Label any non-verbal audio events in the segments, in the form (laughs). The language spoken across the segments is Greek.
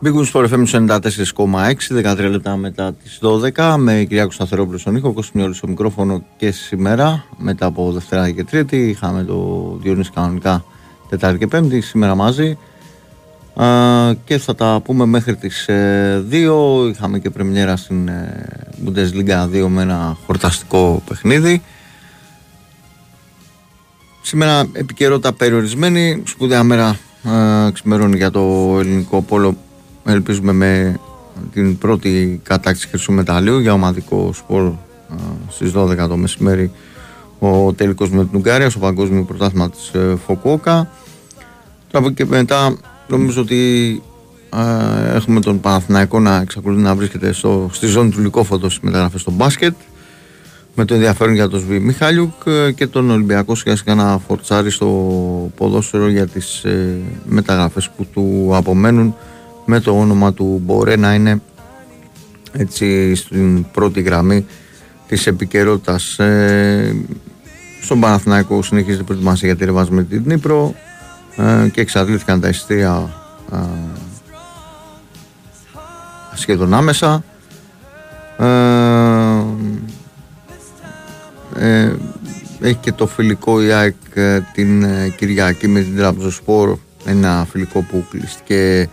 Μπήκουν στο FM 94,6, 13 λεπτά μετά τις 12 με Κυριάκος Σταθερόπουλος στον ήχο, Κωνσταντινιόλου στο μικρόφωνο και σήμερα μετά από Δευτέρα και Τρίτη είχαμε το Διονύση κανονικά Τετάρτη και Πέμπτη, σήμερα μαζί. Και θα τα πούμε μέχρι τις 2 ε, είχαμε και πρεμιέρα στην ε, Bundesliga 2 με ένα χορταστικό παιχνίδι. Σήμερα επικαιρότητα περιορισμένη. Σπουδαία μέρα ξημερώνει για το ελληνικό πόλο ελπίζουμε με την πρώτη κατάκτηση χρυσού μεταλλίου για ομαδικό σπορ στις 12 το μεσημέρι ο τελικός με την Ουγγάρια στο παγκόσμιο πρωτάθλημα της ε, Φοκόκα τώρα και μετά νομίζω ότι έχουμε τον Παναθηναϊκό να εξακολουθεί να βρίσκεται στο, στη ζώνη του λυκόφωτος στις μεταγραφές στο μπάσκετ με το ενδιαφέρον για τον Σβή Μιχάλιουκ ε, και τον Ολυμπιακό σιγά σιγά να φορτσάρει στο ποδόσφαιρο για τις ε, μεταγραφές που του απομένουν με το όνομα του Μπορέ να είναι έτσι στην πρώτη γραμμή της επικαιρότητας. Ε, στον Παναθηναϊκό συνεχίζεται προετοιμασία για τη ρεβάζ με την Νύπρο ε, και εξαντλήθηκαν τα ειστήρια ε, σχεδόν άμεσα. Ε, ε, έχει και το φιλικό ΙΑΚ την Κυριακή με την Τραμπζοσπόρ ένα φιλικό που κλειστήκε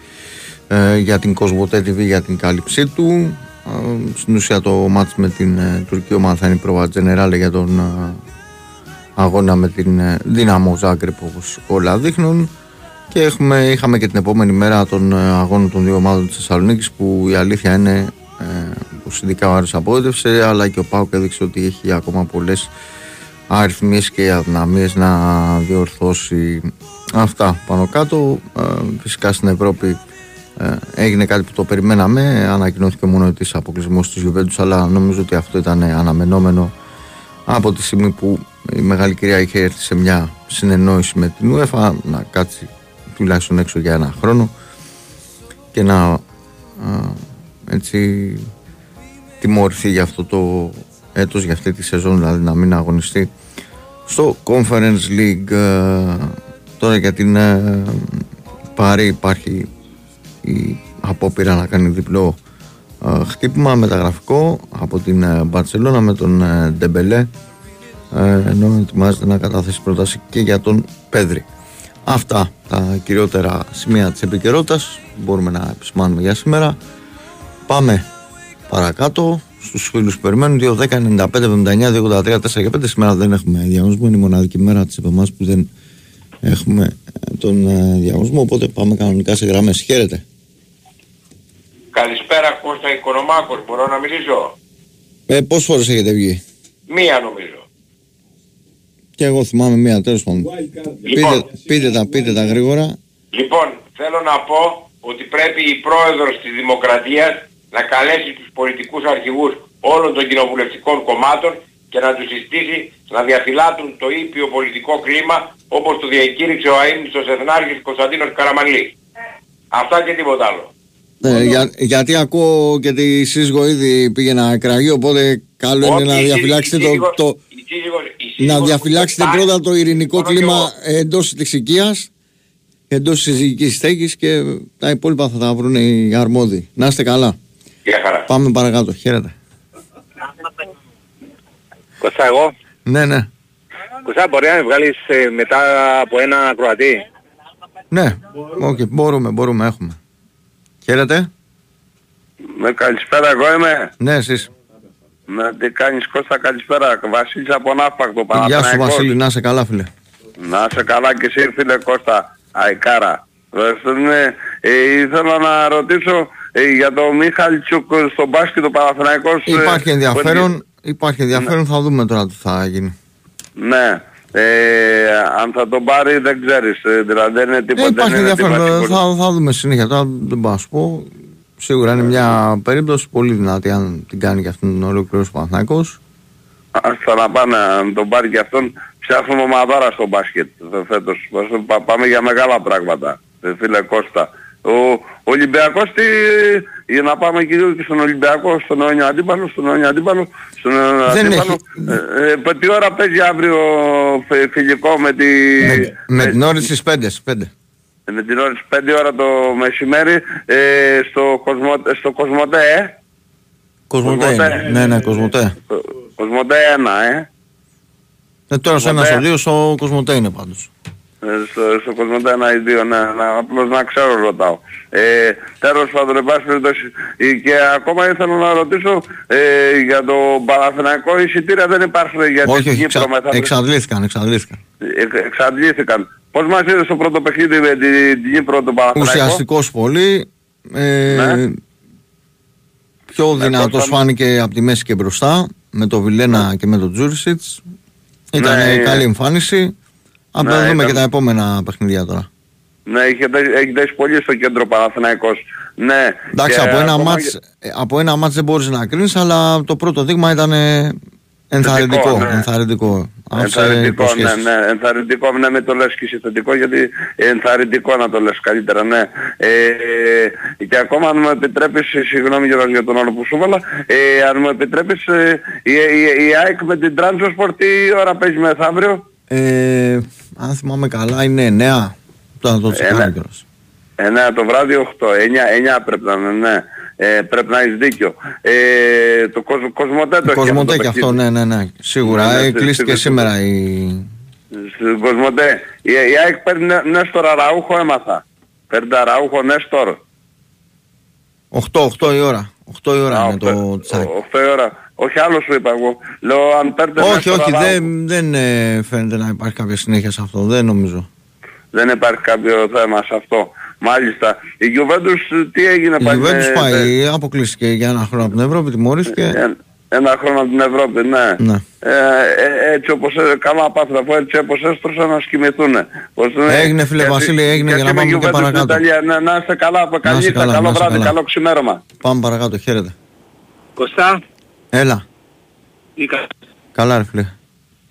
ε, για την Κοσμοτέ TV για την κάλυψή του. Ε, στην ουσία το μάτς με την ε, τουρκική ομάδα θα είναι η πρόβα Τζενεράλε για τον ε, αγώνα με την ε, Δύναμο Ζάγκρεπ όπως όλα δείχνουν. Και έχουμε, είχαμε και την επόμενη μέρα τον αγώνα των δύο ομάδων της Θεσσαλονίκης που η αλήθεια είναι που συνδικά ο Άρης απόδευσε αλλά και ο Πάουκ έδειξε ότι έχει ακόμα πολλές αριθμίες και αδυναμίες να διορθώσει αυτά πάνω κάτω. Φυσικά στην Ευρώπη ε, έγινε κάτι που το περιμέναμε. Ανακοινώθηκε μόνο τη αποκλεισμός της Γιουβέντους, αλλά νομίζω ότι αυτό ήταν αναμενόμενο από τη στιγμή που η μεγάλη κυρία είχε έρθει σε μια συνεννόηση με την UEFA να κάτσει τουλάχιστον έξω για ένα χρόνο και να έτσι τιμωρηθεί για αυτό το έτος, για αυτή τη σεζόν δηλαδή να μην αγωνιστεί στο Conference League ε, τώρα για την ε, Πάρη υπάρχει η απόπειρα να κάνει διπλό ε, χτύπημα μεταγραφικό από την ε, Μπαρσελόνα με τον ε, Ντεμπελέ. Ενώ ετοιμάζεται να καταθέσει πρόταση και για τον Πέδρη. Αυτά τα κυριότερα σημεία της επικαιρότητας μπορούμε να επισημάνουμε για σήμερα. Πάμε παρακάτω στους φίλους που περιμένουν. 2, 10, 95, 79, 283, 4 και 5 σήμερα δεν έχουμε διαγωνισμό. Είναι η μοναδική μέρα της επεμάς που δεν έχουμε τον διαγωνισμό. Οπότε πάμε κανονικά σε γραμμές. Χαίρετε Καλησπέρα Κώστα Οικονομάκος, μπορώ να μιλήσω; Ε, πόσες φορές έχετε βγει; Μία νομίζω. Και εγώ θυμάμαι μία τέλος πάντων. Λοιπόν, πείτε, πείτε, τα, πείτε τα γρήγορα. Λοιπόν, θέλω να πω ότι πρέπει η πρόεδρος της Δημοκρατίας να καλέσει τους πολιτικούς αρχηγούς όλων των κοινοβουλευτικών κομμάτων και να τους συστήσει να διαφυλάτουν το ήπιο πολιτικό κλίμα όπως το διακήρυξε ο αείμνηστος Εθνάρχης Κωνσταντίνος Καραμανλή. Αυτά και τίποτα άλλο. Ναι, για, γιατί ακούω και τη σύζυγο ήδη πήγε να κραγεί, οπότε καλό είναι να διαφυλάξετε το, το, να διαφυλάξετε πρώτα το ειρηνικό κλίμα εντός της οικίας, εντός της συζυγικής στέγης και τα υπόλοιπα θα τα βρουν οι αρμόδιοι. Να είστε καλά. χαρά. Πάμε παρακάτω. Χαίρετε. Κωστά εγώ. Ναι, ναι. Κωστά μπορεί να με βγάλεις ε, μετά από ένα Κροατή. Ναι, okay, μπορούμε, μπορούμε, έχουμε. Χαίρετε. Με καλησπέρα, εγώ είμαι. Ναι, εσείς. Με τι κάνεις Κώστα, καλησπέρα. Βασίλης από Ναύπακτο, Γεια σου Βασίλη, να είσαι καλά φίλε. Να είσαι καλά και εσύ φίλε Κώστα, Αϊκάρα. Ναι, ε, ήθελα να ρωτήσω ε, για το Μίχαλ Τσουκ στο μπάσκετ το Παναθηναϊκός. Ε, υπάρχει ενδιαφέρον, υπάρχει ενδιαφέρον, ναι. θα δούμε τώρα τι θα γίνει. Ναι. Ε, αν θα τον πάρει δεν ξέρεις, ε, δηλαδή δεν είναι τίποτα. Ε, υπάρχει ενδιαφέρον, θα, θα δούμε συνέχεια, τώρα δεν πάω να σου πω. Σίγουρα είναι μια περίπτωση πολύ δυνατή αν την κάνει και αυτόν τον ολοκλήρωση ο Παναθηναϊκός. Ας να πάνε, αν τον πάρει και αυτόν, ψάχνουμε ομαδάρα στο μπάσκετ φέτος. Πάμε για μεγάλα πράγματα, φίλε Κώστα. Ο Ολυμπιακός τι, για να πάμε κυρίως και στον Ολυμπιακό, στον αιώνιο αντίπαλο, στον αιώνιο αντίπαλο, στον αιώνιο αντίπαλο. Ε, ε, τι ώρα παίζει αύριο φιλικό με τη... Με, με την ώρα στις 5, 5. με την ώρα στις 5 ώρα το μεσημέρι ε, στο, Κοσμο, στο Κοσμοτέ, ε. Κοσμοτέ. είναι. Ναι, ναι, Κοσμοτέ. Κο- Κοσμοτέ 1, ε. Ε, τώρα σε ένα Κοσμοτέ. στο δύο στο Κοσμοτέ είναι πάντως. Ε, στο, στο Κοσμοτέ 1 ή 2, ναι, να, απλώς να ξέρω ρωτάω. Ε, τέλος πάντων, εν πάση περιπτώσει, ε, και ακόμα ήθελα να ρωτήσω ε, για το Παναθηναϊκό εισιτήρια δεν υπάρχουν για όχι, την όχι, Κύπρο εξα, μετά. εξαντλήθηκαν, εξαντλήθηκαν. Ε, εξαντλήθηκαν. Πώς μας είδες στο πρώτο παιχνίδι με την, την Κύπρο του Παναθηναϊκό; Ουσιαστικός πολύ. Ε, Ναι. Πιο δυνατός Κώστα μου. φάνηκε από τη μέση και μπροστά με το Βιλένα και με τον Τζούρισιτς. Ήταν Ναι, καλή ε. εμφάνιση. Απλά Ναι, δούμε ήταν- και τα επόμενα παιχνίδια τώρα. Ναι, έχει, δέ- έχει δέσει πολύ στο κέντρο Παναθηναϊκός. Ναι. Εντάξει, και από ένα, ακόμα μάτς, και- ε, από ένα μάτς δεν μπορείς να κρίνεις, αλλά το πρώτο δείγμα ήταν ε, ενθαρρυντικό. Θετικό, ναι. ενθαρρυντικό. Άφησε Ενθαρρυντικό, ναι, υποσχέσεις. ναι, ενθαρρυντικό, ναι, με το λες και εσύ θετικό, γιατί ενθαρρυντικό να το λες καλύτερα, ναι. Ε, και ακόμα αν μου επιτρέπεις, ε, συγγνώμη Γιώργο για τον άλλο που σου έβαλα, ε, αν μου επιτρέπεις, ε, η, η, η ΑΕΚ με την Transport τι ώρα παίζει μεθαύριο, Ε, αν θυμάμαι καλά είναι 9. Τώρα να το τσεκάρω ναι. κιόλας. 9 το βράδυ 8, 9, 9 πρέπει να είναι, ναι. Ε, πρέπει να έχεις δίκιο. Ε, το κοσ, Κοσμοτέ το έχει Κοσμοτέ αυτό και το αυτό, παιχνίδι. ναι, ναι, ναι. Σίγουρα. Ναι, ναι, ε, στη- κλείστηκε στη- σήμερα η. Στην Κοσμοτέ. Η, η ΑΕΚ παίρνει Νέ- Νέστορ Αραούχο έμαθα. Παίρνει Αραούχο Νέστορ. 8, 8 η ώρα. 8 η ώρα Α, είναι το οχτώ- τσάκι. οχτώ η ώρα. Όχι άλλο σου είπα εγώ. Λέω αν παίρνετε Όχι, Νέστορ όχι, Αραούχο. δεν, δεν ε, φαίνεται να υπάρχει κάποια συνέχεια σε αυτό. Δεν νομίζω. Δεν υπάρχει κάποιο θέμα σε αυτό. Μάλιστα. Η Juventus τι έγινε Η πάλι. Juventus ε, πάει, αποκλείστηκε για ένα χρόνο από την Ευρώπη, τιμωρήθηκε. ε, Ένα χρόνο από την Ευρώπη, ναι. Ναι. Ε, ε, έτσι όπως ε, καλά πάθητα που έτσι όπως έστρωσαν να σκημηθούν. Πώς είναι, Έγινε, φίλε γιατί- Βασίλη, έγινε για γιατί να με πάμε και Juventus στην παρακάτω. Ιταλία. Ναι, να είστε καλά, καλή είστε νύχτα, καλά, να καλό είστε βράδυ, καλά. καλό ξημέρωμα. Πάμε παρακάτω, χαίρετε. Κωστά, Έλα. τι κάνεις. Καλά, ρε φίλε.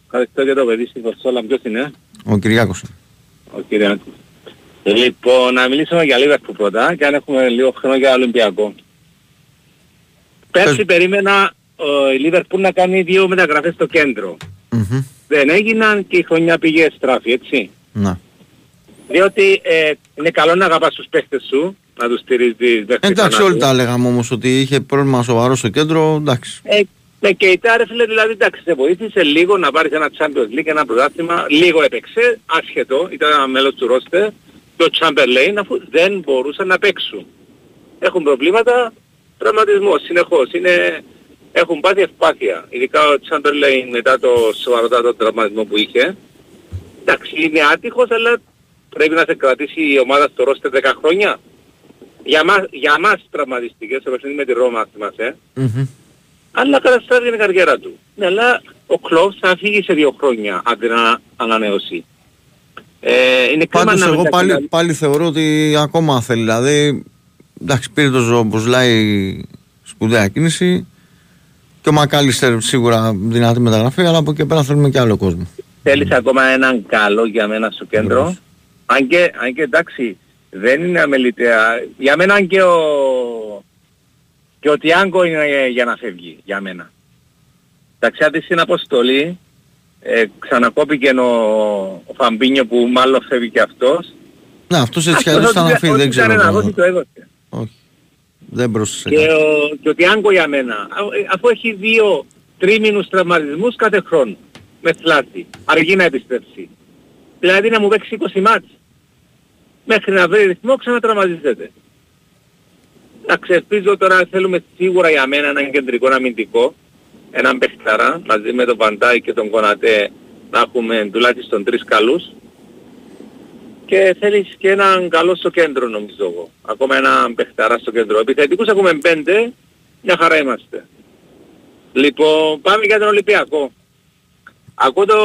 Ευχαριστώ για το παιδί στην Κοστόλα. Ποιος είναι, Ο Κυριάκος. ο Κυριάκος. Λοιπόν, να μιλήσουμε για Λίβερπουλ πρώτα και αν έχουμε λίγο χρόνο για Ολυμπιακό. Πέρσι Πες. περίμενα ο, η Λίβερπουλ να κάνει δύο μεταγραφές στο κέντρο. Μμμ. Δεν έγιναν και η χρονιά πήγε στράφη, έτσι. Να. Διότι ε, είναι καλό να αγαπάς τους παίχτες σου, να τους στηρίζεις μέχρι Εντάξει, θανάτου. όλοι τα λέγαμε όμως ότι είχε πρόβλημα σοβαρό στο κέντρο. Εντάξει. Ε, με και η Τάρε φίλε δηλαδή εντάξει σε βοήθησε λίγο να πάρεις ένα Champions League, ένα πρωτάθλημα, λίγο έπαιξε, άσχετο, ήταν ένα μέλος του ρόστερ και ο Chamberlain αφού δεν μπορούσαν να παίξουν. Έχουν προβλήματα, τραυματισμός συνεχώς, είναι, έχουν πάθει ευπάθεια. Ειδικά ο Chamberlain μετά το σοβαρότατο τραυματισμό που είχε. Εντάξει είναι άτυχος αλλά πρέπει να σε κρατήσει η ομάδα στο ρόστερ 10 χρόνια. Για μας, για μας τραυματιστικές, στο παιχνίδι με τη Ρώμα θυμάσαι, Μμμ. αλλά καταστράφηκε την καριέρα του. Ναι, αλλά ο Κλόπ θα φύγει σε δύο χρόνια αν δεν ανα- ανανεώσει. Ε, είναι κρίμα Πάντως να εγώ μην τα πάλι, κάνει- πάλι θεωρώ ότι ακόμα θέλει. Δηλαδή, εντάξει, πήρε το ζώο όπως λέει σπουδαία κίνηση και ο Μακάλιστερ σίγουρα δυνατή μεταγραφή, αλλά από εκεί πέρα θέλουμε και άλλο κόσμο. Θέλεις ακόμα έναν καλό για μένα στο κέντρο; Βεβαίως. Αν και, αν και εντάξει, δεν είναι αμεληταία. Για μένα και ο, και ο Τιάγκο είναι για να φεύγει, για μένα. Εντάξει, αν στην αποστολή, ε, ξανακόπηκε ο, ο Φαμπίνιο που μάλλον φεύγει και αυτός. Ναι, αυτός έτσι κι Αυτός αλλιώς ήταν ό,τι- να φύγει, ό,τι δεν ξέρω. ήταν να τώρα. δώσει το έδωσε. Όχι. Δεν πρόσθεσε Και κάτι. ο, και ο Τιάγκο για μένα, Α- ε, αφού έχει δύο τρίμηνους τραυματισμούς κάθε χρόνο, με θλάση, αργεί να επιστρέψει. Δηλαδή να μου παίξει 20 μάτς. Μέχρι να βρει ρυθμό ξανατραυματίζεται. Εντάξει, ελπίζω τώρα θέλουμε σίγουρα για μένα έναν κεντρικό αμυντικό, έναν παιχταρά, μαζί με τον Βαντάι και τον Κονατέ να έχουμε τουλάχιστον τρεις καλούς. Και θέλεις και έναν καλό στο κέντρο νομίζω εγώ. Ακόμα έναν παιχταρά στο κέντρο. Επιθετικούς έχουμε πέντε, μια χαρά είμαστε. Λοιπόν, πάμε για τον Ολυμπιακό. Ακούω το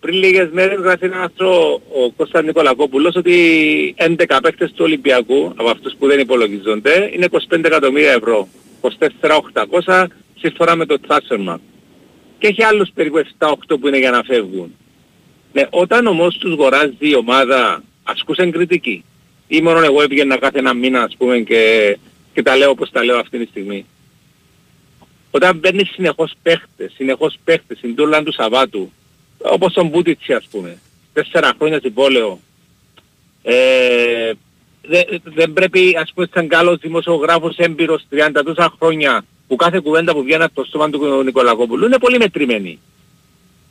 πριν λίγες μέρες γράφει ένας άρθρο ο Κώστας Νικολακόπουλος ότι 11 παίκτες του Ολυμπιακού από αυτούς που δεν υπολογίζονται είναι 25 εκατομμύρια ευρώ. 24.800 σύμφωνα με το Transfermarkt. Και έχει άλλους περίπου 7-8 που είναι για να φεύγουν. Ναι, όταν όμως τους αγοράζει η ομάδα ασκούσαν κριτική. Ή μόνο εγώ έβγαινα κάθε ένα μήνα ας πούμε και, και τα λέω όπως τα λέω αυτή τη στιγμή. Όταν παίρνεις συνεχώς παίχτες, συνεχώς παίχτες, στην τούλα του Σαββάτου, όπως τον Μπούτιτσι ας πούμε, τέσσερα χρόνια συμβόλαιο, Ε, δεν, δεν πρέπει ας πούμε σαν καλός δημοσιογράφος έμπειρος 30 τόσα χρόνια που κάθε κουβέντα που βγαίνει από το σώμα του Νικολακόπουλου είναι πολύ μετρημένη.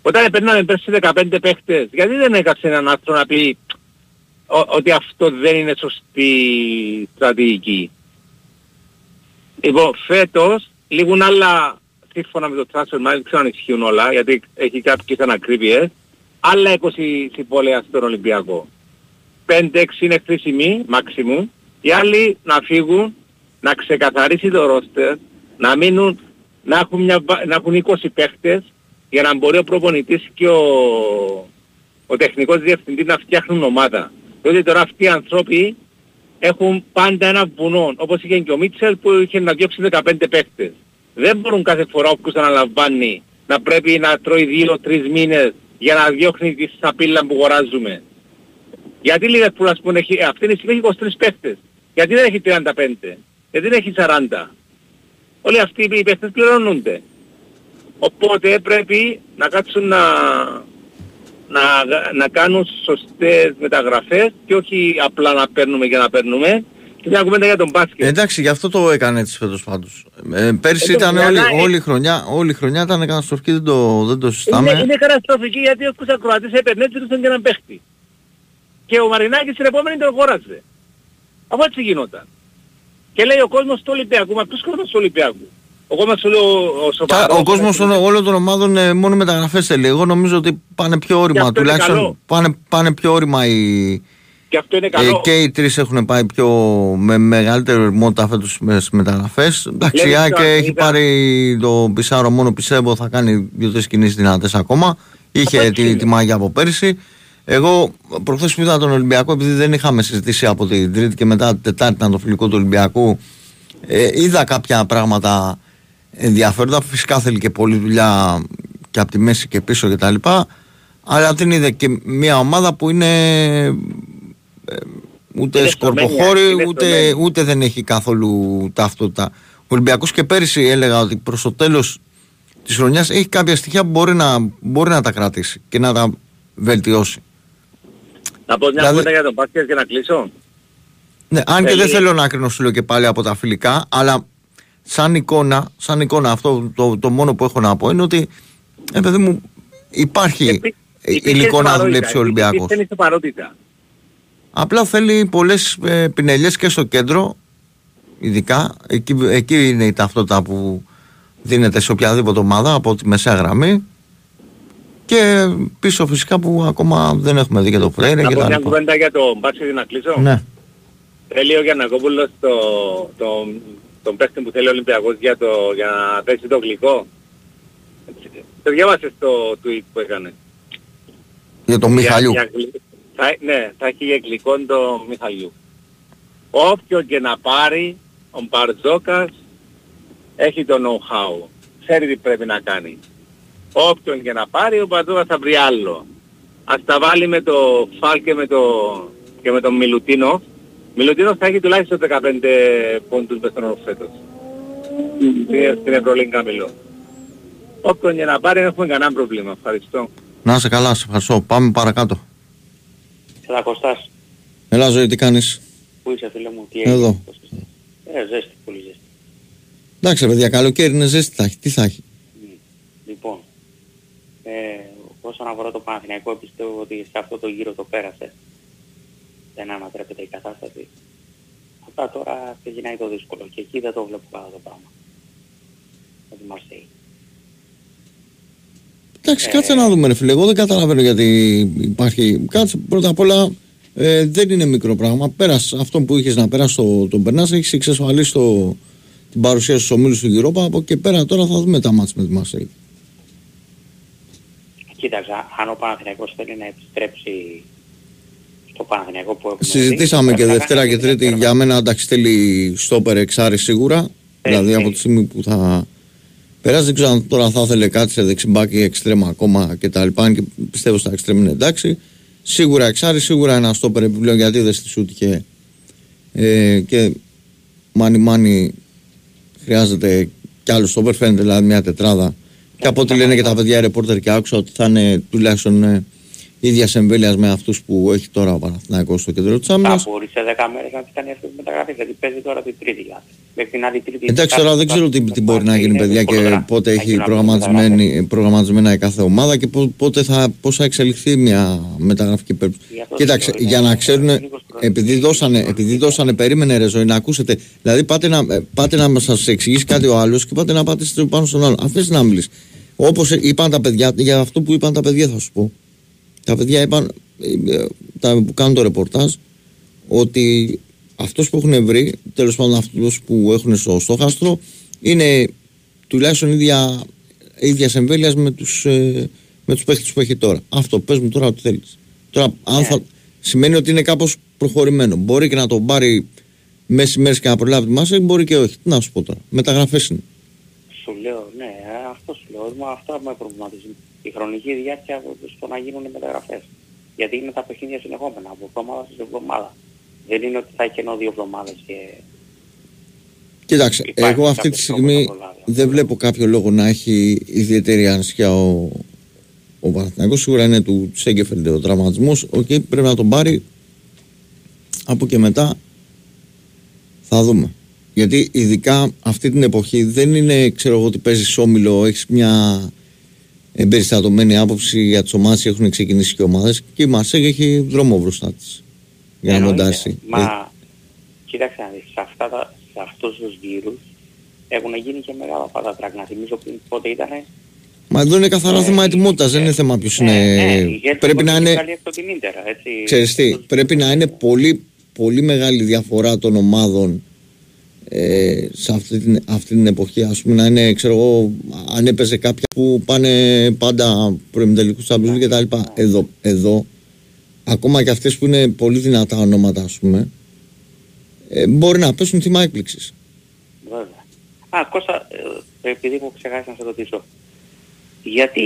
Όταν περνάμε πέρσι 15 παίχτες, γιατί δεν έκαψε έναν άνθρωπο να πει ότι αυτό δεν είναι σωστή στρατηγική. Λοιπόν, φέτος λίγουν άλλα σύμφωνα με το transfer δεν ξέρω αν ισχύουν όλα, γιατί έχει κάποιες ανακρίβειες, άλλα 20 συμβόλαια στον Ολυμπιακό. 5-6 είναι χρήσιμοι, μάξιμου, οι άλλοι να φύγουν, να ξεκαθαρίσει το ρόστερ, να μείνουν, να έχουν, μια, να έχουν 20 παίχτες, για να μπορεί ο προπονητής και ο, ο τεχνικός διευθυντής να φτιάχνουν ομάδα. Διότι τώρα αυτοί οι άνθρωποι έχουν πάντα ένα βουνό, όπως είχε και ο Μίτσελ που είχε να διώξει 15 παίχτες. Δεν μπορούν κάθε φορά όποιος αναλαμβάνει να πρέπει να τρώει 2-3 μήνες για να διώχνει τη σαπίλα που αγοράζουμε. Γιατί λίγα που ας πούμε έχει, αυτή είναι έχει 23 παίχτες. Γιατί δεν έχει 35. Γιατί δεν έχει 40. Όλοι αυτοί οι παίχτες πληρώνονται. Οπότε πρέπει να κάτσουν να, να, να κάνουν σωστές μεταγραφές και όχι απλά να παίρνουμε για να παίρνουμε. Και μια κουβέντα για τον μπάσκετ. Εντάξει, γι' αυτό το έκανε έτσι φέτος πάντως. Ε, πέρσι ήταν όλη, όλη, η χρονιά, όλη η χρονιά ήταν καταστροφική, δεν το, δεν το συστάμε. Είναι, είναι καταστροφική γιατί ο Ακροατής έπαιρνε έτσι και έναν παίχτη. Και ο Μαρινάκης την επόμενη τον αγόρασε. Αφού έτσι γινόταν. Και λέει ο κόσμος του Ολυμπιακού, μα ποιος κόσμος του Ολυμπιακού. Ο κόσμος, ο, ο, ο κόσμος όλων των ομάδων ε, μόνο μεταγραφές θέλει. Εγώ νομίζω ότι πάνε πιο όρημα. Τουλάχιστον πάνε, πάνε πιο όρημα οι... Και αυτό είναι καλό. Ε, και οι τρεις έχουν πάει πιο με μεγαλύτερο ερμότητα φέτος στις μεταγραφές. Εντάξει, η και έχει πάρει το Πισάρο μόνο πιστεύω θα κάνει δύο-τρεις κινήσεις δυνατές ακόμα. Είχε τη, τη μάγια από πέρσι. Εγώ προχθές που είδα τον Ολυμπιακό, επειδή δεν είχαμε συζητήσει από την Τρίτη και μετά την Τετάρτη ήταν το φιλικό του Ολυμπιακού, ε, είδα κάποια πράγματα ενδιαφέροντα. Φυσικά θέλει και πολλή δουλειά και από τη μέση και πίσω κτλ. Αλλά την είδε και μια ομάδα που είναι ε, ούτε σκορποχώρη ούτε, ούτε δεν έχει καθόλου ταυτότητα. Ο Ολυμπιακός και πέρυσι έλεγα ότι προς το τέλος της χρονιάς έχει κάποια στοιχεία που μπορεί να, μπορεί να τα κρατήσει και να τα βελτιώσει. Να πω μια δηλαδή... κουβέντα για τον Πάσκετ και να κλείσω. Ναι, αν και δεν θέλω να κρίνω σου και πάλι από τα φιλικά, αλλά σαν εικόνα, σαν εικόνα αυτό το, το μόνο που έχω να πω είναι ότι ε, παιδί μου, υπάρχει Επί, υλικό να δουλέψει ο Ολυμπιακός. Απλά θέλει πολλές ε, πινελιές και στο κέντρο, ειδικά, εκεί, εκεί είναι η ταυτότητα που δίνεται σε οποιαδήποτε ομάδα από τη μεσαία γραμμή και πίσω φυσικά που ακόμα δεν έχουμε δει και το Φρέιρε και τα μια κουβέντα για το μπάσκετ να κλείσω. Ναι. Θέλει ο Γιαννακόπουλος το, το, τον παίχτη που θέλει ο Ολυμπιακός για, το, για να θέσει το γλυκό. Το διάβασες το tweet που έκανε. Για τον Μιχαλιού. θα, ναι, θα έχει για γλυκό το Μιχαλιού. Όποιον και να πάρει, ο Μπαρτζόκας έχει το know-how. Ξέρει τι πρέπει να κάνει. Όποιον και να πάρει, ο Μπαρτζόκας θα βρει άλλο. Ας τα βάλει με το Φάλ και με το, και με τον Μιλουτίνο Μιλωτίνος θα έχει τουλάχιστον 15 πόντους μες στον φέτος. Στην Ευρωλίγκα μιλώ. Όποιον για να πάρει δεν έχουμε κανένα πρόβλημα. Ευχαριστώ. Να είσαι καλά, σε ευχαριστώ. Πάμε παρακάτω. Έλα Κωστάς. Έλα ζωή, τι κάνεις; Πού είσαι φίλε μου, τι έχεις. Εδώ. Ε, ζέστη, πολύ ζέστη. Εντάξει παιδιά, καλοκαίρι είναι ζέστη θα έχει. Τι θα έχει; Λοιπόν, ε, όσον αφορά το Παναθηναϊκό πιστεύω ότι σε αυτό το γύρο το πέρασε δεν ανατρέπεται η κατάσταση. Αυτά τώρα ξεκινάει το δύσκολο και εκεί δεν το βλέπω καλά το πράγμα. Με τη Μαρσέη. Εντάξει, ε, κάτσε να δούμε ρε φίλε. Εγώ δεν καταλαβαίνω γιατί υπάρχει. Κάτσε πρώτα απ' όλα ε, δεν είναι μικρό πράγμα. Πέρασε αυτό που είχες να περάσει το, τον Περνάς, έχεις εξασφαλίσει το, την παρουσία στους ομίλους του Europa. Από και πέρα τώρα θα δούμε τα μάτια με τη Μαρσέη. Κοίταξε, αν ο Παναθηναϊκός θέλει να επιστρέψει το Παναθηναϊκό που έχουμε Συζητήσαμε και Δευτέρα και Τρίτη για μένα εντάξει θέλει στόπερ εξάρι σίγουρα. Ε, δηλαδή ε. από τη στιγμή που θα περάσει. Δεν ξέρω αν τώρα θα ήθελε κάτι σε δεξιμπάκι, εξτρέμα ακόμα κτλ. Και πιστεύω στα εξτρέμα είναι εντάξει. Σίγουρα εξάρι, σίγουρα ένα στόπερ επιπλέον γιατί δεν στη σούτ και, ε, και μάνι μάνι χρειάζεται κι άλλο στόπερ. Φαίνεται δηλαδή μια τετράδα. Και από ό,τι λένε και τα παιδιά ρεπόρτερ και άκουσα ότι θα είναι τουλάχιστον ε, ίδιας εμβέλειας με αυτούς που έχει τώρα ο Παναθηναϊκός στο κέντρο της Θα άμυνας. μπορεί σε 10 μέρες να τις κάνει αυτές τις μεταγραφές, γιατί παίζει τώρα την τρίτη δηλαδή. Μέχρι την άλλη τρίτη. Εντάξει, τώρα δεν ξέρω τι, τι μπορεί να γίνει, είναι παιδιά, και δύσκολο να- πότε να έχει γίνουν προγραμματισμένη, προγραμματισμένα η κάθε ομάδα και πο- πότε θα, πώς θα εξελιχθεί μια μεταγραφική περίπτωση. Γι' αυτό Κοίταξε, λέω, είναι για να ξέρουν, λίγος χρόνος. επειδή δώσανε, επειδή δώσανε, περίμενε ρε ζωή, να ακούσετε. Δηλαδή, πάτε να, ε, πάτε να σας εξηγήσει κάτι ο άλλος και πάτε να πάτε στο- πάνω στον άλλο. Αφήστε να μιλήσει. Όπως είπαν τα παιδιά, για αυτό που είπαν τα παιδιά, θα σου πω. Τα παιδιά είπαν, ε, ε, τα που κάνουν το ρεπορτάζ, ότι αυτός που έχουν βρει, τέλος πάντων αυτούς που έχουν στο στόχαστρο, είναι τουλάχιστον ίδια, ίδιας εμβέλειας με τους, ε, με τους παίχτες που έχει τώρα. Αυτό, πες μου τώρα ό,τι θέλεις. Τώρα, αν θα, σημαίνει ότι είναι κάπως προχωρημένο. Μπορεί και να τον πάρει μέσης μέρες και να προλάβει τη μάσα, μπορεί και όχι. Τι να σου πω τώρα. Μεταγραφές είναι. Σου λέω, ναι, ε, αυτό σου λέω. Μα αυτό με προβληματίζει. Η χρονική διάρκεια στο να γίνουν οι μεταγραφές. Γιατί είναι τα παιχνίδια συνεχόμενα, από εβδομάδα σε εβδομάδα. Δεν είναι ότι θα έχει ενώ δύο εβδομάδες και... Κοίταξε, Υπάρχει εγώ αυτή τη κάποιος στιγμή τρόπος να προλάβει. δεν βλέπω κάποιο λόγο να έχει ιδιαίτερη ανησυχία ο, ο Παναθηναϊκός. Σίγουρα είναι του Σέγκεφελντ ο τραυματισμός. Οκ, πρέπει να τον πάρει. Από και μετά θα δούμε. Γιατί ειδικά αυτή την εποχή δεν είναι, ξέρω εγώ, ότι παίζεις όμιλο, έχεις μια εμπεριστατωμένη άποψη για τις ομάδες και έχουν ξεκινήσει και ομάδες. Και η Μαρσέγ έχει δρόμο μπροστά της για να Εννοείται. μοντάσει. Ε, Μα, κοίταξε να δεις, σε, αυτά τα, σε αυτούς τους γύρους έχουν γίνει και μεγάλα πατατράκ. Να θυμίζω πριν πότε ήτανε. Μα εδώ είναι καθαρά Ε, θέμα ετοιμότητας, δεν είναι θέμα ποιος είναι. Ναι, ναι, γιατί πρέπει να μπορεί είναι. βγάλει έξω την Ίντερ, έτσι. Ξέρεις τι, πρέπει να είναι πολύ, πολύ μεγάλη διαφορά των ομάδων ε, σε αυτή την, αυτή την εποχή. Ας πούμε να είναι, ξέρω εγώ, αν έπαιζε κάποια που πάνε πάντα προημιτελικούς Champions League και τα λοιπά. Εδώ, εδώ, ακόμα και αυτές που είναι πολύ δυνατά ονόματα, ας πούμε, ε, μπορεί να πέσουν θύμα έκπληξης. Βέβαια. Α, Κώστα, ε, επειδή έχω ξεχάσεις να σε ρωτήσω. Γιατί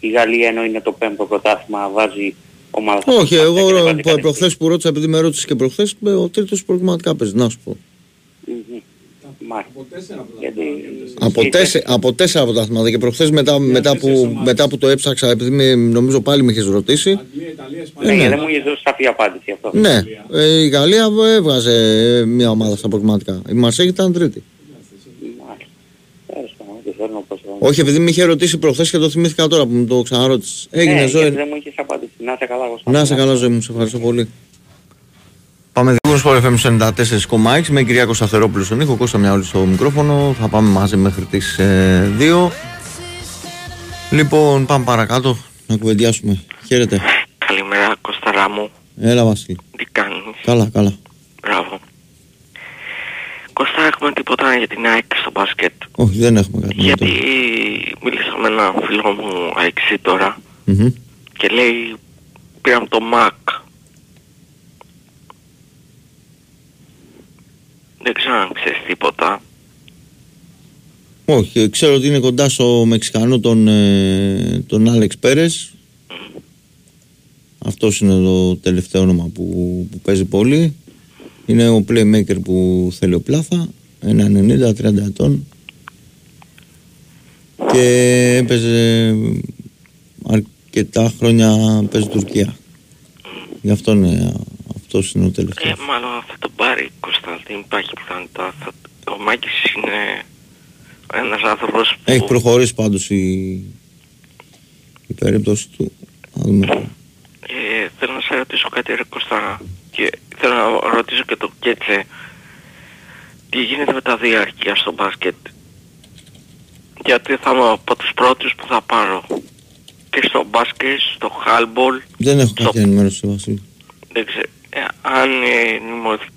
η Γαλλία ενώ είναι το πέμπτο πρωτάθλημα βάζει ομάδα στα Όχι, πρωτάθλημα εγώ και δεν βάζει προ, κανείς προχθές που ρώτησα, επειδή με ρώτησες και προχθές, ε, ο τρίτος προβληματικά παίζει, να σου πω. Μμμ. Μάλιστα. Γιατί... Από, Είτε- τέσσε, από τέσσερα από τα θυμάμαι και προχθές μετά, μετά, που, μετά που το έψαξα, επειδή με, νομίζω πάλι με είχες ρωτήσει. Ναι, ναι. γιατί δεν μου είχες δώσει σαφή απάντηση αυτό. Ναι, ε, η Γαλλία έβγαζε ε, μια ομάδα στα προγραμματικά. Η Μαρσέγ ήταν τρίτη. Μάλιστα. Τέλος πάντων, δεν θέλω να πω σε- Όχι, επειδή με είχε ρωτήσει προχθές και το θυμήθηκα τώρα που μου το ξαναρώτησες. Έγινε Ναι, ζωή. γιατί δεν μου είχες απάντηση. Να είσαι καλά, Κώστα. Να σε καλά ζωή μου, σε ευχαριστώ πολύ. Πάμε δύο στο FM 94,6 με Κυριάκο Σταθερόπουλο στον ήχο, Κώστα Μιαούλη στο μικρόφωνο. Θα πάμε μαζί μέχρι τις ε, 2. Λοιπόν, πάμε παρακάτω να κουβεντιάσουμε. Χαίρετε. Καλημέρα Κωνσταρά μου, Έλα Βασίλη. τι κάνεις, Καλά, καλά. μπράβο. Κώστα έχουμε τίποτα για την ΑΕΚ στο μπάσκετ; Όχι, δεν έχουμε κάτι. να Γιατί το- μίλησα με έναν φίλο μου αεξή τώρα Μμμ. και λέει πήραμε το ΜΑΚ. Δεν ξέρω αν ξέρεις τίποτα. Όχι, ξέρω ότι είναι κοντά στο Μεξικανό τον, ε, τον Άλεξ Πέρες. Αυτός είναι το τελευταίο όνομα που, που παίζει πολύ. Είναι ο playmaker που θέλει ο Πλάθα. Ένα 90-30 ετών. Και έπαιζε αρκετά χρόνια παίζει Τουρκία. Γι' αυτό είναι, αυτός είναι ο Ε, τελευταίος. μάλλον θα τον πάρει Κώστα, δεν υπάρχει πιθανότητα. Θα... Ο Μάκης είναι ένας άνθρωπος που... Έχει προχωρήσει πάντως η, η περίπτωση του. Θα δούμε. Ε, θέλω να σε ρωτήσω κάτι ρε Κώστα και θέλω να ρωτήσω και το Κέτσε τι γίνεται με τα διαρκεία στο μπάσκετ γιατί θα είμαι από τους πρώτους που θα πάρω και στο μπάσκετ, στο χάλμπολ Δεν έχω Στο- κάποια ενημέρωση, Βασίλη. δεν ξέρω ε, αν ε, ενημερωθεί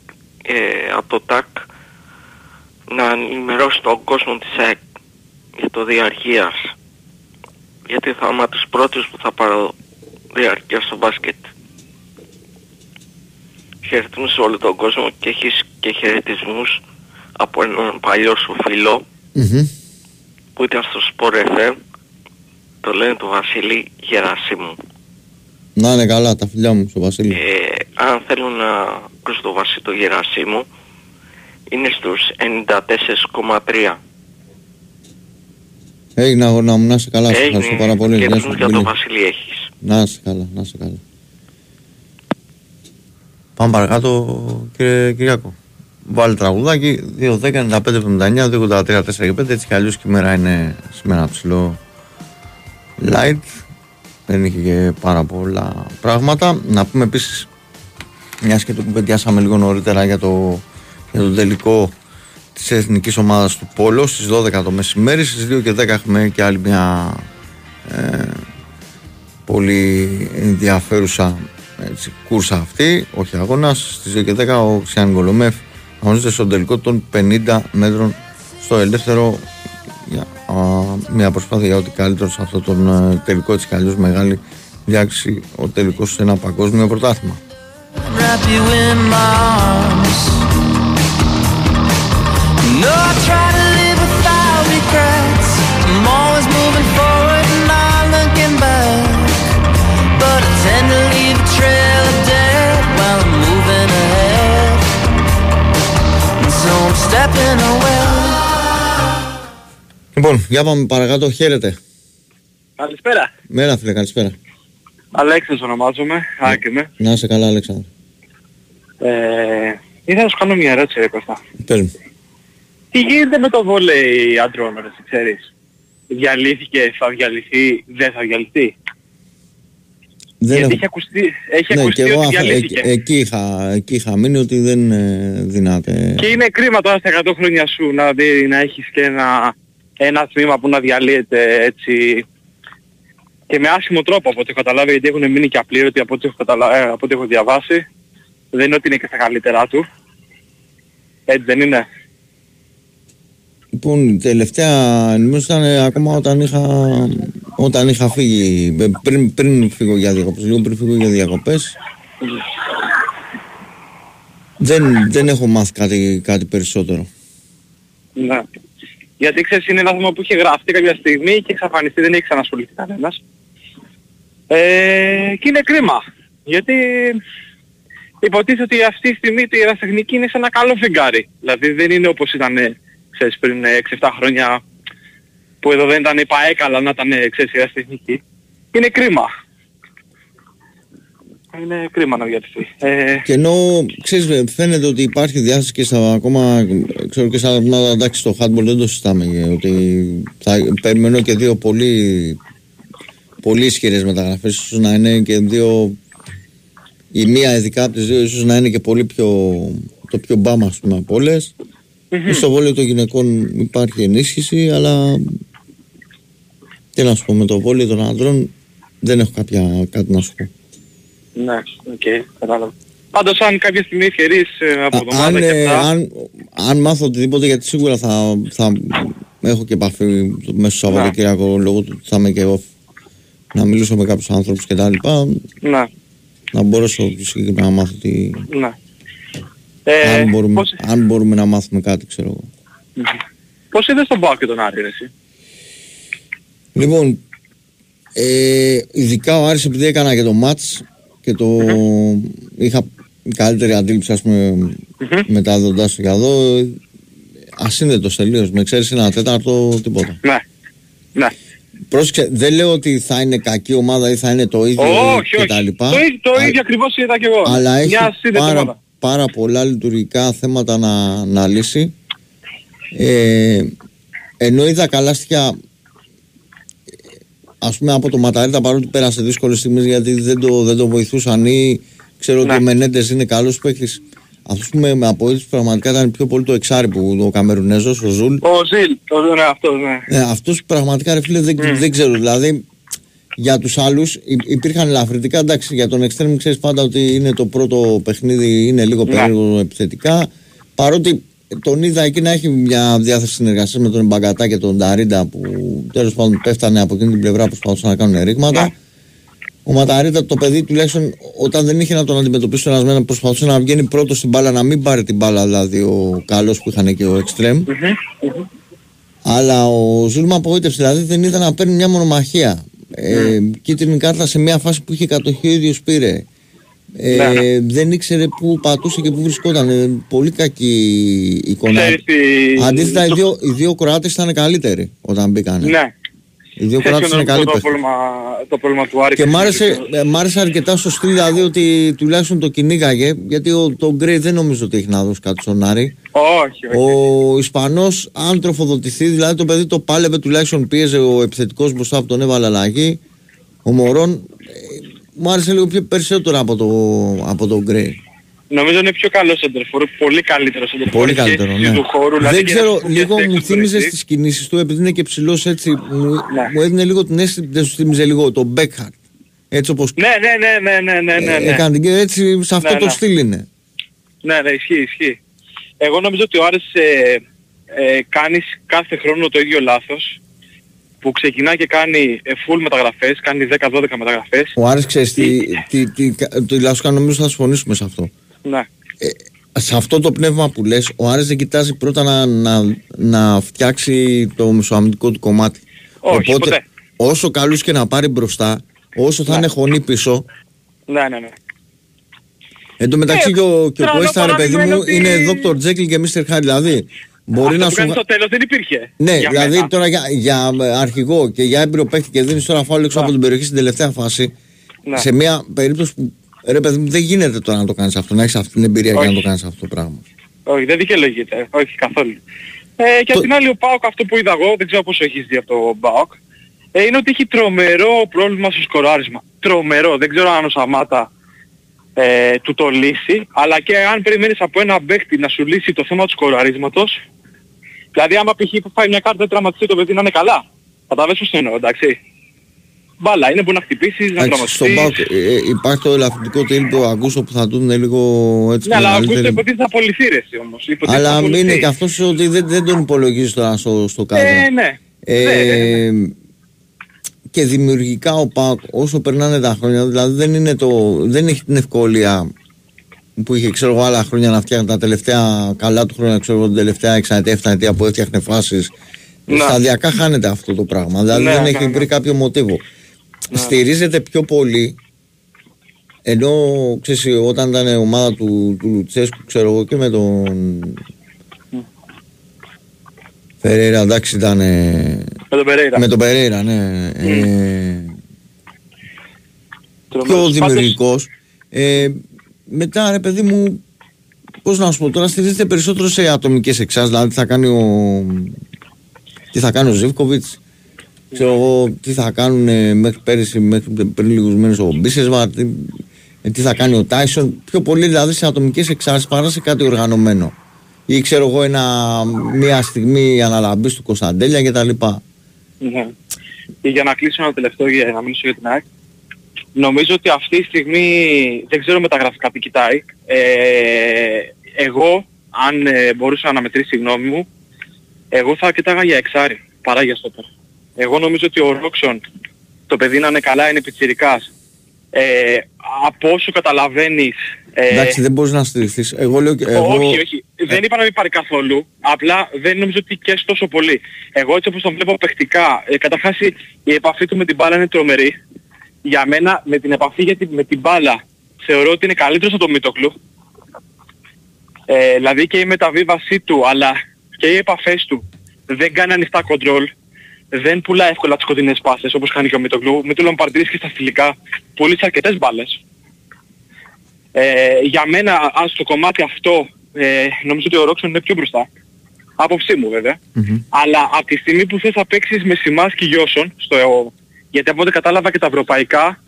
ε, από το ΤΑΚ να ενημερώσει τον κόσμο της ΑΕΚ για το διαρκείας γιατί θα είμαι από τους πρώτους που θα πάρω διαρκεία στο μπάσκετ. Χαιρετούμε σε όλο τον κόσμο και έχεις και χαιρετισμούς από έναν παλιό σου φίλο Μμμ. που ήταν στο Sport FM το λένε του Βασίλη Γερασίμου Να είναι καλά τα φιλιά μου στο Βασίλη. ε, αν θέλουν να ακούσουν το Βασίλη το Γερασίμου είναι στους 94,3 Έγινε αγώνα μου, να είσαι καλά, σε Έγινε ευχαριστώ πάρα πολύ. Γεια σου, χαιρετισμούς για τον Μπίλη. Βασίλη έχεις Να είσαι καλά, να είσαι καλά. Πάμε παρακάτω, κύριε Κυριακό. Βάλει τραγουδάκι 2-10-95-79, 2-83-4 5. Έτσι κι αλλιώς και η μέρα είναι σήμερα ψηλό light. Δεν είχε και πάρα πολλά πράγματα. Να πούμε επίσης, μιας και το κουβεντιάσαμε λίγο νωρίτερα για το, για το τελικό της εθνικής ομάδας του Πόλο στις 12 το μεσημέρι. Στις 2 και 10 έχουμε και άλλη μια ε, πολύ ενδιαφέρουσα έτσι, κούρσα αυτή, όχι αγώνας. Στις 2 και 10 ο Ξιάν Γκολομέφ αγωνίζεται στον τελικό των 50 μέτρων στο ελεύθερο για μια προσπάθεια για ό,τι καλύτερος σε αυτό τον ε, τελικό έτσι κι μεγάλη διάκριση ο τελικός σε ένα παγκόσμιο πρωτάθλημα. Λοιπόν, για πάμε παρακάτω, χαίρετε. Καλησπέρα. Μέρα φίλε, καλησπέρα. Αλέξης ονομάζομαι, Άκη με. Να είσαι καλά Αλέξανδρο. Ε, ήθελα να σου κάνω μια ερώτηση ρε Κώστα. Πες μου. Τι γίνεται με το βόλεϊ αντρών, ρε, ξέρεις; Διαλύθηκε, θα διαλυθεί, δεν θα διαλυθεί; Δεν Γιατί έχω- έχει ακουστεί, έχει Ναι, ακουστεί και εγώ ότι αφ- διαλύθηκε. εκεί, εκεί, είχα, εκεί είχα μείνει ότι δεν ε, δυνάται. Και είναι κρίμα τώρα στα 100 χρόνια σου να, δει, να έχεις και ένα, ένα τμήμα που να διαλύεται έτσι και με άσχημο τρόπο από ό,τι έχω καταλάβει γιατί έχουν μείνει και απλήρωτοι από ό,τι έχω, καταλα... ε, από ό,τι έχω διαβάσει. Δεν είναι ότι είναι και στα καλύτερά του. Έτσι δεν είναι. Λοιπόν, η τελευταία ενημέρωση ήταν ε, ακόμα όταν είχα, όταν είχα φύγει, ε, πριν, πριν φύγω για διακοπές, λίγο πριν φύγω για διακοπές. Δεν, δεν έχω μάθει κάτι, κάτι περισσότερο. Ναι. Γιατί ξέρεις είναι ένα θέμα που είχε γραφτεί κάποια στιγμή και εξαφανιστεί, δεν έχει ξανασχοληθεί κανένας. Ε, και είναι κρίμα. Γιατί υποτίθεται ότι αυτή τη στιγμή η ερασιτεχνική είναι σε ένα καλό φεγγάρι. Δηλαδή δεν είναι όπως ήταν ε, ξέρεις, πριν ε, 6-7 χρόνια που εδώ δεν ήταν η ΠαΕΚΑΛΑ να ήταν ε, ξέρεις, η ερασιτεχνική. Είναι κρίμα. Είναι κρίμα να διατηθεί. Ε, Και ενώ ξέρεις, ε, φαίνεται ότι υπάρχει διάθεση και στα ακόμα, ε, ξέρω και στα ατμήματα, εντάξει, στο handball δεν το συζητάμε, ε, ότι θα περιμένω και δύο πολύ, πολύ ισχυρές μεταγραφές, ίσως να είναι και δύο, η μία ειδικά από τις δύο, ίσως να είναι και πολύ πιο, το πιο μπάμα, ας πούμε, από όλες. Στο βόλιο των γυναικών υπάρχει ενίσχυση, αλλά τι να σου πω, με το βόλεϊ των ανδρών δεν έχω κάποια, κάτι να σου πω. Ναι, οκ, κατάλαβα. Πάντως αν κάποια στιγμή ευκαιρείς ε, από Α- εβδομάδα αν, και ε, αυτά, αν, αν μάθω οτιδήποτε, γιατί σίγουρα θα, θα έχω και επαφή το- μέσα στο Σαββατοκύριακο λόγω του ότι θα είμαι και εγώ να μιλήσω με κάποιους άνθρωπους και τα λοιπά, ναι, να μπορέσω πιο συγκεκριμένα να μάθω τι, ναι. Ε, αν, μπορούμε, πώς, αν μπορούμε να μάθουμε κάτι, ξέρω εγώ. πώς είδες τον Πάο και τον Άρη, ρε, εσύ; Λοιπόν, ε, ειδικά ο Άρης επειδή έκανα και το μάτς και το είχα καλύτερη αντίληψη ας πούμε μεταδοντάς το για εδώ ε, ασύνδετος τελείως, με ξέρεις ένα τέταρτο τίποτα. Ναι, ναι. Πρόσεξε, δεν λέω ότι θα είναι κακή ομάδα ή θα είναι το ίδιο όχι, και όχι. τα λοιπά. Το, ίδιο- το Α- ίδιο ακριβώς είδα και εγώ. αλλά έχει Μια σύνδετη πάρα, ομάδα. πάρα πολλά λειτουργικά θέματα να, να λύσει. Ε, ενώ είδα καλά στοιχεία ας πούμε από το Ματαρίτα παρότι πέρασε δύσκολες στιγμές γιατί δεν το, δεν το βοηθούσαν ή ξέρω ότι Ναι. ο Μενέντες είναι καλός παίκτης αυτός που με, με απογοήτευσε πραγματικά ήταν πιο πολύ το εξάρι που ο Καμερουνέζος, ο Ζουλ Ο Ζιλ, το, ναι, αυτός, ναι. ε, αυτός πραγματικά ρε φίλε δεν, δεν ξέρω δηλαδή για τους άλλους υ- υπήρχαν ελαφρυντικά εντάξει για τον extreme ξέρεις πάντα ότι είναι το πρώτο παιχνίδι είναι λίγο Ναι. περίεργο επιθετικά παρότι τον είδα εκεί να έχει μια διάθεση συνεργασίας με τον Μπαγκατά και τον Ταρίντα που τέλος πάντων πέφτανε από εκείνη την πλευρά προσπαθούσαν να κάνουν ρήγματα Ναι. ο Ματαρίτα το παιδί τουλάχιστον όταν δεν είχε να τον αντιμετωπίσει ένας μένα προσπαθούσε να βγαίνει πρώτος στην μπάλα να μην πάρει την μπάλα δηλαδή ο καλός που είχαν και ο extreme αλλά ο Ζουλ με απογοήτευσε. Δηλαδή δεν είδα να παίρνει μια μονομαχία. Ε, κίτρινη κάρτα σε μια φάση που είχε κατοχή ο ίδιος πήρε. Ε, Ναι. Δεν ήξερε πού πατούσε και πού βρισκόταν. Ε, πολύ κακή εικόνα. Ξέρεις τι- Αντίθετα, οι το- δύο, οι δύο Κροάτες ήταν καλύτεροι όταν μπήκανε. Ναι. Οι δύο Ξέρεις κράτους ποιο είναι είναι καλοί το, παίχτες. πρόβλημα, το πρόβλημα του Άρη. Και μ' άρεσε, ε, μ' άρεσε αρκετά στο στυλ δηλαδή ότι τουλάχιστον το κυνήγαγε γιατί ο, το Γκρέι δεν νομίζω ότι έχει να δώσει κάτι στον Άρη. Όχι, όχι. Ο Ισπανός αν τροφοδοτηθεί, δηλαδή το παιδί το πάλευε τουλάχιστον πίεζε ο επιθετικός μπροστά από τον έβαλε αλλαγή. Ο Μωρόν ε, μου άρεσε λίγο πιο περισσότερο από το, από τον Γκρέι. Νομίζω είναι πιο καλό σεντερφόρ, πολύ καλύτερο σεντερφόρ. Πολύ καλύτερο, ναι. Του χώρου, δηλαδή Δεν και ξέρω, να σου λίγο πιάσει μου έξω θύμιζε τον στις κινήσεις του, επειδή είναι και ψηλός έτσι, μου, Ναι. μου έδινε λίγο την αίσθηση, δεν σου θύμιζε λίγο, τον Μπέκχαρτ. Έτσι όπως Ναι, ναι, ναι, ναι, ναι, ναι, ναι, ε, ναι. έκανε την έτσι, σε αυτό Ναι, το ναι. στυλ είναι. Ναι, ναι, ισχύει, ισχύει. Εγώ νομίζω ότι ο Άρης ε, ε, κάνει κάθε χρόνο το ίδιο λάθος που ξεκινά και κάνει ε, full μεταγραφές, κάνει 10-12 μεταγραφές. Ο Άρης ξέρεις τι, τι, τι, τι, τουλάχιστον νομίζω θα συμφωνήσουμε σε αυτό. Ναι. σε αυτό το πνεύμα που λες, ο Άρης δεν κοιτάζει πρώτα να, να, να φτιάξει το μεσοαμυντικό του κομμάτι. Όχι, ποτέ. όσο καλούς και να πάρει μπροστά, όσο θα Ναι. είναι χωνή πίσω, Ναι, ναι, ναι. εν τω μεταξύ Ε, και ο, και ο τρώνε Κουέστα, ρε παιδί παράδειγμα μου, είναι είναι ότι- Dr. Jekyll και Mr. Hyde. Δηλαδή, μπορεί Αυτό να που σου... κάνεις βα- στο τέλος δεν υπήρχε. Ναι, για δηλαδή μένα. τώρα για, για αρχηγό και για έμπειρο παίχτη και δίνεις τώρα φάουλ έξω Ναι. από την περιοχή στην τελευταία φάση, Ναι. σε μια περίπτωση που ρε παιδί μου δεν γίνεται τώρα να το κάνεις αυτό, να έχεις αυτή την εμπειρία για Όχι. να το κάνεις αυτό το πράγμα. Όχι, δεν δικαιολογείται. Όχι καθόλου. Ε, και Το- απ' την άλλη ο Πάοκ αυτό που είδα εγώ, δεν ξέρω πόσο έχεις δει από το Πάοκ, ε, είναι ότι έχει τρομερό πρόβλημα στο σκοράρισμα. Τρομερό. Δεν ξέρω αν ο Σαμάτα ε, του το λύσει, αλλά και αν περιμένεις από ένα παίχτη να σου λύσει το θέμα του σκοραρίσματος, δηλαδή άμα π.χ. φάει μια κάρτα τραυματιστεί το παιδί να είναι καλά. Καταλαβαίνεις πώς εννοώ, εντάξει. Μπάλα είναι, μπορεί να χτυπήσεις, να Εντάξει, στον τραυματιστείς. Πάοκ ε, ε, υπάρχει το ελαφρυντικό τύπο που ακούσω που θα δουν λίγο έτσι Ναι, αλλά ο Αγκούστο μεγαλύτερη. υποτίθεται θα απολυθεί ρε εσύ όμως. Υποτίθεται θα Αλλά απολυθεί. είναι και αυτός ότι δεν, δεν τον υπολογίζει τώρα στο, στο κάδρο. Ε, ναι. Ε, Ναι, ναι. Και δημιουργικά ο ΠΑΟΚ όσο περνάνε τα χρόνια, δηλαδή δεν, είναι το, δεν έχει την ευκολία που είχε ξέρω εγώ άλλα χρόνια να φτιάχνει τα τελευταία καλά του χρόνια, ξέρω εγώ την τελευταία εξαετία, εφταετία που έφτιαχνε φάσεις. Ναι. Σταδιακά χάνεται αυτό το πράγμα. Δηλαδή Ναι, δεν ναι, έχει ναι. βρει κάποιο μοτίβο. Στηρίζεται πιο πολύ ενώ ξέρεις, όταν ήταν η ομάδα του, του Λουτσέσκου, ξέρω εγώ και με τον Φεραίρα, εντάξει ήταν Με τον Περέιρα. με τον Περέιρα, ναι. Ε, πιο Τρομερός. δημιουργικός. Ε, μετά, ρε παιδί μου, πώς να σου πω, τώρα στηρίζεται περισσότερο σε ατομικές εξάσει. Δηλαδή, τι θα κάνει ο, τι θα κάνει ο Ζήφκοβιτς, ξέρω εγώ, τι θα κάνουν ε, μέχρι πέρυσι, μέχρι πριν λίγους μήνες ο Μπίσεσβαρ, τι, ε, τι θα κάνει ο Τάισον. Πιο πολύ δηλαδή σε ατομικές εξάσει παρά σε κάτι οργανωμένο. Ή ξέρω εγώ, ένα, μια στιγμή αναλαμπής του Κωνσταντέλια κτλ. Ναι. Και για να κλείσω ένα τελευταίο για να μιλήσω για την ΑΕΚ. Νομίζω ότι αυτή τη στιγμή δεν ξέρω μεταγραφικά τι κοιτάει. Ε, εγώ, αν ε, μπορούσα να μετρήσει τη γνώμη μου, εγώ θα κοιτάγα για εξάρι παρά για στόπερ. Εγώ νομίζω ότι ο Ρόξον, το παιδί να είναι καλά, είναι πιτσιρικάς. Ε, από όσο καταλαβαίνεις... Ε, Εντάξει, δεν μπορείς να στηριχθεί. Εγώ λέω και. Εγώ... όχι, όχι. Δεν είπα να μην πάρει καθόλου. Απλά δεν νομίζω ότι και τόσο πολύ. Εγώ έτσι όπως τον βλέπω παιχτικά, ε, καταρχάς η, η επαφή του με την μπάλα είναι τρομερή. Για μένα με την επαφή για την, με την μπάλα θεωρώ ότι είναι καλύτερος από τον Μίτοκλου. Ε, δηλαδή και η μεταβίβασή του αλλά και οι επαφές του δεν κάνει ανοιχτά κοντρόλ. Δεν πουλά εύκολα τις κοντινές πάσες όπως κάνει και ο Μίτοκλου. Μην του παρατηρήσεις και στα φιλικά. Πούλησε αρκετές μπάλες. Ε, για μένα, αν στο κομμάτι αυτό, ε, νομίζω ότι ο Ρόξον είναι πιο μπροστά. Άποψή μου βέβαια. Αλλά από τη στιγμή που θες να παίξεις με Σιμάς και Γιώσον, στο, γιατί από ό,τι κατάλαβα και τα ευρωπαϊκά,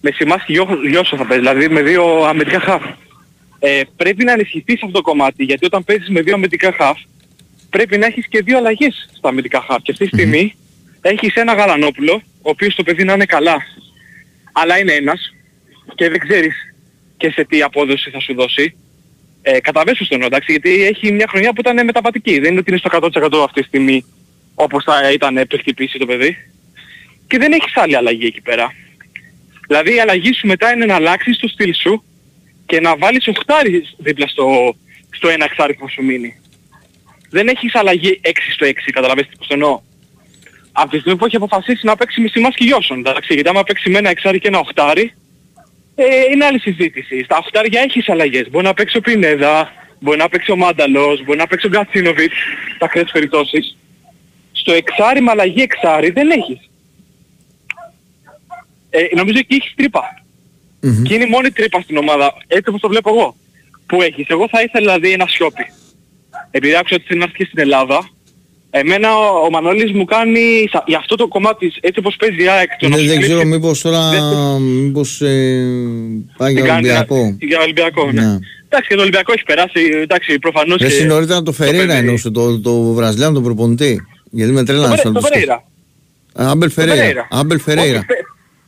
με Σιμάς και Γιώ- Γιώσον θα παίζεις, δηλαδή με δύο αμυντικά χαφ. Ε, πρέπει να ενισχυθείς αυτό το κομμάτι, γιατί όταν παίζεις με δύο αμυντικά χαφ, πρέπει να έχεις και δύο αλλαγές στα αμυντικά χαφ. Και αυτή τη στιγμή έχεις ένα Γαλανόπουλο, ο οποίος το παιδί να είναι καλά, αλλά είναι ένας και δεν ξέρεις και σε τι απόδοση θα σου δώσει. Ε, Καταβέσου στον εντάξει, γιατί έχει μια χρονιά που ήταν μεταβατική. Δεν είναι ότι είναι στο 100% αυτή τη στιγμή όπως θα ήταν ε, χτυπήσει το παιδί. Και δεν έχεις άλλη αλλαγή εκεί πέρα. Δηλαδή η αλλαγή σου μετά είναι να αλλάξεις το στυλ σου και να βάλεις οχτάρι δίπλα στο, στο ένα εξάρι που θα σου μείνει. Δεν έχεις αλλαγή 6 στο 6, καταλαβαίνετε πώς το εννοώ. Από τη στιγμή που έχει αποφασίσει να παίξει με Σιμάς και Γιώσον, εντάξει, γιατί άμα παίξει με ένα εξάρι και ένα οχτάρι, ε, είναι άλλη συζήτηση. Στα οχτάρια έχεις αλλαγές. Μπορεί να παίξει ο Πινέδα, μπορεί να παίξει ο Μάνταλος, μπορεί να παίξει ο Γκατσίνοβιτς, τα κρέτες περιπτώσεις. Στο εξάρι με αλλαγή εξάρι δεν έχεις. ε, νομίζω εκεί έχεις τρύπα. Μμμ. Και είναι η μόνη τρύπα στην ομάδα, έτσι όπως το βλέπω εγώ, που έχεις. Εγώ θα ήθελα δηλαδή ένα σιόπι. Επειδή άκουσα ότι θέλει να έρθει και στην Ελλάδα, εμένα ο, ο Μανώλης μου κάνει, σα- για αυτό το κομμάτι, της, έτσι όπως παίζει η ΑΕΚ, το να Δεν, σου δεν κλείσει ξέρω μήπως τώρα Δεν- μήπως ε, πάει την για κάνει- Ολυμπιακό. Για Ολυμπιακό, ναι. Ναι. Εντάξει, και το Ολυμπιακό έχει περάσει, εντάξει, προφανώς Δεν και... συνορίτερα το Φερέιρα παιδί- εννοούσε, το, το Βραζιλιάνο τον προπονητή. Γιατί με Το τρέλανε Περέ- σαν το το Περέιρα. Άμπελ Το Φερέιρα. Περέιρα. Άμπελ Φερέιρα. Όχι, Φε-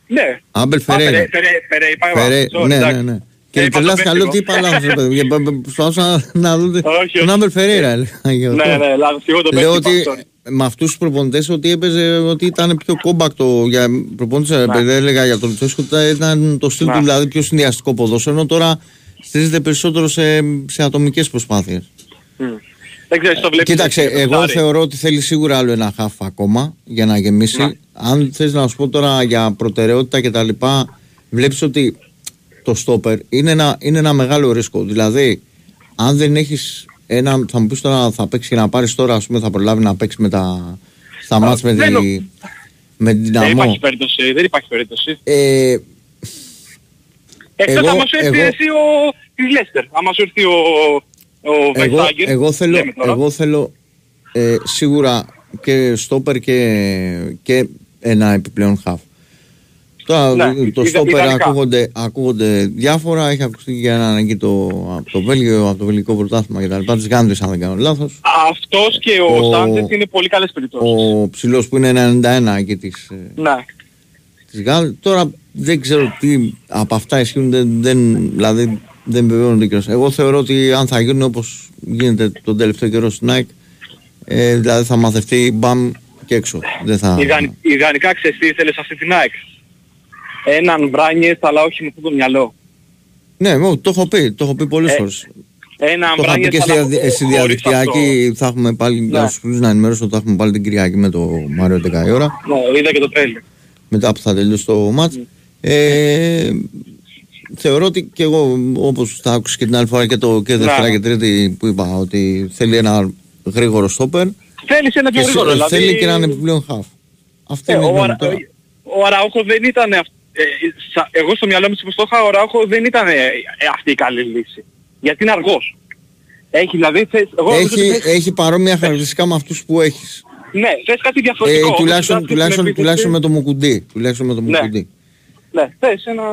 Ναι. Άμπελ Α, Φερέιρα. Περέ- Περέ- Περέ- είπα εγώ. Φερέ- Sorry, Ναι, εντάξει. ναι, ναι. Ε, Και είπα το τρελάθηκα, λέω τι πέστικο. είπα λάθος, ρε παιδί. Για- Προσπαθούσα να δω Όχι, τον όχι. Άμπελ Φερέιρα. έλεγα, γι' αυτό. Ναι, ναι, λάθος. Εγώ το Λέω πέστικο, ότι sorry. με αυτούς τους προπονητές ότι έπαιζε ότι ήταν πιο κόμπακτο για προπονητές, Ναι. επειδή έλεγα για τον Λουτσέσκο ότι ήταν το στυλ Ναι. του δηλαδή πιο συνδυαστικό ποδόσφαιρο ενώ τώρα στηρίζεται περισσότερο σε, σε ατομικές προσπάθειες. Μμ. Δεν ξέρω, το βλέπεις. Κοίταξε, έτσι, εγώ Σάρι. θεωρώ ότι θέλει σίγουρα άλλο ένα χάφ ακόμα για να γεμίσει. Ναι. Αν θες να σου πω τώρα για προτεραιότητα και τα λοιπά, βλέπεις ότι το στόπερ είναι ένα, είναι ένα μεγάλο ρίσκο. Δηλαδή, αν δεν έχεις ένα, θα μου πεις τώρα θα παίξεις και να πάρεις τώρα, ας πούμε, θα προλάβει να παίξεις με τα, στα μάτς με, δεν τη, με την Δεν Δυναμό. υπάρχει περίπτωση, δεν υπάρχει περίπτωση. Ε, Εκτός εγώ- άμα σου έρθει εγώ- εσύ ο... της Λέστερ. Άμα σου έρθει ο... Ο εγώ, Βεστάγκερ. εγώ θέλω, λέμε τώρα. εγώ θέλω ε, σίγουρα και στόπερ και, και ένα επιπλέον χαφ. Τώρα Ναι, το ιδε- στόπερ ιδανικά. ακούγονται, ακούγονται διάφορα. Έχει ακουστεί για έναν εκεί το, από το Βέλγιο, από το Βελγικό πρωτάθλημα κτλ. Τις Γάντρες αν δεν κάνω λάθος. Αυτός και ο, Ο- Σάντζες είναι πολύ καλές περιπτώσεις. Ο ψηλός που είναι 91 εκεί της, ε, Ναι. της Γάλλης. Τώρα δεν ξέρω τι από αυτά ισχύουν, δεν, δεν, δηλαδή δεν βεβαιώνονται κιόλας. Εγώ θεωρώ ότι αν θα γίνουν όπως γίνεται τον τελευταίο καιρό στην ΑΕΚ, ε, δηλαδή θα μαθευτεί μπαμ και έξω. Δεν θα... Ιδανι- Ιδανικά ξέρεις τι ήθελες αυτή την ΑΕΚ. Έναν Μπράνιες αλλά όχι με αυτό το μυαλό. Ναι, εγώ το έχω πει, το έχω πει πολλές Ε, φορές. Έναν Το είχα πει Μπράνιες και στη, αλλά δια- στη χωρίς διαδικτυακή, θα έχουμε πάλι, Ναι. για τους φίλους να ενημερώσω, θα έχουμε πάλι την Κυριακή με το Μάριο 10 η ώρα. αυτό. Ναι, είδα και το τρέλιο. μετά που θα τελειώσει το μάτς. Ε, θεωρώ ότι και εγώ όπως θα άκουσα και την άλλη φορά και, το, και Δευτέρα Ναι. και Τρίτη που είπα ότι θέλει ένα γρήγορο στόπερ Θέλεις ένα πιο και γρήγορο. σε- Δηλαδή, θέλει και έναν επιπλέον χαφ. Αυτό Ε, είναι η ο, γνώμη Αρα... μου τώρα. ο Αραούχο δεν ήταν... αυ- Ε, σα- εγώ στο μυαλό μου όπως το είχα, ο Αραούχο δεν ήταν ε, ε, αυτή η καλή λύση. Γιατί είναι αργός. Έχει δηλαδή... Θες, εγώ νομίζω ότι Έχει, θες- έχει παρόμοια χαρακτηριστικά με αυτούς που έχεις. Ναι, θες κάτι Ε, διαφορετικό. όπως τουλάχιστον, κοιτάς την τουλάχιστον, επίθεση. τουλάχιστον με το μουκουντί. Τουλάχιστον με το Ναι. μουκουντί. Ναι, θες ένα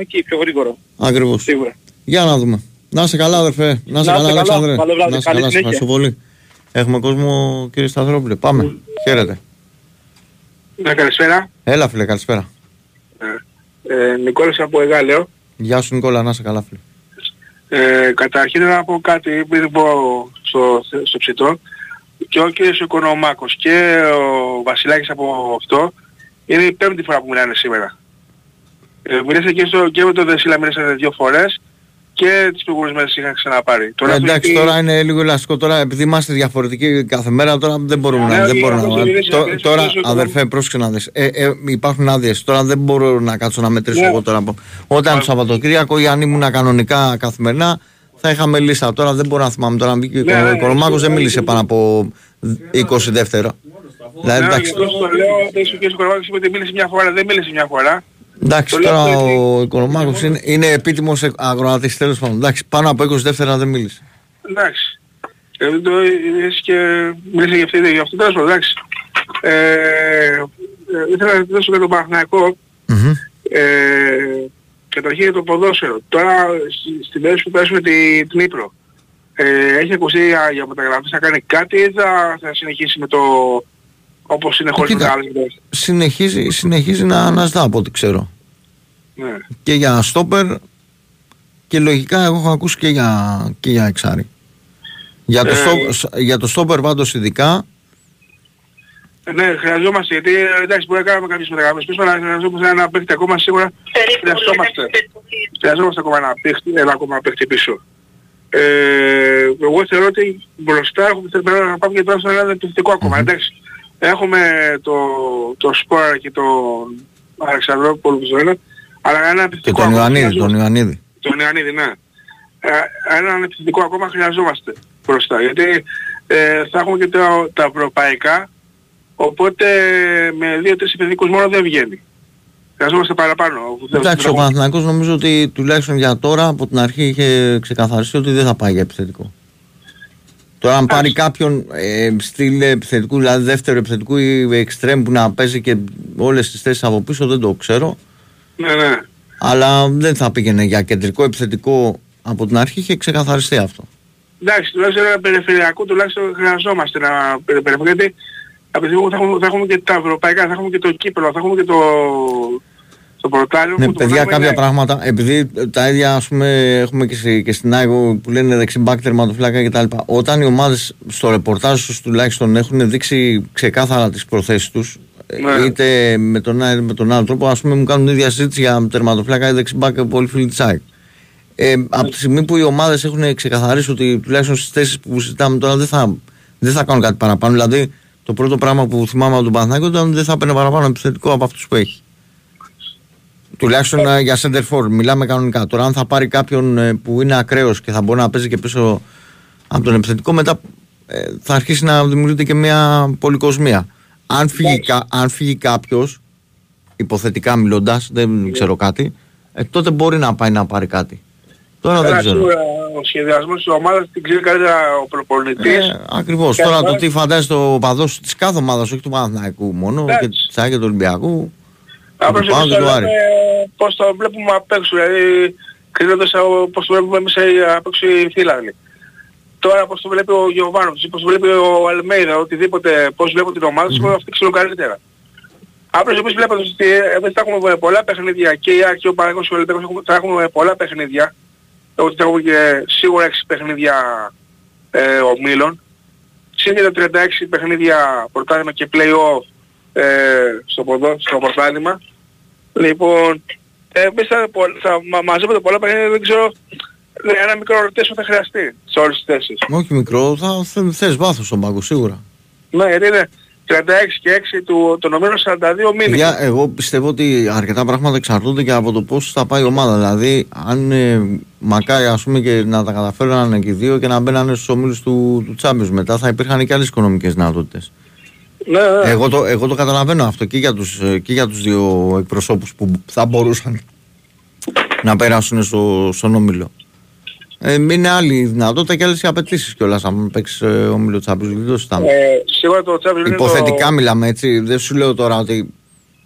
εκεί πιο γρήγορο. Ακριβώς. Σίγουρα. Για να δούμε. Να είσαι καλά αδερφέ. Να είσαι Να είστε καλά καλά. Αλεξάνδρε. Καλό βράδυ. Να είσαι Καλή καλά. Σε συνέχεια. ευχαριστώ πολύ. Έχουμε κόσμο κύριε Σταθρόπουλε. Πάμε. Χαίρετε. Ναι, καλησπέρα. Έλα φίλε καλησπέρα. Ε, Νικόλας από Εγάλεο. Γεια σου Νικόλα, να είσαι καλά φίλε. Ε, καταρχήν να πω κάτι πριν πω στο, στο ψητό. Και ο κύριος Οικονομάκος και ο Βασιλάκης από αυτό είναι η πέμπτη φορά που μιλάνε σήμερα. Ε, μιλήσατε και, στο, και με τον Δεσίλα μιλήσατε δύο φορές και τις προηγούμενες μέρες είχαν ξαναπάρει. Ε, εντάξει, τώρα είναι λίγο ελαστικό. Τώρα επειδή είμαστε διαφορετικοί κάθε μέρα, τώρα δεν μπορούμε να. Ναι, δεν όχι, μπορώ όπως να μιλήσατε, Τω- μιλήσατε, τώρα, μιλήσατε, αδερφέ, πρόσεξε να δεις. Ε, ε, υπάρχουν άδειες. Τώρα δεν μπορώ να κάτσω να μετρήσω Ναι. εγώ τώρα. από- Όταν το Σαββατοκύριακο ή αν ήμουν κανονικά καθημερινά, θα είχαμε λίστα. Τώρα δεν μπορώ να θυμάμαι. Τώρα αν βγήκε Ναι, ο ναι, Οικονομάκος δεν ναι, μίλησε ναι. πάνω από 20 δεύτερα. Δηλαδή, Ναι, εντάξει, γι' αυτό το λέω, ότι ο κύριος Οικονομάκος είπε ότι μίλησε μια φορά, δεν μίλησε μια φορά. Εντάξει, το λέω τώρα αυτό γιατί- ο Οικονομάκος είναι, είναι επίτιμος αγροατής τέλος πάντων. Εντάξει, πάνω από 20 δεύτερα δεν μίλησε. Εντάξει. Ε, δεν το είδες και μίλησε για αυτή για αυτό τέλος πάντων, εντάξει. Ε, ε, ήθελα να ρωτήσω για τον Παναθηναϊκό. Μμμ. Ε, καταρχήν για το ποδόσφαιρο. Τώρα στη- στην περίπτωση που παίζουμε τη την Ήπρο. Ε, έχει ακουστεί για, για μεταγραφές να κάνει κάτι ή θα, θα συνεχίσει με το όπως είναι χωρίς Κοίτα. μεταγραφές. Συνεχίζει, συνεχίζει να αναζητά από ό,τι ξέρω. Ναι. και για στόπερ και λογικά εγώ έχω ακούσει και για, και για εξάρι. Για το, Ε, στό, για το στόπερ πάντως ειδικά Ε, Ναι, χρειαζόμαστε γιατί ε, εντάξει μπορεί να κάνουμε κάποιες μεταγραφές πίσω αλλά χρειαζόμαστε ένα παίχτη ακόμα σίγουρα χρειαζόμαστε. Χρειαζόμαστε ακόμα ένα παίχτη, ένα ακόμα παίχτη πίσω. Ε, εγώ θεωρώ ότι μπροστά έχουμε πρέπει να πάμε και τώρα σε ένα επιθετικό ακόμα. Εντάξει. Έχουμε το, το Σπόρα και τον Αλεξανδρόπουλο στο ένα, αλλά ένα και επιθετικό τον ακόμα Ιωαννίδη, τον χρειαζόμαστε. Ιωαννίδη. Τον Ιωαννίδη, ναι. Ε, έναν επιθετικό ακόμα χρειαζόμαστε μπροστά. Γιατί ε, θα έχουμε και τα, τα ευρωπαϊκά, οπότε με δύο-τρεις επιθετικούς μόνο δεν βγαίνει. Χρειαζόμαστε παραπάνω. Εντάξει, ο Παναθηναϊκός νομίζω ότι τουλάχιστον για τώρα από την αρχή είχε ξεκαθαριστεί ότι δεν θα πάει για επιθετικό. Τώρα αν πάρει κάποιον ε, στυλ επιθετικού, δηλαδή δεύτερο επιθετικού ή εξτρέμ που να παίζει και όλες τις θέσεις από πίσω δεν το ξέρω. Ναι, ναι. Αλλά δεν θα πήγαινε για κεντρικό επιθετικό από την αρχή, είχε ξεκαθαριστεί αυτό. Εντάξει, τουλάχιστον ένα περιφερειακό τουλάχιστον χρειαζόμαστε ένα περιφερειακό γιατί από τη στιγμή που θα έχουμε, θα έχουμε και τα ευρωπαϊκά, θα έχουμε και το κύπελο, θα έχουμε και το, το πρωτάλιο. Ναι, που το παιδιά, πράγμα κάποια είναι- πράγματα, επειδή τα ίδια ας πούμε έχουμε και, στη- και στην Άγιο που λένε δεξιμπάκ, τερματοφύλακα κτλ. Όταν οι ομάδες στο ρεπορτάζ τους τουλάχιστον έχουν δείξει ξεκάθαρα τις προθέσεις τους, ε, Ναι. είτε με τον ένα είτε με τον άλλο τρόπο, ας πούμε μου κάνουν ίδια συζήτηση για τερματοφύλακα ή δεξιμπάκ πολύ φίλοι της ΑΕΚ. Ε, από τη στιγμή που οι ομάδες έχουν ξεκαθαρίσει ότι τουλάχιστον στις θέσεις που συζητάμε τώρα δεν θα, δεν θα κάνουν κάτι παραπάνω. Δηλαδή το πρώτο πράγμα που θυμάμαι από τον Παναθηναϊκό ήταν ότι δεν θα έπαιρνε παραπάνω επιθετικό από αυτούς που έχει. Τουλάχιστον ε, για center for, μιλάμε κανονικά. Τώρα, αν θα πάρει κάποιον ε, που είναι ακραίος και θα μπορεί να παίζει και πίσω από τον επιθετικό, μετά ε, θα αρχίσει να δημιουργείται και μια πολυκοσμία. Αν φύγει, κα, αν φύγει κάποιος, υποθετικά μιλώντας, δεν ξέρω κάτι, ε, τότε μπορεί να πάει να πάρει κάτι. Τώρα δεν Καλά, ξέρω. σίγουρα ο σχεδιασμός της ομάδας την ξέρει καλύτερα ο προπονητής. Ε, Ακριβώς. Και Τώρα αν το πάει- τι φαντάζεται ο παδό της κάθε ομάδας, όχι του Παναθηναϊκού μόνο, Εντάξει. και της ΑΕΚ και του Ολυμπιακού. Απλώς του Πάου εμείς και του το Άρη. λέμε πώς το βλέπουμε απ' έξω, δηλαδή κρίνοντας από πώς το βλέπουμε εμείς ε, απ' έξω οι φίλοι. Τώρα πώς το βλέπει ο Γιωβάνος ή πώς το βλέπει ο Αλμέιδα, οτιδήποτε, πώς βλέπουν την ομάδα τους, αυτοί ξέρουν καλύτερα. Απλώς εμείς βλέποντας ότι ε, εμείς θα έχουμε πολλά παιχνίδια και η ΑΕΚ και ο Παναγικός και ο Ολυμπιακός έχουμε- θα έχουμε πολλά παιχνίδια, ότι θα έχουμε και σίγουρα 6 παιχνίδια ε, ομίλων, συν και τα 36 παιχνίδια πρωτάθλημα και play-off ε, στο, ποδό, στο πρωτάθλημα. Λοιπόν, ε, εμείς θα, πο- θα μα, μαζεύονται πολλά παιχνίδια, δεν ξέρω, ε, ένα μικρό ρωτήσιο θα χρειαστεί σε όλες τις θέσεις. Όχι μικρό, θα θες, θες βάθος στον πάγκο σίγουρα. Ναι, γιατί είναι 36 και 6 του, των ομίλων 42 μήνες. Παιδιά, εγώ πιστεύω ότι αρκετά πράγματα εξαρτούνται και από το πώς θα πάει η ομάδα. Δηλαδή, αν ε, μακάρι ας πούμε και να τα καταφέρουν και οι δύο και να μπαίνανε στους ομίλους του, του Champions μετά, θα υπήρχαν και άλλες οικονομικές δυνατότητες. Ναι, ναι. Εγώ το, εγώ το καταλαβαίνω αυτό και για, τους, ε, και για τους δύο εκπροσώπους που θα μπορούσαν να περάσουν στο, στον όμιλο. Ε, είναι άλλη η δυνατότητα και άλλες οι απαιτήσεις κιόλας αν παίξεις ε, όμιλο Champions League, δεν το συζητάμε. Ε, σίγουρα το Champions League είναι Υποθετικά το... μιλάμε έτσι, δεν σου λέω τώρα ότι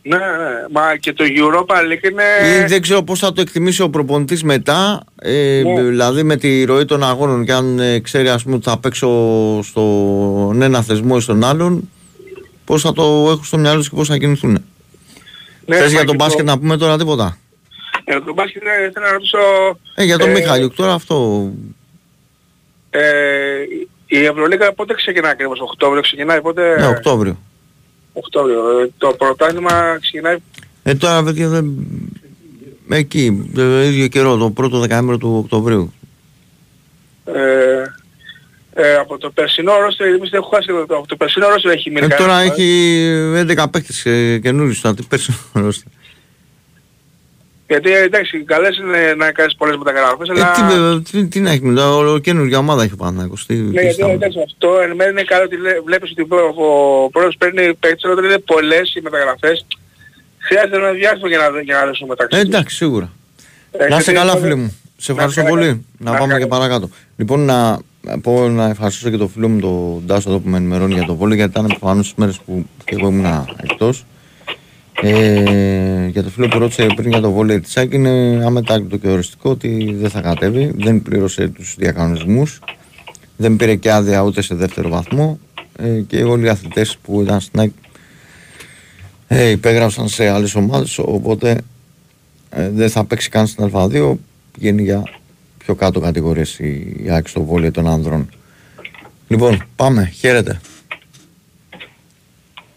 Ναι, ναι, μα και το Europa League είναι... Ή δεν ξέρω πώς θα το εκτιμήσει ο προπονητής μετά, ε, Ναι. δηλαδή με τη ροή των αγώνων και αν ε, ξέρει ας πούμε ότι θα παίξω στον ένα θεσμό ή στον άλλον, πώς θα το έχουν στο μυαλό τους και πώς θα κινηθούν. Ναι, Θες μα για τον και μπάσκετ να πούμε τώρα τίποτα; Για τον μπάσκετ ναι, θέλω να ρωτήσω... Ε, για τον ε, Μιχάλιουκ τώρα αυτό. Ε, η Ευρωλίγα πότε ξεκινάει ακριβώς, Οκτώβριο ξεκινάει, πότε... Ναι, Οκτώβριο. Οκτώβριο. Ε, το πρωτάθλημα ξεκινάει; Ε, τώρα παιδιά δεν... Εκεί, το ίδιο καιρό, το πρώτο δεκαέμβριο του Οκτωβρίου. ε, ε, από το περσινό ρόστερ, εμείς δεν έχουμε χάσει το, από το περσινό ρόστερ έχει μείνει Ε, τώρα κανένας, ε. έχει 11 παίκτες ε, καινούριους, θα τι πέρσι. Γιατί εντάξει, καλές είναι να κάνεις πολλές μεταγραφές, Ε, αλλά... τι, βέβαια, τι, τι να έχει μετά, όλο καινούργια ομάδα έχει ο Παναθηναϊκός. Τι, Ναι, τι γιατί στάμε. εντάξει, αυτό εν μέρει είναι καλό ότι λέ- βλέπεις ότι ο ο πρόεδρος παίρνει παίκτες, όταν είναι πολλές οι μεταγραφές. Χρειάζεται ένα διάστημα για να, για να δέσουν μεταξύ Ε, τους. εντάξει, σίγουρα. Ε, να είσαι γιατί καλά, είναι- φίλε μου. Σε Να ευχαριστώ είσαι καλά. πολύ. Να Να πάμε είσαι και καλά. παρακάτω. Λοιπόν, να πω να ευχαριστήσω και το φίλο μου τον Ντάσο εδώ που με ενημερώνει για το βόλιο, γιατί ήταν προφανώς τις μέρες που και εγώ ήμουν εκτός. Ε, για το φίλο που ρώτησε πριν για το βόλιο της ΑΕΚ είναι αμετάκλητο και οριστικό ότι δεν θα κατέβει, δεν πλήρωσε τους διακανονισμούς, δεν πήρε και άδεια ούτε σε δεύτερο βαθμό ε, και όλοι οι αθλητές που ήταν στην ΑΕΚ ε, υπέγραψαν σε άλλες ομάδες οπότε ε, δεν θα παίξει καν στην Α2 πηγαίνει για πιο κάτω κατηγορίες η, η ΑΕΚ στο βόλιο των ανδρών λοιπόν πάμε χαίρετε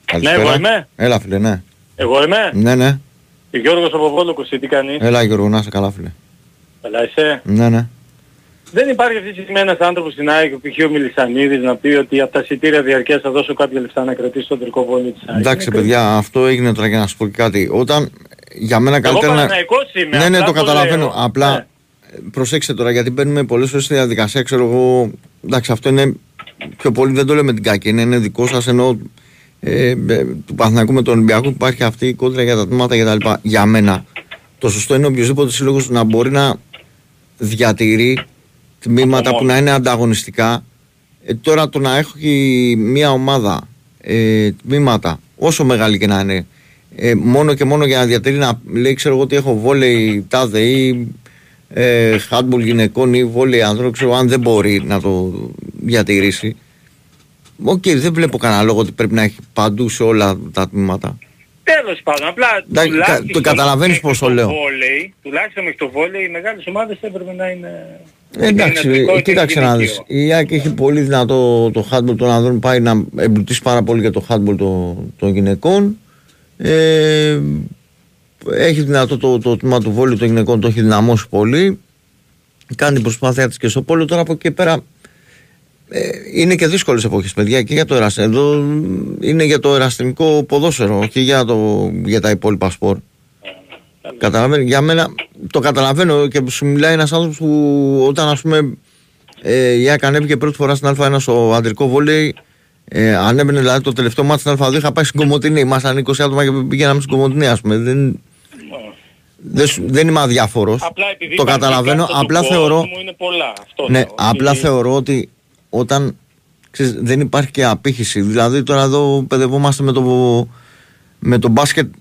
Καλησπέρα. εγώ είμαι. Έλα φίλε ναι Εγώ είμαι. Ναι ναι Γιώργος από Βόλοκο, τι κάνεις; Έλα Γιώργο να είσαι καλά φίλε Καλά είσαι. Ναι ναι Δεν υπάρχει αυτή τη στιγμή ένας άνθρωπος στην ΑΕΚ, π.χ. ο Μιλισανίδης, να πει ότι από τα εισιτήρια διαρκείας θα δώσω κάποια λεφτά να κρατήσει τον τελικό βόλιο της ΑΕΚ. Εντάξει Είναι παιδιά αυτό έγινε τώρα για να σου πω και κάτι όταν για μένα Εγώ καλύτερα να... Παναθηναϊκός είμαι. Ναι ναι απλά το καταλαβαίνω λέω. απλά Ναι. Προσέξτε τώρα γιατί μπαίνουμε πολλές φορές στη διαδικασία ξέρω εγώ εντάξει αυτό είναι πιο πολύ δεν το λέω με την κακή είναι, είναι δικό σας ενώ ε, ε, του Παναθηναϊκού με τον Ολυμπιακό υπάρχει αυτή η κόντρα για τα τμήματα κτλ. Για μένα το σωστό είναι οποιοδήποτε σύλλογος να μπορεί να διατηρεί τμήματα που να είναι ανταγωνιστικά. Ε, τώρα το να έχει μια ομάδα ε, τμήματα, όσο μεγάλη και να είναι, ε, μόνο και μόνο για να διατηρεί να λέει, ξέρω εγώ ότι έχω βόλεϊ τάδε ή ε, χάντμπολ γυναικών ή βόλεϊ ανδρών, ξέρω αν δεν μπορεί να το διατηρήσει. Οκ, okay, δεν βλέπω κανένα λόγο ότι πρέπει να έχει παντού σε όλα τα τμήματα. Τέλος πάντων, απλά τουλάχιστον το καταλαβαίνεις πώς το λέω. Βόλεϊ, τουλάχιστον μέχρι το βόλεϊ οι μεγάλες ομάδες έπρεπε να είναι... Εντάξει, κοίταξε να δεις. Η ΑΕΚ έχει πολύ δυνατό το handball των ανδρών, πάει να εμπλουτίσει πάρα πολύ για το handball των, των γυναικών. Ε, έχει δυνατό το, το τμήμα του βόλου των γυναικών, το έχει δυναμώσει πολύ. Κάνει την προσπάθειά της και στο πόλο. Τώρα από εκεί πέρα ε, είναι και δύσκολες εποχές, παιδιά, και για το εραστικό. Εδώ είναι για το εραστικό ποδόσφαιρο, όχι για, το, για τα υπόλοιπα σπορ. Καταλαβαίνω, για μένα το καταλαβαίνω και σου μιλάει ένας άνθρωπος που όταν ας πούμε ε, η ΑΚ ανέβηκε πρώτη φορά στην Α1 στο αντρικό βόλεϊ. Ε, ανέβαινε δηλαδή το τελευταίο μάτι στην Α2 είχα πάει στην Κομωτινή. Ήμασταν 20 άτομα και πήγαμε στην Κομωτινή, ας πούμε. Δεν, δεν, δεν είμαι αδιάφορος. Το καταλαβαίνω. Απλά θεωρώ. Είναι πολλά. Αυτό ναι, απλά θεωρώ ότι όταν ξέρεις, δεν υπάρχει και απήχηση. Δηλαδή τώρα εδώ παιδευόμαστε με το, με το μπάσκετ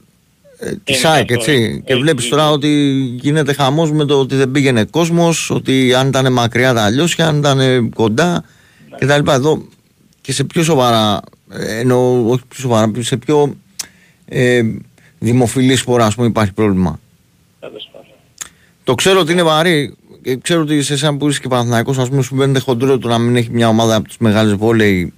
ε, της ΑΕΚ, έτσι. Και βλέπεις τώρα ότι γίνεται χαμός με το ότι δεν πήγαινε κόσμος, ότι αν ήταν μακριά τα αλλιώσια, αν ήταν κοντά ναι. κτλ. Εδώ και σε πιο σοβαρά, εννοώ όχι πιο σοβαρά, σε πιο ε, δημοφιλής σπορά, ας πούμε, υπάρχει πρόβλημα. Το ξέρω ότι είναι βαρύ, ε, ξέρω ότι σε εσένα που είσαι και Παναθηναϊκός ας πούμε σου φαίνεται χοντρό το να μην έχει μια ομάδα από τις μεγάλες βόλεϊ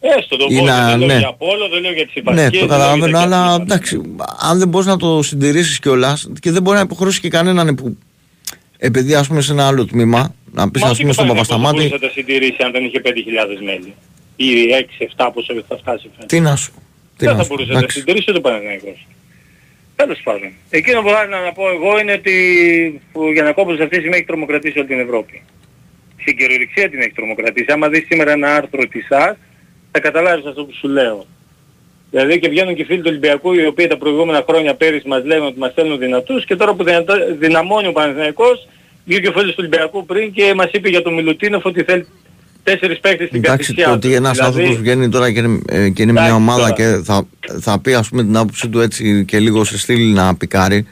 Έστω το πόλο, δεν λέω για πόλο, δεν λέω για τις υπαρχίες. Ναι, το καταλαβαίνω, αλλά εντάξει, αν δεν μπορείς να το συντηρήσεις κιόλας και δεν μπορεί να υποχρεώσει και κανέναν που επειδή ας πούμε σε ένα άλλο τμήμα, να πεις ας πούμε στον Παπασταμάτη... Μα μπορούσε να τα συντηρήσει αν δεν είχε 5.000 μέλη; Ή 6-7 πόσο θα φτάσει. Τι να σου. Δεν θα μπορούσε να τα συντηρήσει το Παναθηναϊκός. Τέλος πάντων. Εκείνο που θέλω να πω εγώ είναι ότι ο Γιανακόπουλος αυτή τη στιγμή έχει τρομοκρατήσει όλη την Ευρώπη. Στην κυριολεξία την έχει τρομοκρατήσει. Άμα δεις σήμερα ένα άρθρο της ΑΣ, θα καταλάβεις αυτό που σου λέω. Δηλαδή και βγαίνουν και φίλοι του Ολυμπιακού οι οποίοι τα προηγούμενα χρόνια πέρυσι μας λένε ότι μας στέλνουν δυνατούς και τώρα που δυναμώνει ο Παναθηναϊκός βγήκε ο φίλος του Ολυμπιακού πριν και μας είπε για τον Μιλουτίνοφ ότι θέλει τέσσερις παίκτες στην Εντάξει, το ότι ένας δηλαδή... άνθρωπος βγαίνει τώρα και είναι, ε, και είναι μια ομάδα τώρα. και θα, θα πει ας πούμε την άποψή του έτσι και λίγο σε στήλη να πικάρει.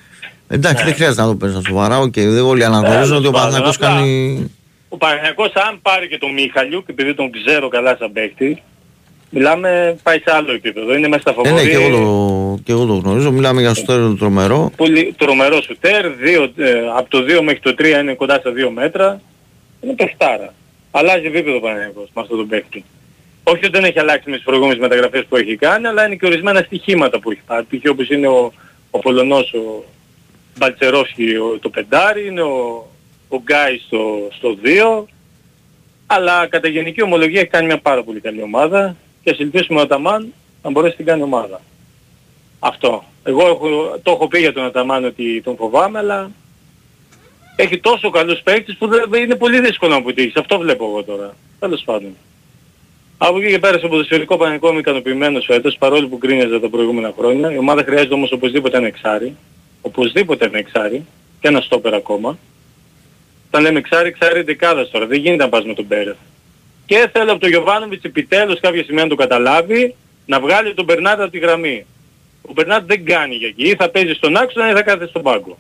Εντάξει, ναι. δεν χρειάζεται να το παίρνει στο σοβαρά. Okay, δεν όλοι αναγνωρίζουν ναι, ότι ο Παναθηναϊκός κάνει... Ο Παναθηναϊκός αν πάρει και τον Μίχαλιου και επειδή τον ξέρω καλά σαν παίκτη, Μιλάμε, πάει σε άλλο επίπεδο. Είναι μέσα στα φοβόρια. Ναι, ναι, και εγώ, το, και εγώ το γνωρίζω. Μιλάμε για σουτέρ τρομερό. Πολύ τρομερό σουτέρ. Δύο, ε, από το 2 μέχρι το 3 είναι κοντά στα 2 μέτρα. Είναι παιχτάρα αλλάζει επίπεδο Παναγιακός με αυτόν τον παίκτη. Όχι ότι δεν έχει αλλάξει με τις προηγούμενες μεταγραφές που έχει κάνει, αλλά είναι και ορισμένα στοιχήματα που έχει πάρει. Π.χ. όπως είναι ο, ο Πολωνός, ο Μπαλτσερόφσκι το πεντάρι, είναι ο, ο Γκάι στο, στο 2, αλλά κατά γενική ομολογία έχει κάνει μια πάρα πολύ καλή ομάδα και ας ελπίσουμε ο Αταμάν να μπορέσει να την κάνει ομάδα. Αυτό. Εγώ έχω, το έχω πει για τον Αταμάν ότι τον φοβάμαι, αλλά έχει τόσο καλούς παίκτες που δεν, είναι πολύ δύσκολο να αποτύχεις. Αυτό βλέπω εγώ τώρα. Τέλος πάντων. Από εκεί και πέρα στο ποδοσφαιρικό πανικό είμαι ικανοποιημένος φέτος, παρόλο που κρίνιαζε τα προηγούμενα χρόνια. Η ομάδα χρειάζεται όμως οπωσδήποτε ένα εξάρι. Οπωσδήποτε ένα εξάρι. Και ένα στόπερ ακόμα. Όταν λέμε εξάρι, εξάρι δεκάδας τώρα. Δεν γίνεται να πας με τον Πέρεθ. Και θέλω από τον Γιωβάνοβιτς επιτέλους κάποια στιγμή να το καταλάβει, να βγάλει τον Μπερνάτ από τη γραμμή. Ο Μπερνάτ δεν κάνει για εκεί. Ή θα παίζει στον άξονα ή θα κάθεται στον πάγκο.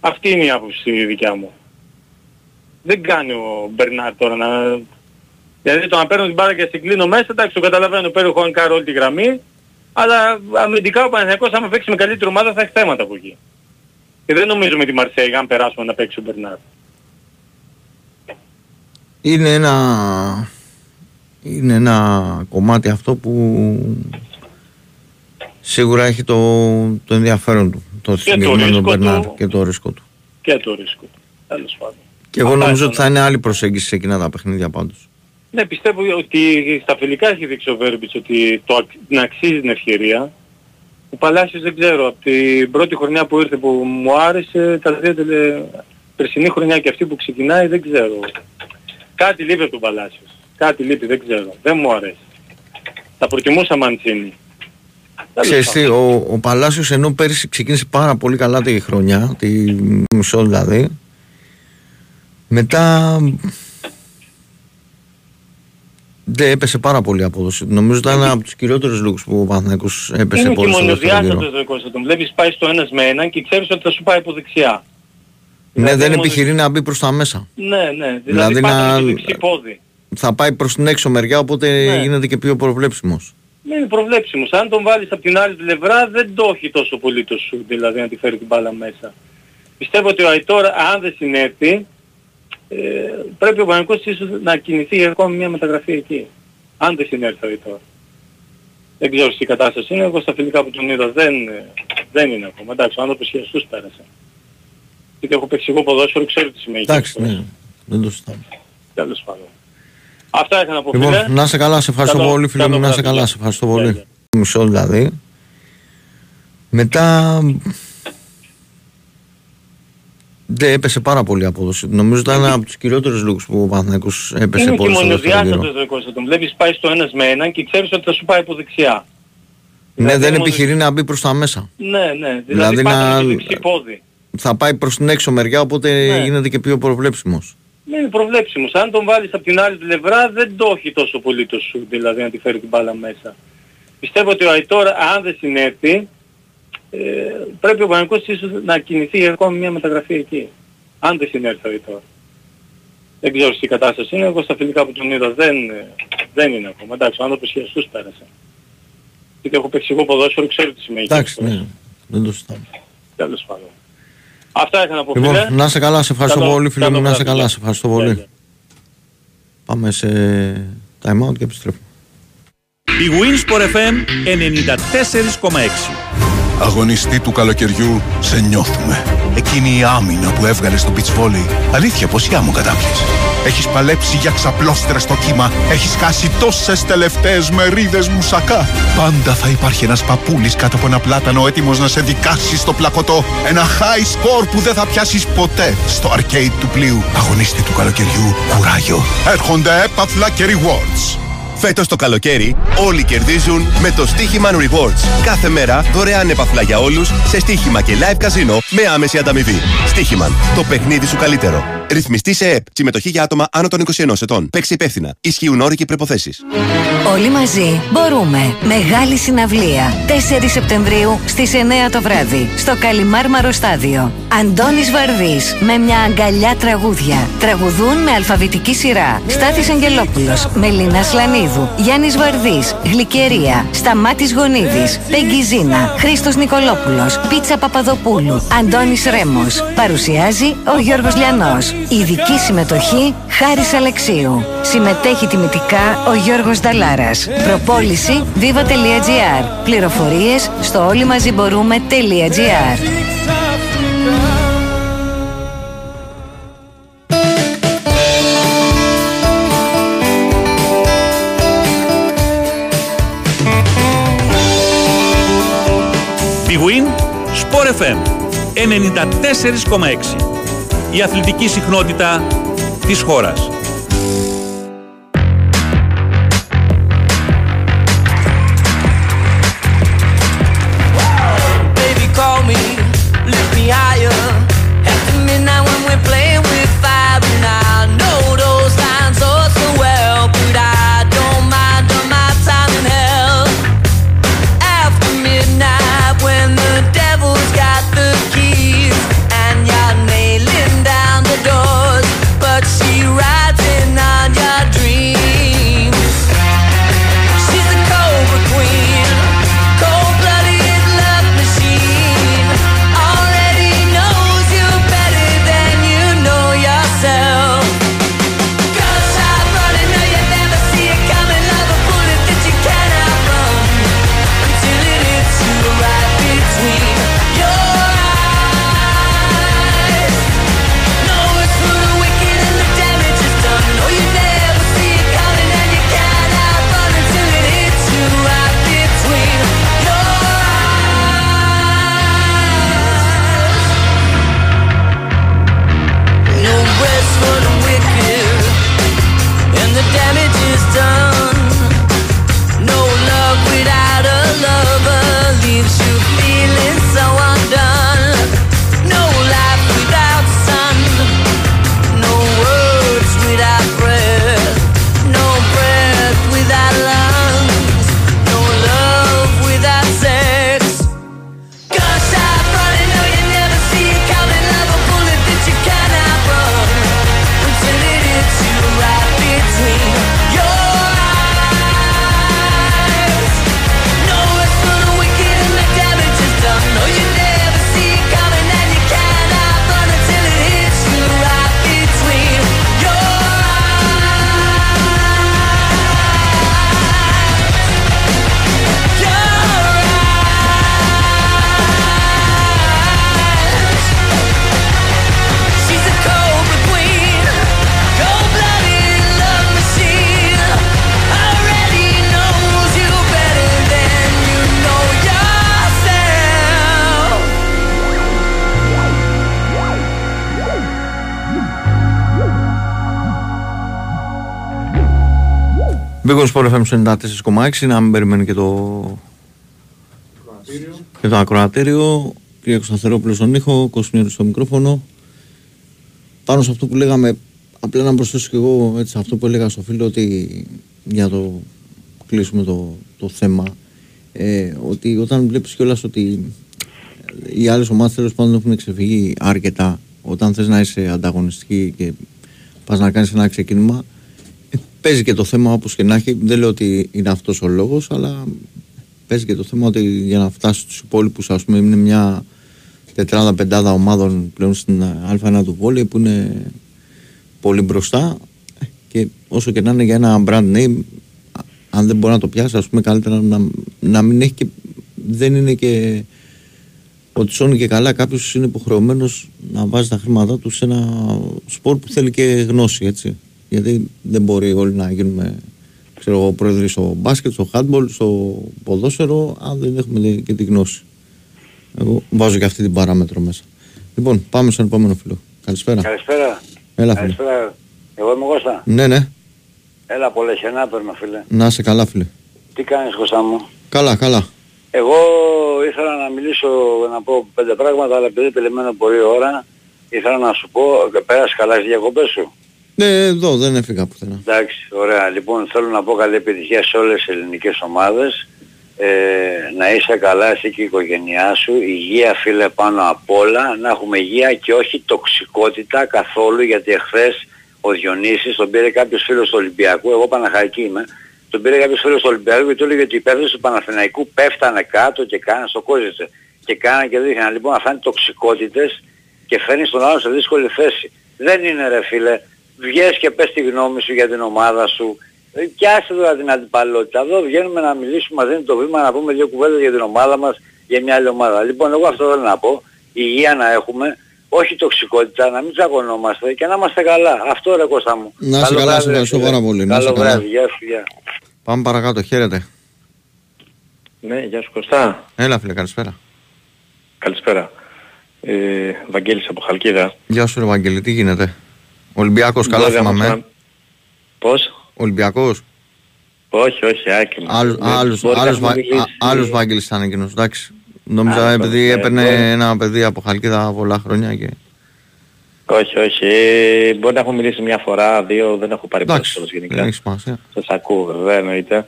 Αυτή είναι η άποψη δικιά μου. Δεν κάνει ο Μπερνάρ τώρα να... Δηλαδή το να παίρνω την μπάρα και στην κλείνω μέσα, εντάξει το καταλαβαίνω, παίρνω ο Χουανκάρ όλη τη γραμμή, αλλά αμυντικά ο Παναθηναϊκός άμα παίξει με καλύτερη ομάδα θα έχει θέματα από εκεί. Και δεν νομίζω με τη Μαρσέη αν περάσουμε να παίξει ο Μπερνάρ. Είναι ένα... Είναι ένα κομμάτι αυτό που σίγουρα έχει το, το ενδιαφέρον του το συγκεκριμένο Μπερνάρ και το ρίσκο του. Και το ρίσκο του, τέλος πάντων. Και εγώ νομίζω ότι θα είναι άλλη προσέγγιση σε εκείνα τα παιχνίδια πάντως. Ναι, πιστεύω ότι στα φιλικά έχει δείξει ο Βέρμπιτς ότι το, να αξίζει την ευκαιρία. Ο Παλάσιος δεν ξέρω, από την πρώτη χρονιά που ήρθε που μου άρεσε, τα δύο τελε... περσινή χρονιά και αυτή που ξεκινάει δεν ξέρω. Κάτι λείπει από τον Παλάσιος. Κάτι λείπει, δεν ξέρω. Δεν μου αρέσει. Θα προτιμούσα Μαντσίνη. Ξέρεις τι, ο, ο Παλάσιος ενώ πέρυσι ξεκίνησε πάρα πολύ καλά τη χρονιά, τη μισό δηλαδή, μετά δεν έπεσε πάρα πολύ η απόδοση. Νομίζω ήταν ένα από τους κυριότερους λόγου που ο Παναθηναϊκός έπεσε Είναι και πολύ στο δεύτερο γύρο. μονοδιάστατος ρε Κώστα. Τον βλέπεις πάει στο ένας με έναν και ξέρεις ότι θα σου πάει από δεξιά. Ναι, Δηλαδή, δεν μόνο- επιχειρεί να μπει προς τα μέσα. Ναι, ναι. Δηλαδή, Δηλαδή πάει να- με το δεξί πόδι. Θα πάει προς την έξω μεριά, οπότε Ναι. γίνεται και πιο προβλέψιμος. Δεν είναι προβλέψιμος. Αν τον βάλεις από την άλλη πλευρά δεν το έχει τόσο πολύ το σου, δηλαδή να τη φέρει την μπάλα μέσα. Πιστεύω ότι ο Αϊτόρ, αν δεν συνέβη, ε, πρέπει ο Παναγικός ίσως να κινηθεί ακόμη μια μεταγραφή εκεί. Αν δεν συνέρθει ο Αϊτόρ. Δεν ξέρω τι κατάσταση είναι. Εγώ στα φιλικά που τον είδα δεν, ε, δεν είναι ακόμα. Εντάξει, ο άνθρωπος χειριστούς πέρασε. Γιατί έχω παίξει εγώ ποδόσφαιρο, ξέρω τι σημαίνει. Εντάξει, χειριστός. ναι, δεν το συζητάμε. Τέλος πάντων. Αυτά είχα να πω Λοιπόν, φίλε. να είσαι καλά, σε ευχαριστώ Καλό- πολύ, φίλε καλό μου, να είσαι βράδυ. καλά, σε ευχαριστώ Γεια, πολύ. γεια. Μισό δηλαδή. Μετά δεν έπεσε πάρα πολύ η απόδοση. Νομίζω ήταν ένα από τους κυριότερους λόγου που ο Παναθηναϊκός έπεσε Είναι και πολύ στο δεύτερο γύρο. μονοδιάστατος ρε Κώστα. Τον βλέπεις πάει στο ένας με έναν και ξέρεις ότι θα σου πάει από δεξιά. Ναι, Δηλαδή, δεν μόνο- επιχειρεί να μπει προς τα μέσα. Ναι, ναι. Δηλαδή, Δηλαδή πάει να- με το δεξί πόδι. Θα πάει προς την έξω μεριά, οπότε Ναι. γίνεται και πιο προβλέψιμος. Δεν είναι προβλέψιμος. Αν τον βάλεις από την άλλη πλευρά δεν το έχει τόσο πολύ το σου, δηλαδή να τη φέρει την μπάλα μέσα. Πιστεύω ότι ο Αϊτόρ, αν δεν συνέβη, ε, πρέπει ο Παναγικός ίσως να κινηθεί ακόμη μια μεταγραφή εκεί. Αν δεν συνέρθει ο Αϊτόρ. Δεν ξέρω τι κατάσταση είναι. Εγώ στα φιλικά που τον είδα δεν, ε, δεν είναι ακόμα. Εντάξει, ο άνθρωπος χειριστούς πέρασε. Γιατί έχω παίξει εγώ ποδόσφαιρο, ξέρω τι σημαίνει. Εντάξει, χειριστός. ναι, δεν το συζητάμε. Τέλος πάντων. Αυτά είχα να πω Λοιπόν, φίλε. να είσαι καλά, σε ευχαριστώ Καλό- πολύ, φίλε καλό μου, να είσαι βράδυ. καλά, σε ευχαριστώ Γεια, πολύ. γεια. Πάμε σε time out και επιστρέφουμε. Η Winsport FM 94,6. Αγωνιστή του καλοκαιριού, σε νιώθουμε. Εκείνη η άμυνα που έβγαλε στο beach volley. Αλήθεια, ποσιά μου κατάπιες. Έχεις παλέψει για ξαπλώστρα στο κύμα. Έχεις χάσει τόσες τελευταίες μερίδες μουσακά. Πάντα θα υπάρχει ένας παππούλης κάτω από ένα πλάτανο έτοιμος να σε δικάσει στο πλακωτό. Ένα high score που δεν θα πιάσεις ποτέ στο arcade του πλοίου. Αγωνιστή του καλοκαιριού, κουράγιο. Έρχονται έπαθλα και rewards. Φέτος το καλοκαίρι όλοι κερδίζουν με το Στίχημαν Rewards. Κάθε μέρα δωρεάν επαφλά για όλους σε στοίχημα και live καζίνο με άμεση ανταμοιβή. Στίχημαν. Το παιχνίδι σου καλύτερο. Ρυθμιστή σε ΕΠ. Συμμετοχή για άτομα άνω των 21 ετών. Παίξει υπεύθυνα. Ισχύουν όροι και προϋποθέσεις. Όλοι μαζί μπορούμε. Μεγάλη συναυλία. 4 Σεπτεμβρίου στις 9 το βράδυ. Στο Καλιμάρμαρο Στάδιο. Αντώνης Βαρδής με μια αγκαλιά τραγούδια. Τραγουδούν με αλφαβητική σειρά. Στάθης Αγγελόπουλος, Μελίνας Σλανίδου, Γιάννης Βαρδής, Γλυκερία, Σταμάτης Γονίδης, Πεγκιζίνα, Χρήστος Νικολόπουλος, Πίτσα Παπαδοπούλου, Αντώνης Ρέμος. Παρουσιάζει ο Γιώργος Λιανός. Ειδική συμμετοχή Χάρης Αλεξίου. Συμμετέχει τιμητικά ο Γιώργος Νταλάρας. Προπόληση viva.gr. Πληροφορίες στο όλοι μαζί μπορούμε.gr. Big Win, Sport FM 94,6. Η αθλητική συχνότητα της χώρας. Μπήκον Sport FM 94,6 να μην περιμένει και το, και το ακροατήριο. Κύριε Κωνσταθερόπουλο στον ήχο, Κοσμίρου στο μικρόφωνο. Πάνω σε αυτό που λέγαμε, απλά να προσθέσω και εγώ έτσι, αυτό που έλεγα στο φίλο ότι για το κλείσουμε το, το θέμα. Ε, ότι όταν βλέπεις κιόλας ότι οι άλλες ομάδες τέλος πάντων έχουν ξεφύγει αρκετά όταν θες να είσαι ανταγωνιστική και πας να κάνεις ένα ξεκίνημα ε, παίζει και το θέμα όπως και να έχει δεν λέω ότι είναι αυτός ο λόγος αλλά παίζει και το θέμα ότι για να φτάσει στους υπόλοιπους ας πούμε είναι μια τετράδα πεντάδα ομάδων πλέον στην Α1 του Βόλη που είναι πολύ μπροστά και όσο και να είναι για ένα brand name αν δεν μπορεί να το πιάσει ας πούμε καλύτερα να, να μην έχει και δεν είναι και ότι σώνει και καλά κάποιος είναι υποχρεωμένος να βάζει τα χρήματά του σε ένα σπορ που θέλει και γνώση έτσι γιατί δεν μπορεί όλοι να γίνουμε ξέρω εγώ πρόεδροι στο μπάσκετ, στο handball, στο ποδόσφαιρο αν δεν έχουμε και τη γνώση εγώ βάζω και αυτή την παράμετρο μέσα λοιπόν πάμε στον επόμενο φίλο καλησπέρα Καλησπέρα. Έλα, φίλε. Καλησπέρα. Εγώ είμαι Κώστα. ναι ναι Έλα πολύ χενά παίρνω φίλε. να είσαι καλά φίλε Τι κάνεις Κώστα μου; καλά καλά Εγώ ήθελα να μιλήσω, να πω πέντε πράγματα, αλλά επειδή περιμένω πολλή ώρα, ήθελα να σου πω, πέρασε καλά στις διακοπές σου; Ναι εδώ δεν έφυγα πουθενά Εντάξει, ωραία. Λοιπόν, θέλω να πω καλή επιτυχία σε όλες τις ελληνικές ομάδες. Ε, να είσαι καλά εσύ και η οικογένειά σου. Υγεία φίλε πάνω απ' όλα. Να έχουμε υγεία και όχι τοξικότητα καθόλου γιατί εχθές ο Διονύσης τον πήρε κάποιος φίλος του Ολυμπιακού. Εγώ Παναχαϊκή είμαι. Τον πήρε κάποιος φίλος του Ολυμπιακού και του έλεγε ότι οι παίκτες του Παναθηναϊκού πέφτανε κάτω και κάνανε στο κόζισε. Και κάνανε και δείχναν. Λοιπόν αυτά είναι τοξικότητες και φέρνεις τον άλλο σε δύσκολη θέση. Δεν είναι ρε φίλε. Βγες και πες τη γνώμη σου για την ομάδα σου. Ε, Και άσε τώρα την αντιπαλότητα. Εδώ βγαίνουμε να μιλήσουμε, μας δίνει το βήμα να πούμε δύο κουβέντες για την ομάδα μας, για μια άλλη ομάδα. Λοιπόν, εγώ αυτό θέλω να πω. Υγεία να έχουμε, όχι τοξικότητα, να μην τσακωνόμαστε και να είμαστε καλά. Αυτό ρε Κώστα μου. Να είσαι Καλό καλά, βράδυ, σε ρε ευχαριστώ φίλε. πάρα πολύ. Να είσαι Καλό καλά. βράδυ, γεια σου, γεια. Πάμε παρακάτω, χαίρετε. Ναι, γεια σου Κωστά. Έλα φίλε, καλησπέρα. Καλησπέρα. Ε, Βαγγέλης από Χαλκίδα. Γεια σου ρε Βαγγέλη, τι γίνεται; Ολυμπιακός, καλά Μπορεί να θυμάμαι. μας- Πώς; Ολυμπιακός. Όχι, όχι, άκρη. Άλλος, άλλος, Μπορεί να άλλος, έχουμε Βα- μιλήσει. α- άλλος Βάγγελης ήταν εκείνος, εντάξει. Νόμιζα Άλλος, επειδή ε, έπαιρνε μπορεί. ένα παιδί από Χαλκίδα πολλά χρόνια και... Όχι, όχι. Ε, μπορεί να έχω μιλήσει μια φορά, δύο, δεν έχω πάρει Εντάξει, πρόσφατος δεν γενικά. έχει σημασία. Σας ακούω βέβαια, εννοείται.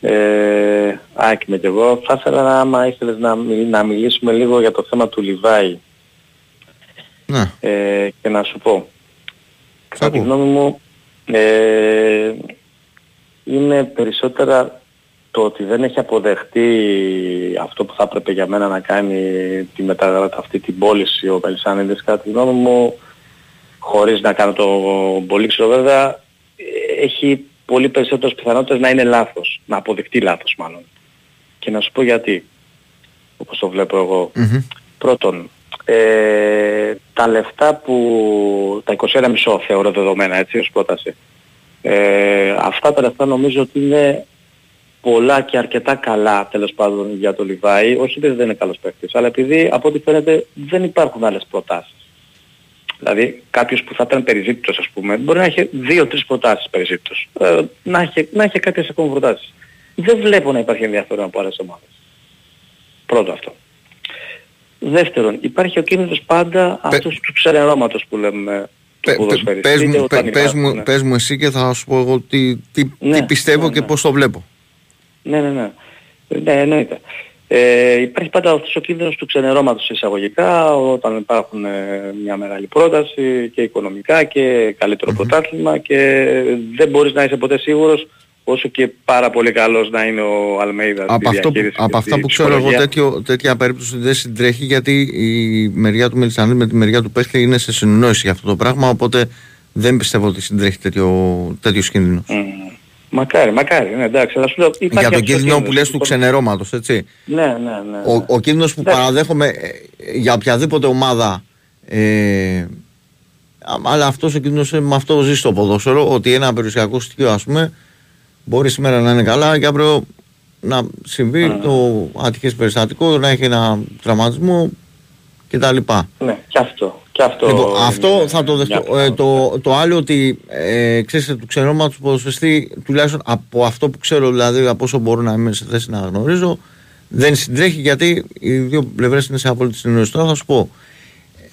Ε, άκη με κι εγώ. Θα ήθελα να, άμα ήθελες να, μιλ- να μιλήσουμε λίγο για το θέμα του Λιβάη. Ναι. Ε, και να σου πω. Κατά τη ακούω. γνώμη μου, ε, είναι περισσότερα το ότι δεν έχει αποδεχτεί αυτό που θα έπρεπε για μένα να κάνει τη μεταγραφή, αυτή την πώληση ο Πελισάνιδης κατά τη γνώμη μου χωρίς να κάνω το πολύ ξέρω βέβαια ε, έχει πολύ περισσότερες πιθανότητες να είναι λάθος, να αποδεχτεί λάθος μάλλον. Και να σου πω γιατί, όπως το βλέπω εγώ. Μμμ. Πρώτον, ε, τα λεφτά που, τα 21,5 θεωρώ δεδομένα έτσι ως πρόταση, ε, αυτά τα λεφτά νομίζω ότι είναι πολλά και αρκετά καλά τέλος πάντων για το Λιβάη, όχι επειδή δεν είναι καλός παίκτης, αλλά επειδή από ό,τι φαίνεται δεν υπάρχουν άλλες προτάσεις. Δηλαδή κάποιος που θα ήταν περιζήτητος ας πούμε, μπορεί να έχει δύο-τρεις προτάσεις περιζήτητος, ε, να, έχει, να έχει κάποιες ακόμα προτάσεις. Δεν βλέπω να υπάρχει ενδιαφέρον από άλλες ομάδες. Πρώτο αυτό. Δεύτερον, υπάρχει ο κίνδυνος πάντα αυτούς του ξενερώματος που λέμε του Πε- πε- ποδοσφαιριστή, Πες είτε μου, όταν πε- πες υπάρχουν, μου, ναι. πες μου εσύ και θα σου πω εγώ τι, τι, Ναι, τι πιστεύω ναι, και ναι. πώς το βλέπω. Ναι, ναι, ναι. Ναι, εννοείται. Ε, υπάρχει πάντα αυτός ο κίνδυνος του ξενερώματος εισαγωγικά όταν υπάρχουν ε, μια μεγάλη πρόταση και οικονομικά και καλύτερο πρωτάθλημα και δεν μπορείς να είσαι ποτέ σίγουρος όσο και πάρα πολύ καλός να είναι ο Αλμέιδας Από, στη αυτό που, διαχείριση από και αυτά στη που ξέρω εγώ ψυχολογία. τέτοιο, τέτοια περίπτωση δεν συντρέχει γιατί η μεριά του Μελισανίδη με τη μεριά του παίχτη είναι σε συνεννόηση για αυτό το πράγμα οπότε δεν πιστεύω ότι συντρέχει τέτοιο, τέτοιος κίνδυνος. Μμμ. Μακάρι, μακάρι, ναι, εντάξει, αλλά σου λέω υπάρχει Για τον αυτός ο κίνδυνο που κίνδυνος. λες του Λοιπόν, ξενερώματος, έτσι. Ναι, ναι, ναι. Ο, ο κίνδυνος που Εντάξει. παραδέχομαι ε, για οποιαδήποτε ομάδα ε, α- αλλά αυτός ο κίνδυνος ε, με αυτό ζει στο ποδόσφαιρο ότι ένα περιουσιακό στοιχείο ας πούμε μπορείς σήμερα να είναι καλά και αύριο να συμβεί το ατυχές περιστατικό, να έχει ένα τραυματισμό κτλ. Ναι, και αυτό. Και αυτό, Λοιπόν, αυτό είναι θα το μια δεχτώ. Ε, το, το άλλο ότι ε, ξέρεις, του ξενόματο του ποδοσφαιριστή, τουλάχιστον από αυτό που ξέρω, δηλαδή από όσο μπορώ να είμαι σε θέση να γνωρίζω, δεν συντρέχει γιατί οι δύο πλευρές είναι σε απόλυτη συνεννόηση. Τώρα θα σου πω.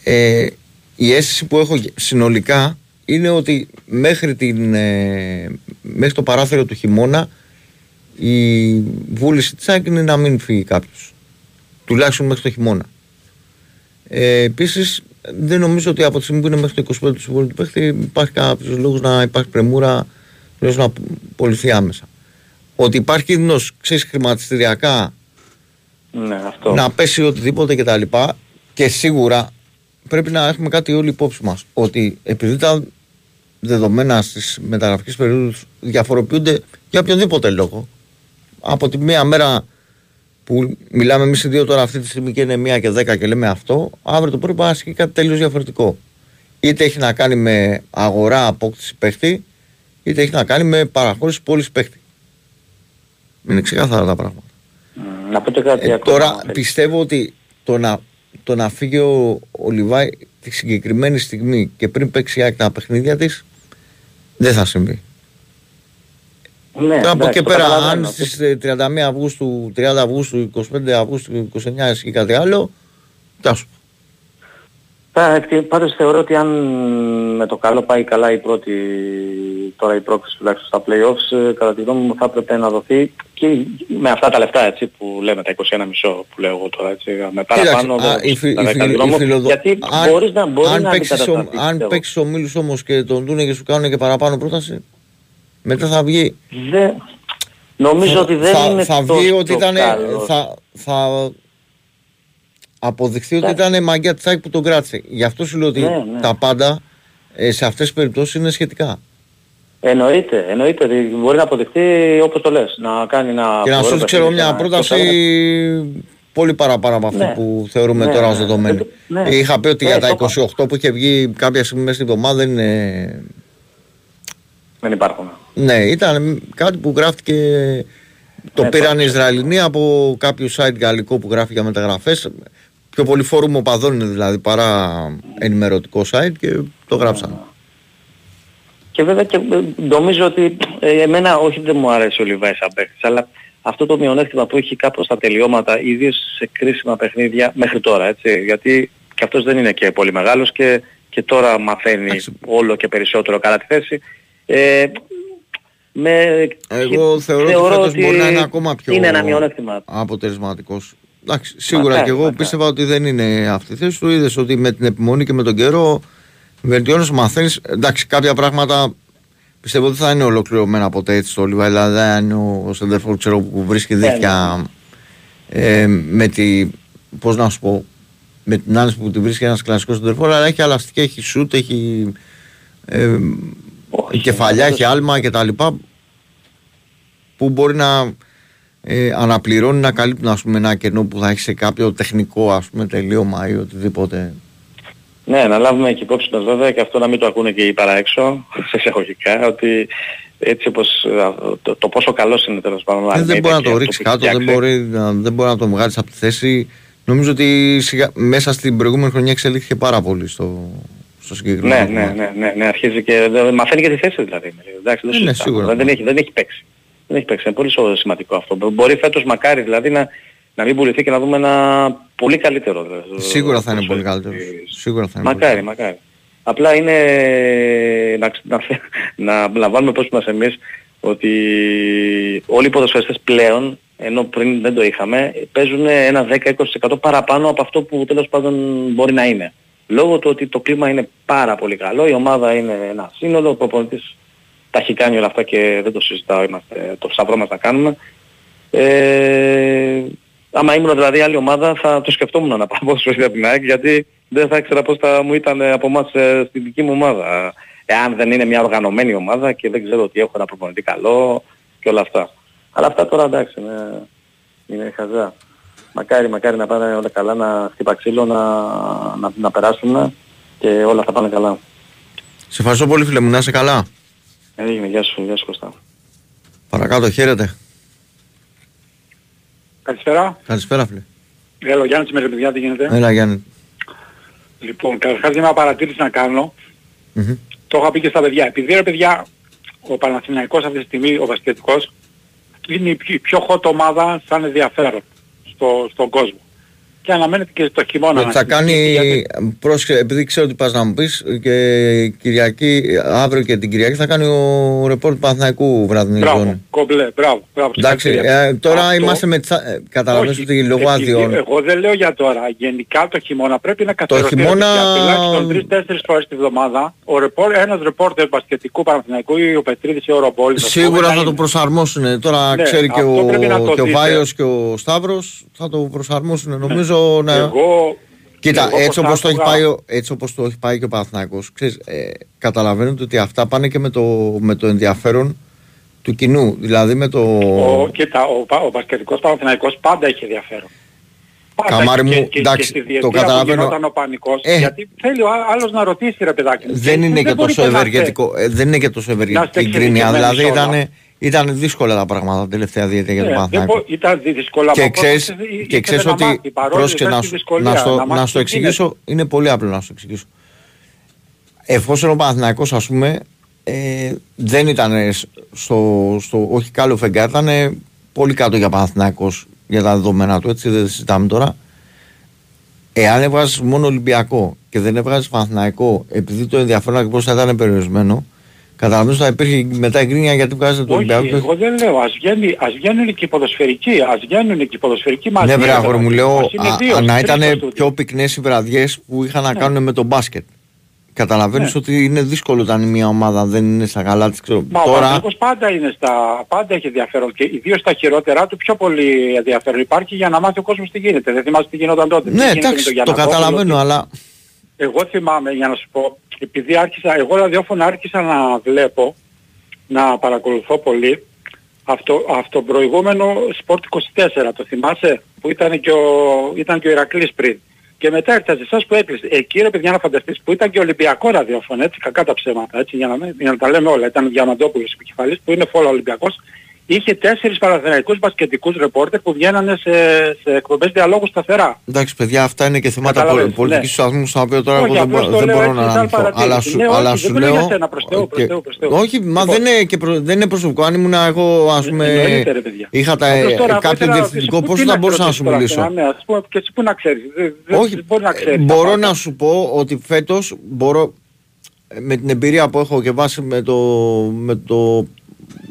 Ε, η αίσθηση που έχω συνολικά είναι ότι μέχρι, την, ε, μέχρι το παράθυρο του χειμώνα η βούληση της ΑΕΚ είναι να μην φύγει κάποιος. Τουλάχιστον μέχρι το χειμώνα. Ε, Επίσης, δεν νομίζω ότι από τη στιγμή που είναι μέχρι το 25 του συμβόλου του παίχτη υπάρχει κάποιος λόγος να υπάρχει πρεμούρα τουλάχιστον να πωληθεί άμεσα. Ότι υπάρχει κίνδυνος χρηματιστηριακά Ναι, αυτό. να πέσει οτιδήποτε κτλ. Και, και σίγουρα πρέπει να έχουμε κάτι όλοι υπόψη μας. Ότι επειδή τα δεδομένα στις μεταγραφικές περίοδου διαφοροποιούνται για οποιοδήποτε λόγο. Από τη μία μέρα που μιλάμε εμείς οι δύο τώρα αυτή τη στιγμή και είναι μία και δέκα και λέμε αυτό, αύριο το πρωί μπορεί να ασκεί κάτι τελείως διαφορετικό. Είτε έχει να κάνει με αγορά απόκτηση παίχτη, είτε έχει να κάνει με παραχώρηση πόλης παίχτη. Είναι ξεκάθαρα τα πράγματα. Μ, Να πω και κάτι Ε, ακόμα. τώρα πιστεύω ότι το να, το να φύγει ο, ο Λιβάη τη συγκεκριμένη στιγμή και πριν παίξει η ΑΕΚ τα παιχνίδια της, δεν θα συμβεί. Ναι, Τώρα από εντάξει, εκεί το πέρα, καταλαβαίνω. αν στι 31 Αυγούστου, 30 Αυγούστου, 25 Αυγούστου, 29 ή κάτι άλλο, τι σου πω. Πα- εκτι- Πάντως θεωρώ ότι αν με το καλό πάει καλά η πρώτη, τώρα η πρόκληση τουλάχιστον στα play-offs, ε, κατά τη γνώμη μου θα έπρεπε να δοθεί και με αυτά τα λεφτά έτσι που λέμε, τα 21,5 που λέω εγώ τώρα έτσι, με παραπάνω Κοίταξε, α, δεν- η φι- τα η 10 φιλο- δρόμο, η φιλοδο- γιατί αν- μπορείς να, μπορείς αν να παίξεις ο- αντικατασταθείς, Αν πιστεύω. παίξεις ο Μίλου όμως και τον δούνε και σου κάνουν και παραπάνω πρόταση, μετά θα βγει. Δεν- Νομίζω ότι δεν θα, είναι θα βγει τόσο ότι ήταν. καλός. Θα, θα αποδειχθεί ότι ήταν μαγιά τη ΑΕΚ που τον κράτησε. Γι' αυτό σου λέω ότι Ναι, ναι. τα πάντα ε, σε αυτές τις περιπτώσεις είναι σχετικά. Εννοείται, εννοείται ότι μπορεί να αποδειχθεί όπως το λες, να κάνει ένα... και να σου φοβερό δώσει, ξέρω παιχνίδι, μια να- πρόταση πολύ παραπάνω από αυτή Ναι. που θεωρούμε Ναι, τώρα ναι, ως ναι. δεδομένη. Ναι. Είχα πει ότι Ναι, για τα το είπα. 28 που είχε βγει κάποια στιγμή μέσα στην εβδομάδα δεν είναι Δεν υπάρχουν. Ναι, ήταν κάτι που γράφτηκε. Το Ναι, πήραν το- οι Ισραηλινοί από κάποιο site γαλλικό που γράφει για μεταγραφές Πιο πολύ φόρουμ οπαδών είναι δηλαδή παρά ενημερωτικό site και το γράψαν. Και βέβαια και ε, νομίζω ότι ε, εμένα όχι δεν μου αρέσει ο Λιβάης σαν παίκτης, αλλά αυτό το μειονέκτημα που έχει κάπως στα τελειώματα, ιδίως σε κρίσιμα παιχνίδια μέχρι τώρα, έτσι, γιατί και αυτός δεν είναι και πολύ μεγάλος και, και τώρα μαθαίνει όλο και περισσότερο καλά τη θέση. Ε, με, Εγώ και θεωρώ, ότι φέτος μπορεί να είναι ακόμα πιο Είναι ένα μειονέκτημα. αποτελεσματικός. Εντάξει, σίγουρα Μακάρι, και εγώ μακάρι. πίστευα ότι δεν είναι αυτή η θέση του. Είδες ότι με την επιμονή και με τον καιρό βελτιώνεις, μαθαίνεις. Εντάξει, κάποια πράγματα πιστεύω ότι θα είναι ολοκληρωμένα ποτέ έτσι στο Λιβάη. Δηλαδή δεν είναι ο Σεντερφόρ ξέρω, που βρίσκει Ναι, δίχτυα ε, με τη. Πώς να σου πω. Με την άνεση που τη βρίσκει ένας κλασικός Σεντερφόρ, αλλά έχει αλαστική, έχει σουτ, έχει. Ε, κεφαλιά, έχει άλμα κτλ. Που μπορεί να ε, αναπληρώνει να καλύπτουν ας πούμε, ένα κενό που θα έχει σε κάποιο τεχνικό ας πούμε, τελείωμα ή οτιδήποτε. Ναι, να λάβουμε και υπόψη μας βέβαια και αυτό να μην το ακούνε και οι παραέξω, (laughs) σε εισαγωγικά, ότι έτσι όπως ε, το, το πόσο καλός είναι τέλος πάντων. ο Ε, δεν Αλμέιδα μπορεί να και το αυτό ρίξει που έχει κάτω, δεν φτιάξει. μπορεί, να, δεν μπορεί να το βγάλεις από τη θέση. Νομίζω ότι σιγά, μέσα στην προηγούμενη χρονιά εξελίχθηκε πάρα πολύ στο, στο συγκεκριμένο. Ναι, ναι, κομμάτι. ναι, ναι, ναι, αρχίζει και δε- μαθαίνει και τη θέση δηλαδή. Εντάξει, δεν Ε, ναι, συζητάμε. σίγουρα. Δεν, έχει, δεν έχει παίξει. Δεν έχει παίξει. Είναι πολύ σο- σημαντικό αυτό. Μπορεί φέτος μακάρι δηλαδή να, να μην πουληθεί και να δούμε ένα πολύ καλύτερο. δηλαδή, Σίγουρα θα είναι πολύ ποδοσφαιριστή. καλύτερο. Σίγουρα θα είναι πολύ Μακάρι, μακάρι. Απλά είναι να, ξ- να, να, να βάλουμε πώς μας εμείς ότι όλοι οι ποδοσφαιριστές πλέον, ενώ πριν δεν το είχαμε, παίζουν ένα 10-20% παραπάνω από αυτό που τέλος πάντων μπορεί να είναι. Λόγω του ότι το κλίμα είναι πάρα πολύ καλό, η ομάδα είναι ένα σύνολο, ο προπονητής τα έχει κάνει όλα αυτά και δεν το συζητάω, είμαστε το σταυρό μας να κάνουμε. Ε, άμα ήμουν δηλαδή άλλη ομάδα θα το σκεφτόμουν να πάω (laughs) ποδοσφαιριστή από την ΑΕΚ γιατί δεν θα ήξερα πώς θα μου ήταν από εμάς ε, στην δική μου ομάδα. Εάν δεν είναι μια οργανωμένη ομάδα και δεν ξέρω ότι έχω ένα προπονητή καλό και όλα αυτά. Αλλά αυτά τώρα εντάξει είναι, είναι χαζά. Μακάρι, μακάρι να πάνε όλα καλά, να χτύπα ξύλο, να, να, να περάσουμε και όλα θα πάνε καλά. Σε ευχαριστώ πολύ φίλε μου, να είσαι καλά. Έγινε, γεια σου, γεια σου Κωστά. Παρακάτω, χαίρετε. Καλησπέρα. Καλησπέρα φίλε. Έλα, ο Γιάννης με παιδιά, τι γίνεται; Έλα Γιάννη. Λοιπόν, καταρχάς για μια παρατήρηση να κάνω. Το είχα πει και στα παιδιά. Επειδή ρε παιδιά, ο Παναθηναϊκός αυτή τη στιγμή, ο βασιλετικός, είναι η πιο, η πιο hot ομάδα σαν ενδιαφέρον στο, στον κόσμο. Και αναμένεται και το χειμώνα. Ότι να θα συνεχίσει, κάνει, γιατί- πρόσχε, επειδή ξέρω ότι πας να μου πεις και Κυριακή, αύριο και την Κυριακή θα κάνει ο ρεπόρτ του Παναθηναϊκού βραδινή Μπράβο, ζώνη. κομπλέ, μπράβο, μπράβο. Εντάξει, συγχαρητήρια. ε, τώρα Αυτό- είμαστε με τις... ε, Καταλαβαίνεις Όχι, ότι λόγω επειδή- άδειων... Εγώ δεν λέω για τώρα. Γενικά το χειμώνα πρέπει να καθιερωθεί χειμώνα- τουλάχιστον τρεις-τέσσερις φορές τη βδομάδα. Ο ρεπόρ, ένας ρεπόρτερ μπασκετικού Παναθηναϊκού ή ο Πετρίδης ή ο Ρομπόλης. ας πούμε, Σίγουρα να θα το είναι. προσαρμόσουν. Τώρα Ναι, ξέρει και αυτό ο, πρέπει να το και ο δείτε. Βάιος και ο Σταύρος θα το προσαρμόσουν. Νομίζω να... Εγώ, Κοίτα, εγώ έτσι πως όπως, το έχει άκουγα- πάει, ο- έτσι όπως το έχει πάει και ο Παναθηναϊκός, ξέρεις, ε, καταλαβαίνετε ότι αυτά πάνε και με το, με το ενδιαφέρον του κοινού. Δηλαδή με το... Ο, κοίτα, ο, πα- ο μπασκετικός Παναθηναϊκός πάντα έχει ενδιαφέρον. Πάντα Καμάρι και, μου, και, και, εντάξει, στη το διετία που καταλαβαίνω. γινόταν ο πανικός, Ε. γιατί θέλει ο α- άλλος να ρωτήσει ρε παιδάκι μου. δεν είναι και μπορείτε τόσο να ευεργετικό. ε, δεν είναι και τόσο ευεργετική η γκρίνια. εξειδικευμένοι Δηλαδή σε όλα. ήταν, ήταν δύσκολα τα πράγματα τα τελευταία διετία για τον Ναι, δεν Παναθηναϊκό. μπο- ήταν δύσκολα. Και μα ξέρεις, πρώτος ήθελε και ξέρεις να ότι. μάθει, παρόλο Πρόσεχε ήταν να, στη σου- δυσκολία, να, στο, να μάθει να στο τι γίνεται. εξηγήσω. Είναι πολύ απλό να στο εξηγήσω. Εφόσον ο Παναθηναϊκός ας πούμε ε, δεν ήταν στο, στο όχι κάλο φεγγάρι, ήταν πολύ κάτω για Παναθηναϊκός για τα δεδομένα του, έτσι δεν συζητάμε τώρα. Εάν έβγαζες μόνο Ολυμπιακό και δεν έβγαζες Παναθηναϊκό, επειδή το ενδιαφέρον ακριβώς θα ήταν περιορισμένο, καταλαβαίνω ότι θα υπήρχε μετά εγκρίνια γιατί βγάζετε το Όχι, Ολυμπιακό. εγώ δεν λέω. Ας, βγαίνει, ας βγαίνουν και οι ποδοσφαιρικοί. Ας βγαίνουν και οι ποδοσφαιρικοί μαζί. Ναι, βρε ρε αγόρι παιδάκι. μου, λέω Ας είναι α, δύο, α, να τρεις ήταν στο στούντιο. πιο πυκνές οι βραδιές που είχαν να κάνουν με το μπάσκετ. Καταλαβαίνεις Ναι. ότι είναι δύσκολο όταν μια ομάδα δεν είναι στα καλά της. Ξέρω. Μα ο Τώρα, Παναθηναϊκός πάντα είναι στα... πάντα έχει ενδιαφέρον και ιδίως στα χειρότερά του πιο πολύ ενδιαφέρον υπάρχει για να μάθει ο κόσμος τι γίνεται. Δεν θυμάσαι τι γινόταν τότε. τι ναι, γίνεται με εντάξει, τον το Γιαννακόπουλο, καταλαβαίνω, τι- αλλά Εγώ θυμάμαι για να σου πω, επειδή άρχισα, εγώ ραδιόφωνα άρχισα να βλέπω, να παρακολουθώ πολύ, αυτό, αυτό προηγούμενο Sport 24, το θυμάσαι, που ήταν και ο, ήταν και ο Ηρακλής πριν. Και μετά έρθατε εσάς που έκλεισε. Εκεί ρε παιδιά να φανταστείς που ήταν και Ολυμπιακό ραδιόφωνο, έτσι κακά τα ψέματα, έτσι για να, μην- για να τα λέμε όλα. Ήταν ο Διαμαντόπουλος επικεφαλής που είναι φόλο Ολυμπιακός. Είχε τέσσερις παραθυναϊκούς μπασκετικούς ρεπόρτερ που βγαίνανε σε, σε εκπομπές διαλόγου σταθερά. εντάξει παιδιά αυτά είναι και θέματα Καταλαβαίνεις, πολ- πολιτικής ναι. σταθμού στα οποία τώρα Όχι, εγώ δεν, απλώς μπο- το δεν λέω μπορώ έτσι να σαν αναλυθώ. παρατήρηση. Αλλά σου, Ναι, αλλά όχι, σου δεν το λέω λέω... για σένα, προς Θεού, προς και- Θεού, προς Θεού. όχι, μα Λοιπόν. δεν είναι, και προ- δεν είναι προσωπικό. Αν ήμουν εγώ ας πούμε, Εννοείται, ρε παιδιά. είχα τα, Απλώς τώρα, εγώ κάποιο ήθελα να διευθυντικό ρωτήσω, πού- πόσο τι θα μπορούσα να ρωτήσεις σου τώρα μιλήσω; αυτά, Ναι, ας πούμε, και εσύ πού να ξέρεις. Δεν- δεν- Όχι, δεν μπορεί να ξέρεις. ε, τα μπορώ πάντα. να σου πω ότι φέτος μπορώ ε, με την εμπειρία που έχω και βάσει με το, με το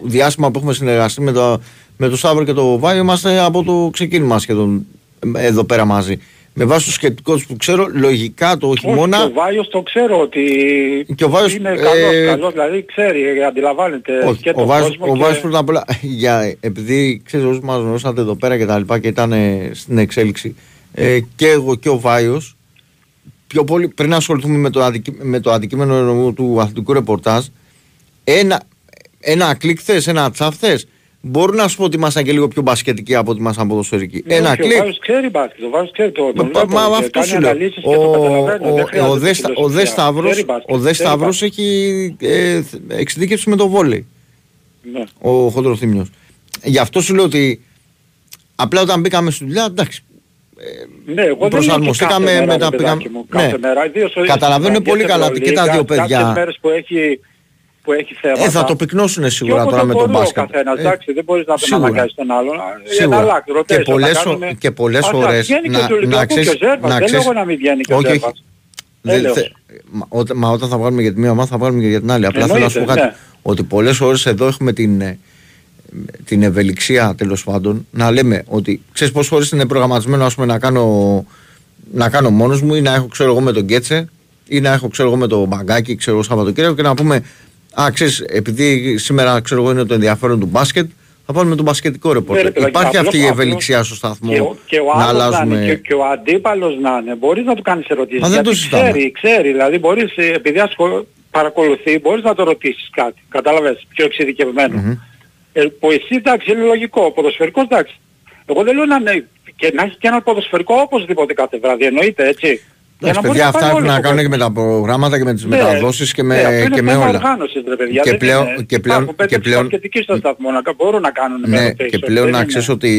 διάστημα που έχουμε συνεργαστεί με το, με το Σάβρο και το Βάιο είμαστε από το ξεκίνημα σχεδόν ε, εδώ πέρα μαζί. Με βάση τους σκεπτικούς που ξέρω, λογικά το Όχι, χειμώνα... και ο Βάιος το ξέρω ότι Και ο Βάιος, είναι ε, καλός, καλός, δηλαδή ξέρει, ε, αντιλαμβάνεται Όχι, και ο τον Βάιος, κόσμο ο και... Βάιος πρώτα απ' όλα, για, επειδή ξέρεις όσοι μας γνωρίσατε εδώ πέρα και τα λοιπά και ήταν ε, στην εξέλιξη ε, και εγώ και ο Βάιος πιο πολύ πριν ασχοληθούμε με το, αντικεί- με το αντικείμενο εννοώ του αθλητικού ρεπορτάζ ένα, ένα κλικ θες, ένα τσαφ θες μπορώ να σου πω ότι ήμασταν και λίγο πιο μπασκετικοί από ότι ήμασταν ποδοσφαιρικοί. Ναι, ένα όχι, Ο κλικ Βάιος ξέρει μπάσκετ, ο Βάιος ξέρει το... τον Μα, βλέπω, μα και αυτό κάνει σου λέω. αναλύσεις Ο, και το καταλαβαίνω, ο, δεν ο, χρειάζεται ο, Δε, Στα- ο Δες φιλοσοφία. Σταύρος, Ξέρει μπάσκετ, ο Δες ξέρει Σταύρος μπάσκετ. έχει ε, εξειδίκευση με το βόλεϊ. Ναι. Ο Χοντροθύμιος. Γι' αυτό σου λέω ότι απλά όταν μπήκαμε στη δουλειά, εντάξει, Ναι, εγώ δεν λέω και προσαρμοστήκαμε κάθε μέρα, με τα ρε πήγαμε. παιδάκι μου, κάθε μέρα. Ιδίως ο- Καταλαβαίνω και πολύ σε καλά ότι και τα Ευρωλίγα, δύο παιδιά. Κάποιες μέρες που έχει, που έχει θέματα. Ε, θα το πυκνώσουν σίγουρα Και τώρα όποτε με τον μπορεί ο μπάσκετ. καθένας, Ε, εντάξει, δεν μπορείς να τον σίγουρα. αναγκάσεις τον άλλον. Σίγουρα. Να αλλάξεις, Και ρωτές, θα πολλές, τα ο- κάνουμε. και πολλές Ας τα φορές βγαίνει και να, του Ολυμπιακού να ξέρεις, και ο Ζέρβας. να Δεν ξέρεις, λέω να μην βγαίνει και ο όχι, όχι. Ζέρβας. Δεν Έλεος. θε- μα, όταν, μα όταν θα βγάλουμε για τη μία ομάδα θα βγάλουμε και για την άλλη. Απλά θέλω να σου πω Εννοείται, κάτι. ναι. Ότι πολλές ώρες εδώ έχουμε την, ε, την ευελιξία τέλος πάντων να λέμε ότι ξέρεις πόσες φορές είναι προγραμματισμένο ας πούμε, να κάνω, να κάνω μόνος μου ή να έχω ξέρω εγώ με τον Κέτσε ή να έχω ξέρω εγώ με το μπαγκάκι ξέρω εγώ Σαββατοκύριακο και να πούμε Α, ξέρεις, επειδή σήμερα ξέρω εγώ είναι το ενδιαφέρον του μπάσκετ, θα πάρουμε τον μπασκετικό Ναι, ρε ρεπόρτερ. παιδάκι, Υπάρχει απλώς- αυτή η απλώς ευελιξία στο σταθμό Και ο, και ο να άλλος να αλλάζουμε. είναι και, και ο αντίπαλος να είναι. Μπορείς να του κάνεις ερωτήσεις. Μα δεν γιατί το συζητάμε. ξέρει, ξέρει. Δηλαδή μπορείς, ε, επειδή ασχολ... παρακολουθεί, μπορείς να το ρωτήσεις κάτι. Κατάλαβες, πιο εξειδικευμένο. Ε, που εσύ εντάξει είναι λογικό. Ο ποδοσφαιρικός εντάξει. Εγώ δεν λέω να είναι και να έχει και ένα ποδοσφαιρικό οπωσδήποτε κάθε βράδυ. Εννοείται έτσι. Για Εντάξει, να μπορείς παιδιά, αυτά πάει έχουν όλο να το κάνουν και κόσμο. με τα προγράμματα και με τις Ναι, μεταδόσεις και ναι, με, αυτό είναι και με θέμα όλα. οργάνωσης, ρε παιδιά. Και δεν πλέον- είναι. και πλέον- Υπάρχουν πέντε και πλέον- μπασκετικοί στο σταθμό να κα- μπορούν να κάνουν με Ναι, rotation. και πλέον Δεν να είναι. ξέρεις ότι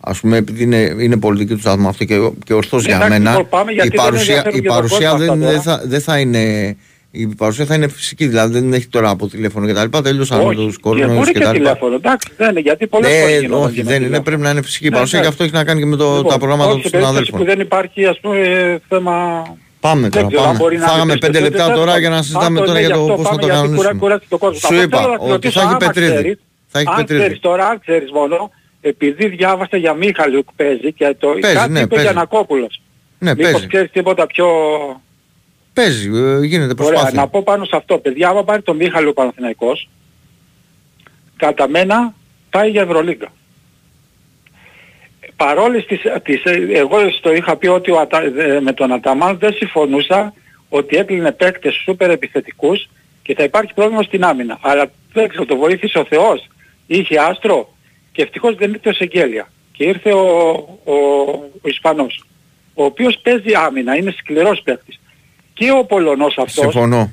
ας πούμε επειδή είναι, είναι πολιτική του σταθμού αυτό και, και ορθώς για Εντάξει, μένα λοιπόν, πάμε, γιατί η δεν παρουσία, ενδιαφέρουν η και τον παρουσία κόσμο δεν, αυτά δεν, θα, δεν θα είναι η παρουσία θα είναι φυσική, δηλαδή δεν έχει τώρα από τηλέφωνο και τα λοιπά, τελείωσαν με τους Και κορονοϊούς μπορεί και και τα λοιπά. τηλέφωνο, εντάξει, δεν είναι, γιατί πολλές φορές Ναι, γίνονται όχι, και με δεν είναι, τηλέφωνο. πρέπει να είναι φυσική η Ναι, παρουσία και ναι. αυτό έχει να κάνει και με το, Λοιπόν, τα προγράμματα όχι, των σε περίπτωση συναδέλφων. που δεν υπάρχει ας πούμε θέμα... Πάμε Δεν τώρα, ξέρω αν πάμε. μπορεί να Φάγαμε είναι πέντε λεπτά πιστευτές, τώρα για να συζητάμε Άστο, τώρα ναι, για γι' το αυτό πώς θα πάμε, το γιατί κουρά- κανονίσουμε. κουράζει τον κόσμο. Σου Αυτό είπα θέλω να σε ότι ρωτήσω, θα έχει άμα πετρίδι. ξέρεις, Θα έχει αν πετρίδι. ξέρεις τώρα, αν ξέρεις μόνο, επειδή διάβασα για Μίχαλιουκ παίζει και το, Παίζει, κάτι ναι, είπε παίζει. για Νακόπουλος. Ναι, Μήπως παίζει. ξέρεις τίποτα πιο... Παίζει, ε, γίνεται Ωραία, προσπάθεια. να πω πάνω σε αυτό. Παιδιά, άμα πάρει τον Μίχαλο ο Παναθηναϊκός, κατά μένα πάει για Ευρωλίγκα. Παρόλες τις, τις, εγώ στο είχα πει ότι ο Ατα- ε, με τον Αταμάν δεν συμφωνούσα ότι έκλεινε παίκτες σούπερ επιθετικούς και θα υπάρχει πρόβλημα στην άμυνα. Αλλά δεν ξέρω, το βοήθησε ο Θεός. Είχε άστρο και ευτυχώς δεν ήρθε ο Σεγγέλια. Και ήρθε ο, ο, ο Ισπανός, ο οποίος παίζει άμυνα, είναι σκληρός παίκτης. Και ο Πολωνός αυτός Συμφωνώ.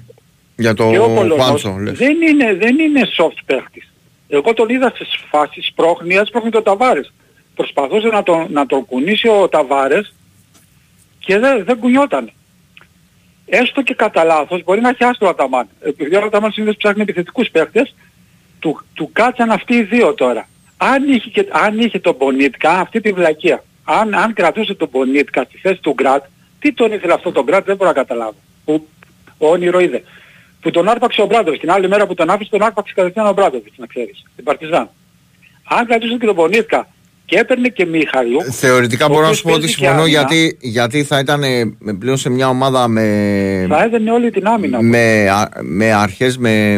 Για το και ο Πολωνός Χουάντσο, λες. δεν είναι, δεν είναι soft παίχτης. Εγώ τον είδα στις φάσεις σπρώχνει, έσπρωχνε τον Ταβάρες. Προσπαθούσε να τον, να τον κουνήσει ο Ταβάρες και δεν, δεν κουνιόταν. Έστω και κατά λάθος μπορεί να έχει άστρο ο Αταμάν. Επειδή ο Αταμάν συνήθως ψάχνει επιθετικούς παίχτες, του, του κάτσαν αυτοί οι δύο τώρα. Αν είχε, και, αν είχε τον Μπονίτκα, αυτή τη βλακεία, αν, αν κρατούσε τον Μπονίτκα στη θέση του Γκρατ, τι τον ήθελε αυτό τον Γκρατ δεν μπορώ να καταλάβω. Που, όνειρο είδε. Που τον άρπαξε ο Μπράντοβιτς. Την άλλη μέρα που τον άφησε τον άρπαξε κατευθείαν ο Μπράντοβιτς, να ξέρεις. Την Παρτιζάν. Αν κρατούσε και τον Μπονίτκα και έπαιρνε και Μίχαλιου. Θεωρητικά ο μπορώ να οποίος σου πω ότι παίζει και συμφωνώ άμυνα, γιατί, γιατί θα ήταν ε, πλέον σε μια ομάδα με, Θα έδαινε όλη την άμυνα. με, α- με αρχές, με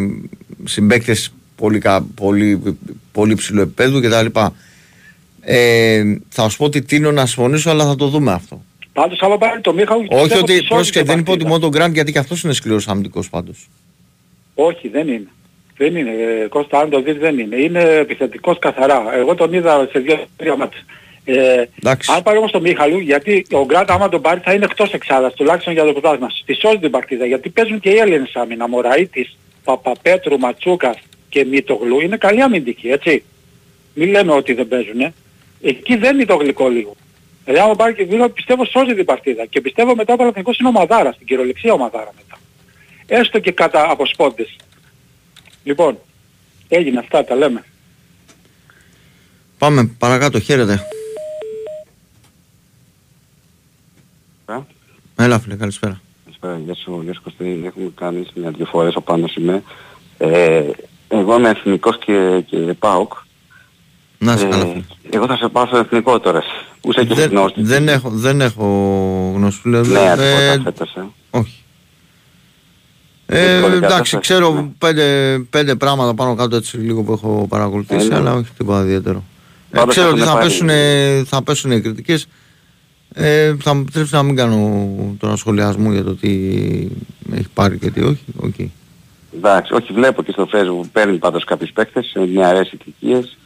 συμπαίκτες πολύ, κα- πολύ, πολύ ψηλού επίπεδου κτλ. Ε, θα σου πω ότι τίνω να συμφωνήσω, αλλά θα το δούμε αυτό. Πάντως άμα πάρει τον Μίχαλιου... Όχι πιστεύω ότι ότι σώζει πρόσεχε, την δεν είπα ότι παρτίδα. μόνο τον Γκραντ γιατί και αυτός είναι σκληρός αμυντικός πάντως. Όχι, δεν είναι. Δεν είναι. Ε, Κώστα, αν το δεις δεν είναι. Είναι επιθετικός καθαρά. Εγώ τον είδα σε δύο-τρία μάτια. Ε, Εντάξει. αν πάρει όμως τον Μίχαλου, γιατί ο Γκράτ άμα τον πάρει θα είναι εκτός εξάδας, τουλάχιστον για το πρωτάθλημα. Τη σώζει την παρτίδα, γιατί παίζουν και οι Έλληνες άμυνα. Μωραΐτης, Παπαπέτρου, Ματσούκας και Μητογλου είναι καλή αμυντική, έτσι. Μην λέμε ότι δεν παίζουν. Εκεί δεν είναι το γλυκό λίγο. Δηλαδή άμα πάρει και δύο πιστεύω σώζει την παρτίδα. Και πιστεύω μετά ο Παναθηναϊκός είναι ομαδάρα, στην κυριολεξία ομαδάρα μετά. Έστω και κατά από σπόντες. Λοιπόν, έγινε αυτά, τα λέμε. Πάμε παρακάτω, χαίρετε. Έλα φίλε, καλησπέρα. Καλησπέρα, γεια σου, γεια σου Κωστή. Έχουμε κάνει μια-δυο φορές ο Πάνος είμαι. Ε, εγώ είμαι εθνικός και, και ΠΑΟΚ. Να σε Ε, καλά φίλε. Εγώ θα σε πάω στο εθνικό τώρα. Που είσαι και Δεν, γνώστη. δεν, έχω, δεν έχω γνώση φίλε. Νέα Ε, τίποτα φέτος, ε. όχι. Ε, Δύσκολη εντάξει, κατάσταση, ξέρω ναι. πέντε, πέντε πράγματα πάνω κάτω έτσι λίγο που έχω παρακολουθήσει, Ε, ναι. αλλά όχι τίποτα ιδιαίτερο. Ε, Πάντως ξέρω ότι έχουν θα πάρει- πέσουν, θα πέσουν οι κριτικές. Ε, θα μου επιτρέψει να μην κάνω τώρα σχολιασμό για το τι έχει πάρει και τι όχι. Okay. Εντάξει, όχι βλέπω και στο facebook που παίρνει πάντως κάποιους παίκτες σε νεαρές ηλικίες.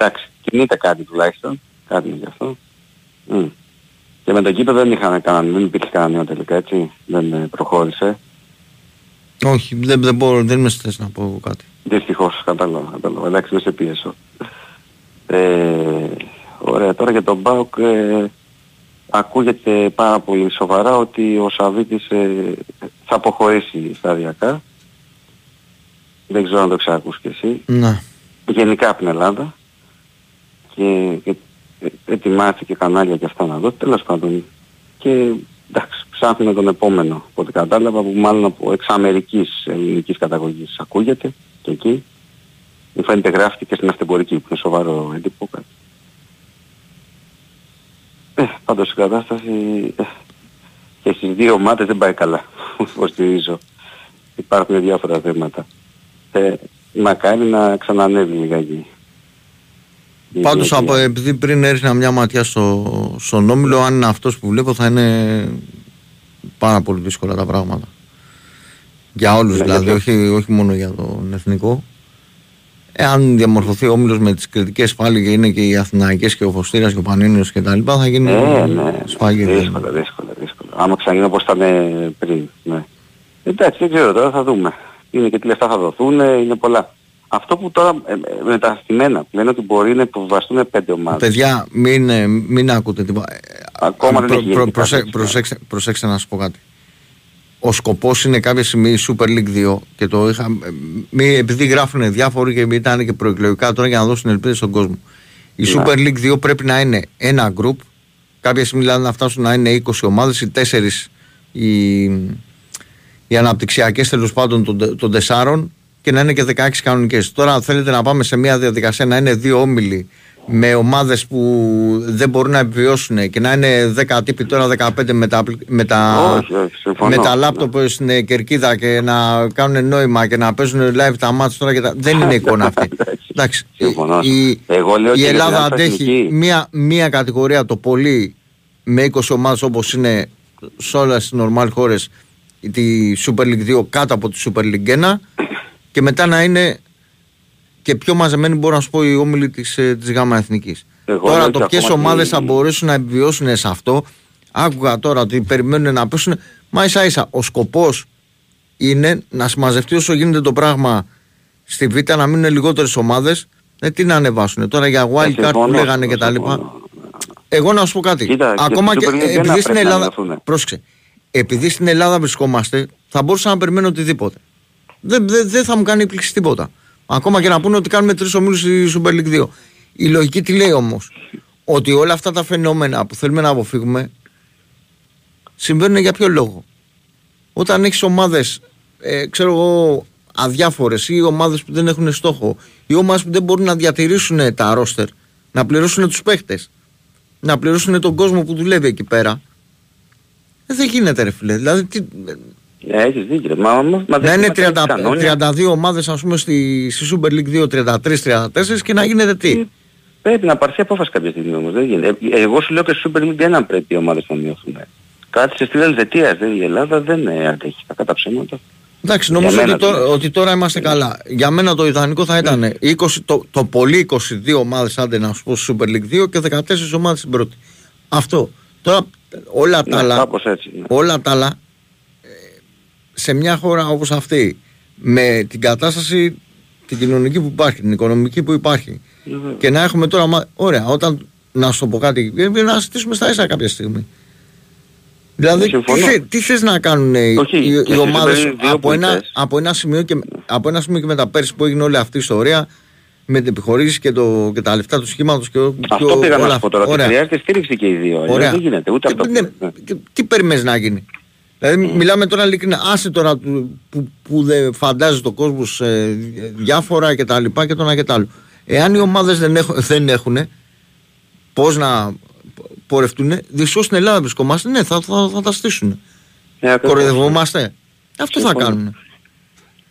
Εντάξει, κινείται κάτι τουλάχιστον. Κάτι είναι γι' αυτό. Μμ. Και με το κήπεδο δεν είχαμε κανένα, δεν υπήρχε κανένα νέο τελικά έτσι. Δεν ε, προχώρησε. Όχι, δεν, δεν μπορώ, δεν είμαι στη θέση να πω κάτι. Δυστυχώς, κατάλαβα, κατάλαβα. Εντάξει, με σε πίεσω. Ε, ωραία, τώρα για τον Μπάουκ ε, ακούγεται πάρα πολύ σοβαρά ότι ο Σαββίτης ε, θα αποχωρήσει σταδιακά. Δεν ξέρω αν το ξάκους κι εσύ. Να. Γενικά από την Ελλάδα. Και, και ε, ετοιμάστηκε κανάλια και αυτά να δω. Τέλος πάντων. Και εντάξει, ψάχνουμε τον επόμενο από ό,τι κατάλαβα που μάλλον από εξαμερικής ελληνικής καταγωγής ακούγεται και εκεί. Μου φαίνεται γράφτηκε και στην αυτεμπορική που είναι σοβαρό έντυπο κάτι. Ε, πάντως η κατάσταση ε, και στις δύο ομάδες δεν πάει καλά. (laughs) Υποστηρίζω. Υπάρχουν διάφορα θέματα. Ε, μακάρι να ξανανεύει λιγάκι. Η Πάντως διαιτησία. από, επειδή πριν έριχνα μια ματιά στο, στον Όμιλο, αν είναι αυτός που βλέπω θα είναι πάρα πολύ δύσκολα τα πράγματα. Για όλους Ναι, δηλαδή, για όχι, όχι μόνο για τον εθνικό. Εάν διαμορφωθεί ο Όμιλος με τις κριτικές πάλι και είναι και οι Αθηναϊκές και ο Φωστήρας και ο Πανίνιος και τα λοιπά θα γίνει Ναι, ναι, σφάγι. δύσκολα, δύσκολα, δύσκολα. Άμα ξαναγίνει όπως ήταν πριν, ναι. Εντάξει, δεν ξέρω τώρα, θα δούμε. Είναι και τι λεφτά θα δοθούν, είναι πολλά. Αυτό που τώρα ε, ε, με τα αστημένα λένε ότι μπορεί να υποβαστούν πέντε ομάδες. Παιδιά, μην, ε, μην ακούτε τίποτα. Ακόμα δεν έχει γίνει προσε- κάτι, προσέξτε, προσέξτε να σας πω κάτι. Ο σκοπός είναι κάποια στιγμή η Super League 2 και το είχα, ε, μη, επειδή γράφουν διάφοροι και ήταν και προεκλογικά τώρα για να δώσουν ελπίδες στον κόσμο. Η Ναι. Super League 2 πρέπει να είναι ένα group, κάποια στιγμή δηλαδή να φτάσουν να είναι 20 ομάδες, οι 4 οι, οι αναπτυξιακές τέλος πάντων των, τε- των τεσσάρων και να είναι και 16 κανονικές. Τώρα θέλετε να πάμε σε μια διαδικασία να είναι δύο όμιλοι με ομάδες που δεν μπορούν να επιβιώσουν και να είναι 10 τύποι τώρα 15 με τα, με τα, Όχι, όχι, συμφωνώ. με τα λάπτοπ στην κερκίδα και να κάνουν νόημα και να παίζουν live τα μάτια τώρα και τα... δεν είναι (laughs) εικόνα αυτή. Εντάξει. Συμφωνώ. Η, Εγώ λέω η και για την Ελλάδα Αλφα αντέχει Εθνική. μία, μία κατηγορία το πολύ με 20 ομάδες όπως είναι σε όλες τις normal χώρες τη Super League 2 κάτω από τη Super League 1 και μετά να είναι και πιο μαζεμένοι μπορώ να σου πω οι όμιλοι της, ε, της ΓΑΜΑ Εθνικής. Εγώ τώρα λέω το και ποιες ακόμα ομάδες και- θα μπορέσουν να επιβιώσουν σε αυτό άκουγα τώρα ότι περιμένουν να πέσουν μα ίσα ίσα ο σκοπός είναι να συμμαζευτεί όσο γίνεται το πράγμα στη Β να μείνουν λιγότερες ομάδες ε, τι να ανεβάσουν τώρα για wild card που συμφωνώ, λέγανε και τα λοιπά εγώ να σου πω κάτι. Κοίτα, και Ακόμα στη και, Super League ε, ένα επειδή στην πρέπει να Ελλάδα. μειωθούν. Πρόσεξε. Επειδή στην Ελλάδα βρισκόμαστε, θα μπορούσα να περιμένω οτιδήποτε. Δεν δεν- δεν θα μου κάνει έκπληξη τίποτα. Ακόμα και να πούνε ότι κάνουμε τρεις ομίλους στη Super League 2. Η λογική τι λέει όμως, Ότι όλα αυτά τα φαινόμενα που θέλουμε να αποφύγουμε συμβαίνουν για ποιο λόγο; Όταν έχεις ομάδες, ε, ξέρω εγώ, αδιάφορες ή ομάδες που δεν έχουν στόχο ή ομάδες που δεν μπορούν να διατηρήσουν τα ρόστερ, να πληρώσουν τους παίχτες, να πληρώσουν τον κόσμο που δουλεύει εκεί πέρα. Ε, δεν γίνεται, ρε φίλε. Δηλαδή, τι, Ε, έχεις δίκιο. Μα, μα, μα να δεν είναι έχουμε 30, κανόνια. 32 ομάδες ας πούμε στη, στη Super League 2, 33-34 και να γίνεται τι; Πρέπει να πάρθει απόφαση κάποια στιγμή όμως. Δεν γίνεται. Ε, Εγώ σου λέω και στη Super League 1 πρέπει οι ομάδες να μειωθούν. Κάτι στη Ελβετία, δεν, η Ελλάδα δεν ε, αντέχει τα κατά ψέματα. Εντάξει, Για νομίζω μένα ότι, τώρα, δηλαδή. ότι τώρα είμαστε καλά. Για μένα το ιδανικό θα ήταν 20, το, το πολύ 22 ομάδες άντε να σου πω στη Super League 2 και 14 ομάδες στην πρώτη. Αυτό. Τώρα όλα τα Ναι, άλλα, κάπως έτσι. ναι. όλα τα άλλα ε, σε μια χώρα όπως αυτή με την κατάσταση την κοινωνική που υπάρχει, την οικονομική που υπάρχει Βέβαια. και να έχουμε τώρα. μα- Ωραία, όταν να σου το πω κάτι, ε, να συζητήσουμε στα ίσα κάποια στιγμή. Δηλαδή, τι, συμφωνώ. θε- τι θες να κάνουν οι, Όχι, οι, και οι στις ομάδες δύο που από ένα, είπες. από, ένα σημείο και, από ένα σημείο και μετά πέρσι που έγινε όλη αυτή η ιστορία με την επιχορήγηση και, το, και τα λεφτά του σχήματος και, ο- και Αυτό ο- πήγα να όλα σου πω τώρα. Ότι Ωραία. χρειάζεται στήριξη και οι δύο. αλλιώς Ωραία. Δεν γίνεται ούτε Και, αυτό. ναι, και τι περιμένεις να γίνει; Δηλαδή μιλάμε τώρα ειλικρινά, άσε τώρα του- που, που δεν φαντάζει το κόσμο σε διάφορα και τα λοιπά και το ένα και το άλλο. Εάν οι ομάδες δεν έχουν, δεν έχουν πώς να πορευτούν, δυστυχώς στην Ελλάδα βρισκόμαστε, ναι θα, θα, θα τα στήσουν. Ναι, ακριβώς. Κοροϊδευόμαστε. Αυτό θα Συμφωνώ. κάνουν.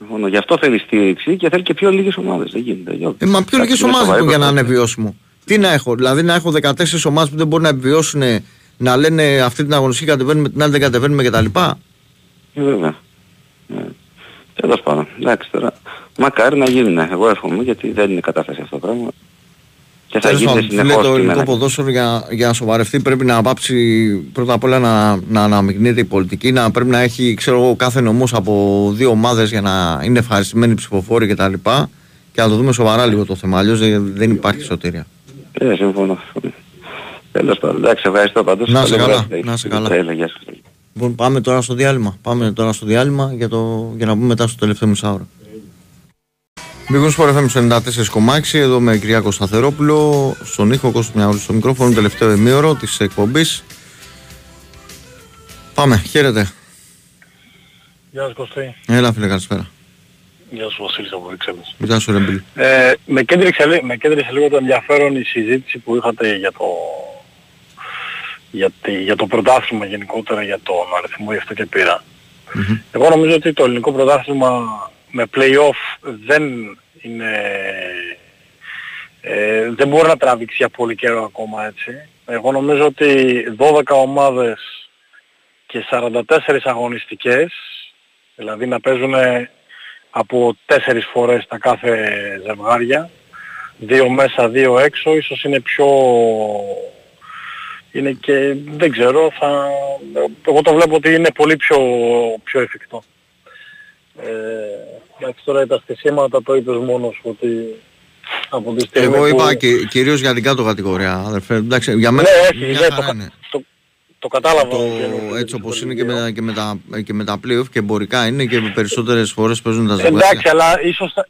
Μόνο γι' αυτό θέλει στήριξη και θέλει και πιο λίγες ομάδες. Δεν γίνεται. αλλιώς. Ε, μα πιο Εντάξει, λίγες είναι ομάδες σοβαρή λοιπόν, για να είναι προσπάθεια. βιώσιμο. Τι να έχω, δηλαδή να έχω 14 ομάδες που δεν μπορούν να επιβιώσουν, να λένε αυτή την αγωνιστική κατεβαίνουμε, την άλλη δεν κατεβαίνουμε κτλ. Ε, βέβαια. Ε, Τέλος πάντων. Εντάξει τώρα. Μακάρι να γίνουν. Εγώ εύχομαι γιατί δεν είναι κατάσταση αυτό το πράγμα. Και θα Τέλος γίνεται πάντων, φίλε, συνεχώς. το κείμενα. ελληνικό ποδόσφαιρο για, για να σοβαρευτεί πρέπει να πάψει πρώτα απ' όλα να, να αναμειγνύεται η πολιτική, να πρέπει να έχει ξέρω εγώ, κάθε νομός από δύο ομάδες για να είναι ευχαριστημένοι οι ψηφοφόροι κτλ. Και, και να το δούμε σοβαρά λίγο το θέμα, αλλιώς δεν, δεν υπάρχει σωτηρία. Ε, συμφωνώ. συμφωνώ. Τέλος πάντων. Εντάξει, ευχαριστώ πάντως. Να είσαι Καλό καλά, βράδυ. να είσαι καλά. Έλα, γεια σας. Λοιπόν, πάμε τώρα στο διάλειμμα. Πάμε τώρα στο διάλειμμα για, το, για να πούμε μετά στο τελευταίο μισάωρο. Μπήκαν στο FM 94,6 εδώ με Κυριάκο Σταθερόπουλο, στον ήχο Κώστος Μιαούλου στο μικρόφωνο, τελευταίο ημίωρο της εκπομπής. Πάμε, χαίρετε. Γεια σας Κωστή. Έλα φίλε, καλησπέρα. Γεια σου Βασίλης από Βρυξέλλες. Γεια σου Ρεμπίλ. Ε, με, κέντριξε, λί- με κέντρισε λίγο το ενδιαφέρον η συζήτηση που είχατε για το, για, τη- για το πρωτάθλημα γενικότερα, για τον αριθμό, γι' αυτό και πήρα. Εγώ νομίζω ότι το ελληνικό πρωτάθλημα με play-off δεν είναι... Ε, δεν μπορεί να τραβήξει για πολύ καιρό ακόμα έτσι. Εγώ νομίζω ότι 12 ομάδες και 44 αγωνιστικές, δηλαδή να παίζουν από 4 φορές τα κάθε ζευγάρια, δύο μέσα, δύο έξω, ίσως είναι πιο... Είναι και, δεν ξέρω, θα... εγώ το βλέπω ότι είναι πολύ πιο, πιο εφικτό. Ε, Εντάξει τώρα τα στισίματα το είπες μόνος σου ότι από τη στιγμή Εγώ που... είπα και, κυρίως για την κάτω κατηγορία, αδερφέ. Εντάξει, για μένα Ναι, όχι, μια ναι, χαρά το, είναι. το, το κατάλαβα. Το, έτσι όπως είναι και με, τα- και, με τα, και με τα playoff και εμπορικά είναι και περισσότερες φορές παίζουν τα ζευγάρια. Εντάξει, αλλά ίσως θα,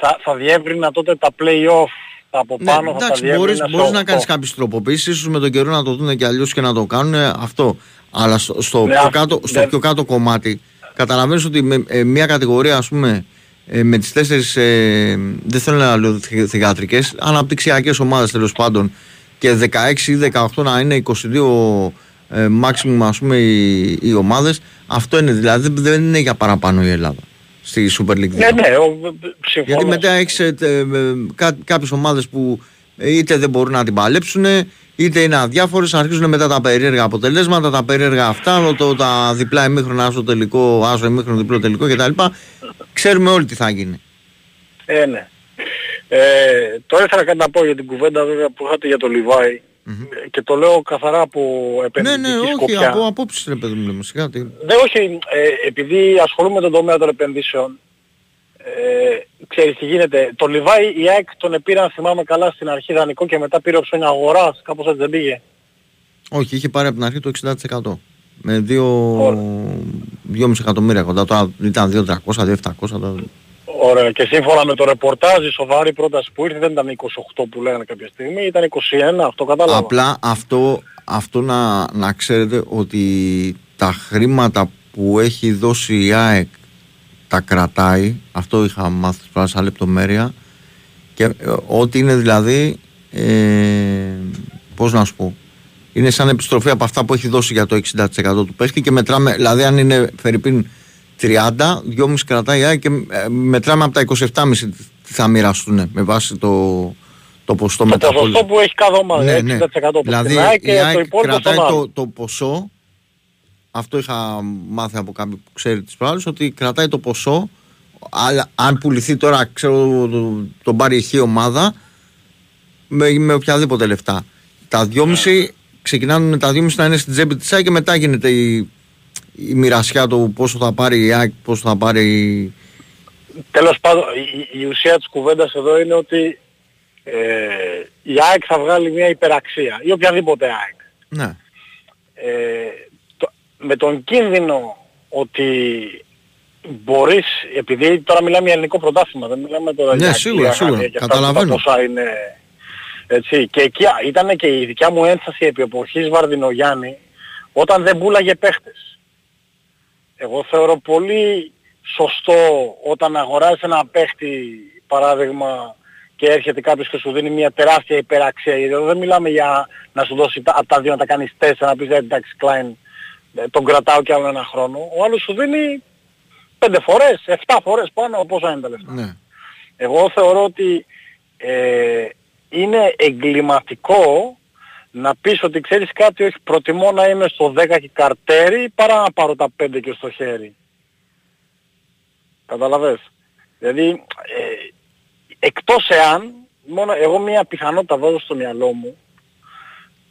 θα, θα διεύρυνα τότε τα play-off τα από Ναι, πάνω, θα τα εντάξει, διεύρυνα μπορείς, στο μπορείς να 8. κάνεις κάποιες τροποποίησεις, ίσως με τον καιρό να το δουν και αλλιώς και να το κάνουν αυτό. Αλλά στο, στο, Ναι, πιο, αυτό- κάτω, στο ναι. πιο κάτω κομμάτι καταλαβαίνεις ότι με, ε, μια κατηγορία ας πούμε ε, με τις τέσσερις, ε, δεν θέλω να λέω θη- θυγατρικές, αναπτυξιακές ομάδες τέλος πάντων και 16 ή 18 να είναι 22 ε, maximum ας πούμε οι, οι ομάδες, αυτό είναι δηλαδή δεν, δεν είναι για παραπάνω η Ελλάδα στη Super League 2. Ναι, ναι, ο- συμφωνώ. Γιατί μετά έχεις ε, τε- ε, κά- κάποιες ομάδες που ε, είτε δεν μπορούν να την παλέψουν, είτε είναι αδιάφορες, αρχίζουν μετά τα περίεργα αποτελέσματα, τα περίεργα αυτά, το, τα διπλά ημίχρονα, άσο τελικό, άσο ημίχρονο, διπλό τελικό κτλ. Ξέρουμε όλοι τι θα γίνει. Ε, ναι. Ε, τώρα ήθελα κάτι να πω για την κουβέντα βέβαια που είχατε για το Λιβάη και το λέω καθαρά από Ναι, επενδυτική ναι, όχι, σκοπιά. από απόψεις ρε παιδί μου λέμε σιγά. τι- Ναι, όχι, ε, επειδή ασχολούμαι με τον τομέα των επενδύσεων, ε, ξέρεις τι γίνεται. Το Λιβάη η ΑΕΚ τον επήραν, θυμάμαι καλά, στην αρχή δανεικό και μετά πήρε οψόνια αγοράς, κάπως έτσι δεν πήγε. Όχι, είχε πάρει από την αρχή το 60%. Με 2,5 εκατομμύρια κοντά. Τώρα ήταν 2,300, 2,700. τώρα- Ωραία. Και σύμφωνα με το ρεπορτάζ, η σοβαρή πρόταση που ήρθε δεν ήταν 28 που λέγανε κάποια στιγμή, ήταν 21, αυτό κατάλαβα. Απλά αυτό, αυτό να, να ξέρετε ότι τα χρήματα που έχει δώσει η ΑΕΚ τα κρατάει. Αυτό είχα μάθει τώρα σαν λεπτομέρεια. Και ε, ό,τι είναι δηλαδή, ε, πώς να σου πω, είναι σαν επιστροφή από αυτά που έχει δώσει για το 60% του παίχτη και μετράμε, δηλαδή αν είναι Φερρυπίν 30, 2,5 κρατάει η ΑΕΚ και ε, μετράμε από τα 27,5 τι θα μοιραστούν με βάση το, το ποσοστό Το μεταπόλησης. ποσοστό που έχει κάθε ομάδα, Ναι, 60% ναι. από Δηλαδή την ΑΕΚ η και το ΑΕΚ υπόλοιπο στον κρατάει άλλο. το, το ποσό, αυτό είχα μάθει από κάποιον που ξέρει τις προάλλες, ότι κρατάει το ποσό, αλλά αν πουληθεί τώρα, ξέρω, το- τον πάρει η χ ομάδα, με, με οποιαδήποτε λεφτά. Τα 2,5 ξεκινάνε τα 2,5 να είναι στην τσέπη της ΑΕΚ και μετά γίνεται η, η μοιρασιά του πόσο θα πάρει η ΑΕΚ, πόσο θα πάρει η... Τέλος πάντων, η, η ουσία της κουβέντας εδώ είναι ότι ε, η ΑΕΚ θα βγάλει μια υπεραξία ή οποιαδήποτε ΑΕΚ. Ναι. Ε, το- με τον κίνδυνο ότι μπορείς, επειδή τώρα μιλάμε για ελληνικό πρωτάθλημα, δεν μιλάμε τώρα Ναι, για σίγουρα, Αγγλία, σίγουρα. Γαλλία και αυτά, Καταλαβαίνω. τα ποσά είναι έτσι. Και εκεί ήταν και η δικιά μου ένσταση επί εποχής Βαρδινογιάννη όταν δεν πουλάγε παίχτες. Εγώ θεωρώ πολύ σωστό όταν αγοράζεις ένα παίχτη παράδειγμα και έρχεται κάποιος και σου δίνει μια τεράστια υπεραξία. Γιατί εδώ δεν μιλάμε για να σου δώσει τα, από τα δύο να τα κάνεις τέσσερα, να πεις «Ε, εντάξει Κλάιν τον κρατάω κι άλλο ένα χρόνο. Ο άλλος σου δίνει πέντε φορές, εφτά φορές πάνω πόσα είναι τα λεφτά. Ναι. Εγώ θεωρώ ότι ε, είναι εγκληματικό να πεις ότι ξέρεις κάτι, όχι προτιμώ να είμαι στο 10 και καρτέρι παρά να πάρω τα 5 και στο χέρι. Καταλαβες; Δηλαδή, ε, εκτός εάν, μόνο εγώ μια πιθανότητα βάζω στο μυαλό μου,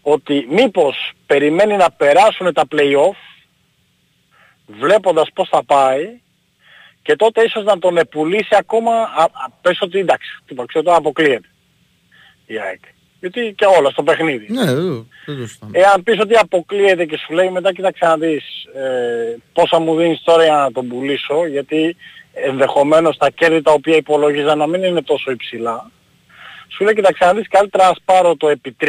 ότι μήπως περιμένει να περάσουν τα play-off, βλέποντας πώς θα πάει, και τότε ίσως να τον επουλήσει ακόμα, α, α, πες ότι εντάξει, τίποτα, ξέρω τώρα αποκλείεται η ΑΕΚ. Γιατί και όλα στο παιχνίδι. Ναι, δεν δεν το συζητάμε. Εάν πεις ότι αποκλείεται και σου λέει μετά κοίταξε να δεις ε, πόσα μου δίνεις τώρα για να τον πουλήσω γιατί ενδεχομένως τα κέρδη τα οποία υπολογίζα να μην είναι τόσο υψηλά σου λέει κοίταξε να δεις καλύτερα να πάρω το επί 3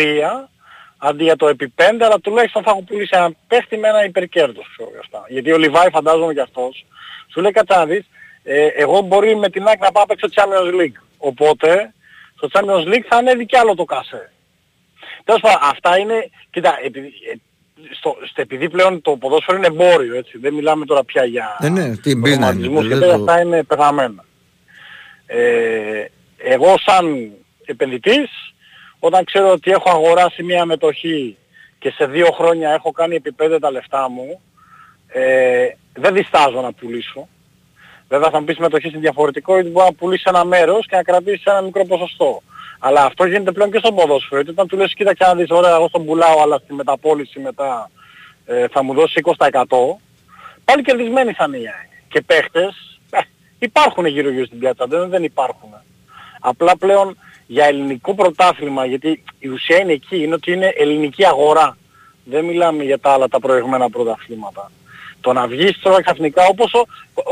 αντί για το επί 5 αλλά τουλάχιστον θα έχω πουλήσει ένα παίχτη με ένα υπερκέρδος ξέρω για αυτά. Γιατί ο Λιβάη φαντάζομαι και αυτός σου λέει κάτσε να δεις ε, εγώ μπορεί με την ΑΕΚ να πάω να παίξω Champions League οπότε στο Champions League θα ανέβει κι άλλο το κασέ. Τέλος πάντων, αυτά είναι, κοίτα, επειδή, ε, στο, στο, επειδή πλέον το ποδόσφαιρο είναι εμπόριο, έτσι, δεν μιλάμε τώρα πια για Ναι, ναι, τι business ρομαντισμούς είναι. και δεν τέτοια, το- αυτά είναι πεθαμένα. Ε, εγώ σαν επενδυτής, όταν ξέρω ότι έχω αγοράσει μια μετοχή και σε δύο χρόνια έχω κάνει επί πέντε τα λεφτά μου, ε, δεν διστάζω να πουλήσω. Βέβαια θα μου πεις μετοχή είναι διαφορετικό γιατί μπορεί να πουλήσεις ένα μέρος και να κρατήσεις ένα μικρό ποσοστό. Αλλά αυτό γίνεται πλέον και στο ποδόσφαιρο. Γιατί όταν του λες κοίταξε να δεις ωραία εγώ στον πουλάω αλλά στη μεταπόληση μετά ε, θα μου δώσει 20% πάλι κερδισμένοι θα είναι οι ΑΕΚ. Και παίχτες, ε, υπάρχουν γύρω γύρω στην πιάτσα, δεν, δεν υπάρχουν. Απλά πλέον για ελληνικό πρωτάθλημα, γιατί η ουσία είναι εκεί, είναι ότι είναι ελληνική αγορά. Δεν μιλάμε για τα άλλα τα προηγμένα πρωταθλήματα. Το να βγεις τώρα ξαφνικά όπως, ο-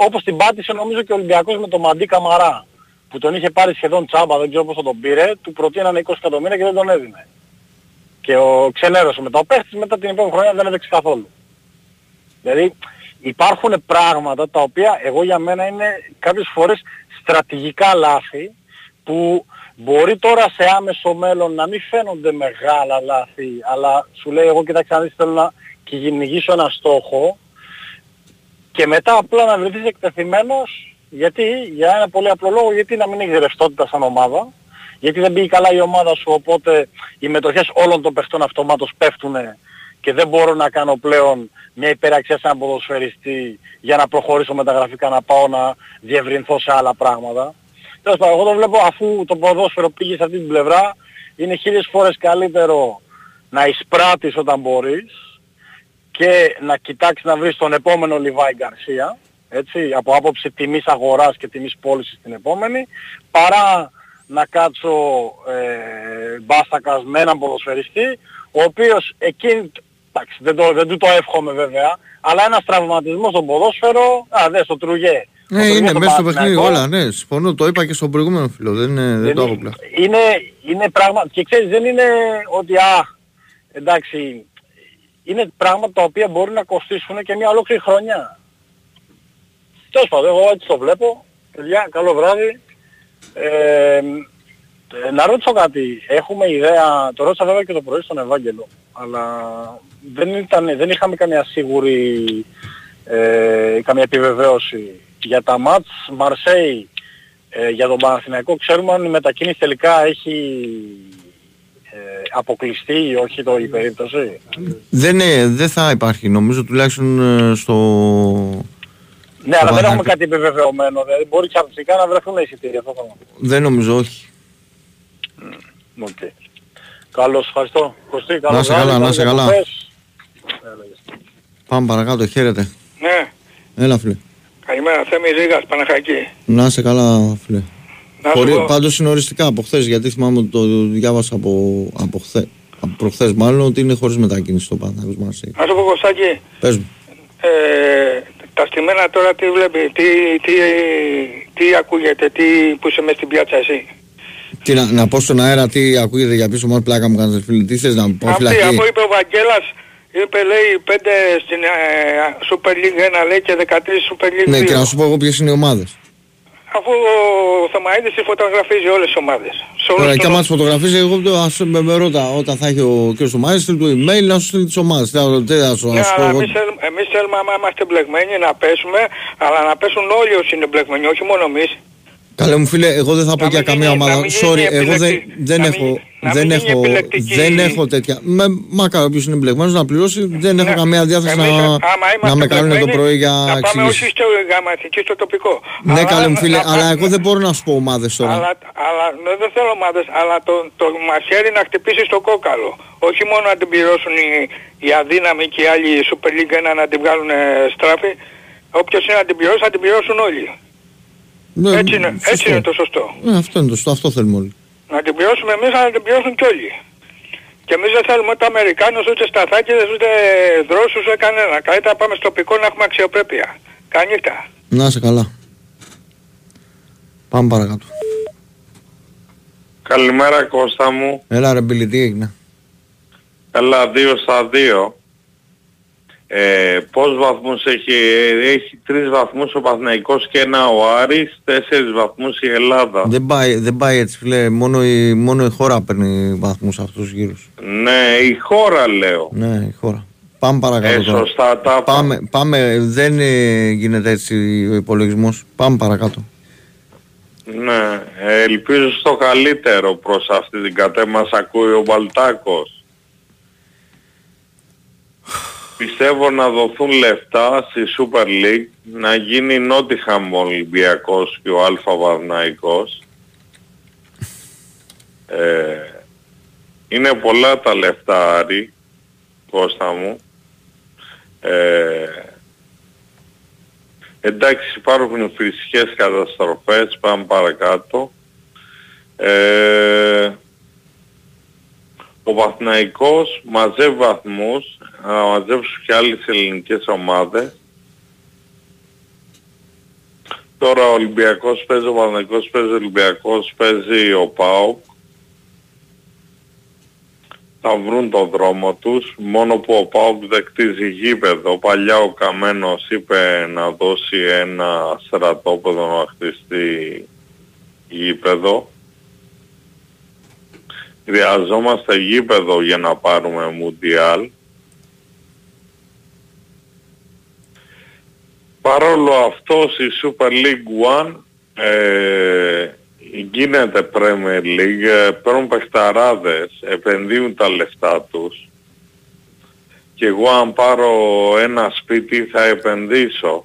όπως την πάτησε νομίζω και ο Ολυμπιακός με τον Μαντί Καμαρά που τον είχε πάρει σχεδόν τσάμπα, δεν ξέρω πώς θα τον πήρε, του προτείνανε 20 εκατομμύρια και δεν τον έδινε. Και ο ξενέρωσε μετά. Ο παίχτης μετά την επόμενη χρονιά δεν έδειξε καθόλου. Δηλαδή υπάρχουν πράγματα τα οποία εγώ για μένα είναι κάποιες φορές στρατηγικά λάθη που μπορεί τώρα σε άμεσο μέλλον να μην φαίνονται μεγάλα λάθη αλλά σου λέει εγώ κοιτάξτε να δεις θέλω να κυνηγήσω ένα στόχο και μετά απλά να βρεθείς εκτεθειμένος γιατί, για ένα πολύ απλό λόγο, γιατί να μην έχεις ρευστότητα σαν ομάδα γιατί δεν πήγε καλά η ομάδα σου οπότε οι μετοχές όλων των παιχτών αυτομάτως πέφτουν και δεν μπορώ να κάνω πλέον μια υπεραξία σε έναν ποδοσφαιριστή για να προχωρήσω μεταγραφικά να πάω να διευρυνθώ σε άλλα πράγματα. Τέλος πάντων, εγώ το βλέπω αφού το ποδόσφαιρο πήγε σε αυτή την πλευρά, είναι χίλιες φορές καλύτερο να εισπράττεις όταν μπορείς και να κοιτάξεις να βρεις τον επόμενο Λιβάη Γκαρσία, έτσι, από άποψη τιμής αγοράς και τιμής πώλησης την επόμενη, παρά να κάτσω ε, μπάστακας με έναν ποδοσφαιριστή, ο οποίος εκείνη, εντάξει, δεν, το, δεν του το εύχομαι βέβαια, αλλά ένας τραυματισμός στο ποδόσφαιρο, α, δε, στο Τρουγέ. Ναι, είναι μέσα στο παιχνίδι Παναθηναϊκό, όλα, ναι. Συμφωνώ, το είπα και στον προηγούμενο φίλο. Δεν, είναι- δεν το έχω πλέον. είναι, είναι πράγμα, και ξέρεις δεν είναι ότι α, εντάξει, είναι πράγματα τα οποία μπορεί να κοστίσουν και μια ολόκληρη χρονιά. Τέλος πάντων, εγώ έτσι το βλέπω. Παιδιά, καλό βράδυ. Ε, ε, να ρωτήσω κάτι. Έχουμε ιδέα, το ρώτησα βέβαια και το πρωί στον Ευάγγελο, αλλά δεν, ήταν, δεν είχαμε καμία σίγουρη, ε, καμία επιβεβαίωση για τα ματς Μαρσέιγ ε, για τον Παναθηναϊκό. Ξέρουμε αν η μετακίνηση τελικά έχει ε, αποκλειστεί ή όχι το η περίπτωση; Δεν, είναι- δεν θα υπάρχει, νομίζω τουλάχιστον ε, στο. Ναι, αλλά δεν Παναθηναϊκό. έχουμε κάτι επιβεβαιωμένο. Δηλαδή μπορεί ξαφνικά να βρεθούν εισιτήρια. Αυτό θέλω να πω. Δεν νομίζω, όχι. Οκ. Καλώς, ευχαριστώ. Κωστή, Να καλώς είσαι καλά, να είσαι καλά. Πάμε παρακάτω, χαίρετε. Ναι, Έλα, φίλε. καλημέρα. Θέμη Ρήγας, Παναχαϊκή. Να είσαι καλά, φίλε. Να σου Χωρί, πω. πάντως είναι οριστικά από χθες, γιατί θυμάμαι ότι το διάβασα από, από, χθε, από προχθές μάλλον ότι είναι χωρίς μετακίνηση το Παναθηναϊκός Μαρσέη. Να σου πω Κωστάκη, Πες μου. ε, τα στημένα τώρα τι βλέπει, τι, τι, τι ακούγεται, τι, που είσαι μέσα στην πιάτσα εσύ; Τι, να, να πω στον αέρα τι ακούγεται για πίσω μόνο πλάκα μου κάνεις φίλε. Τι θες να μου πω Αυτή, φυλακή; αφού είπε ο Βαγγέλας, είπε λέει 5 στην ε, Super League 1 λέει και 13 Super League 2. Ναι, και να σου πω εγώ ποιες είναι οι ομάδες. Αφού ο Θωμαίδης φωτογραφίζει όλες τις ομάδες. Σε όλους Τώρα, τους και άμα τις φωτογραφίζει, εγώ το- ας με, με ρώτα όταν θα έχει ο κ. Σωμάδης, στείλει το email να σου στείλει τις ομάδες. Τι άλλο- τι θα σου Ναι, να σου πω αλλά εγώ. εμείς θέλουμε, εμείς θέλουμε άμα είμαστε μπλεγμένοι να πέσουμε, αλλά να πέσουν όλοι όσοι είναι μπλεγμένοι, όχι μόνο εμείς. Καλέ μου φίλε, εγώ δεν θα πω για καμία ομάδα. μην Sorry, γίνει εγώ δεν, επιλεκτη- δεν να έχω, μην- να δεν μην γίνει έχω, επιλεκτική- δεν έχω τέτοια. Με, μακάρι όποιος είναι μπλεγμένος να πληρώσει, δεν έχω καμία διάθεση να, Εμείς, άμα να είμαστε με κάνουν το μπλεγμένοι, πρωί για Να πάμε εξηγήσεις. όχι στο γραμματική, στο τοπικό. Ναι, Αλλά- καλέ μου φίλε, να- αλλά εγώ δεν μπορώ να σου πω ομάδες τώρα. Αλλά, αλλά ναι, δεν θέλω ομάδες, αλλά το, το μαχαίρι να χτυπήσεις στο κόκαλο. Όχι μόνο να την πληρώσουν οι, οι αδύναμοι και οι άλλοι η Super League 1 να την βγάλουν ε, στράφη. Όποιος είναι να την πληρώσει, θα την πληρώσουν όλοι. Ναι, έτσι, είναι, έτσι σωστό. είναι το σωστό. Ναι, αυτό είναι το σωστό, αυτό θέλουμε όλοι. Να την πληρώσουμε εμείς, αλλά να την πληρώσουν κι όλοι. Και εμείς δεν θέλουμε ούτε Αμερικάνους, ούτε σταθάκιδες, ούτε δρόσους, ούτε κανένα. Καλύτερα να πάμε στο τοπικό να έχουμε αξιοπρέπεια. Κανίχτα. Να είσαι καλά. Πάμε παρακάτω. Καλημέρα Κώστα μου. Έλα ρε Μπίλη, τι έγινε; Έλα, δύο στα δύο. Ε, πόσους βαθμούς έχει, ε, έχει τρεις βαθμούς ο Παθηναϊκός και ένα ο Άρης, τέσσερις βαθμούς η Ελλάδα. Δεν πάει, δεν πάει έτσι φίλε, μόνο η, μόνο η χώρα παίρνει βαθμούς αυτούς τους γύρους. Ναι, η χώρα λέω. Ναι, η χώρα. Πάμε παρακάτω Ε, τώρα. σωστά τα Πάμε, πάμε, δεν ε, γίνεται έτσι ο υπολογισμός. Πάμε παρακάτω. Ναι, ε, ελπίζω στο καλύτερο προς αυτή την κατέ μας ακούει ο Μπαλτάκος. Πιστεύω να δοθούν λεφτά στη Super League να γίνει Νότιχαμ ο Ολυμπιακός και ο Αλφα Βαρναϊκός. Ε, είναι πολλά τα λεφτά Άρη, Κώστα μου. Ε, Εντάξει υπάρχουν φυσικές καταστροφές, πάμε παρακάτω. Ε, ο Βαθναϊκός μαζεύει βαθμούς, να μαζέψουν και άλλες ελληνικές ομάδες. Τώρα ο Ολυμπιακός παίζει, ο Παναθηναϊκός παίζει, ο Ολυμπιακός παίζει ο ΠΑΟΚ. Θα βρουν τον δρόμο τους, μόνο που ο ΠΑΟΚ δεν κτίζει γήπεδο. Παλιά ο Καμένος είπε να δώσει ένα στρατόπεδο να χτιστεί γήπεδο. Χρειαζόμαστε γήπεδο για να πάρουμε Μουντιάλ. Παρόλο αυτό στη Super League One ε, γίνεται Premier League, ε, παίρνουν παιχταράδες, επενδύουν τα λεφτά τους και εγώ αν πάρω ένα σπίτι θα επενδύσω.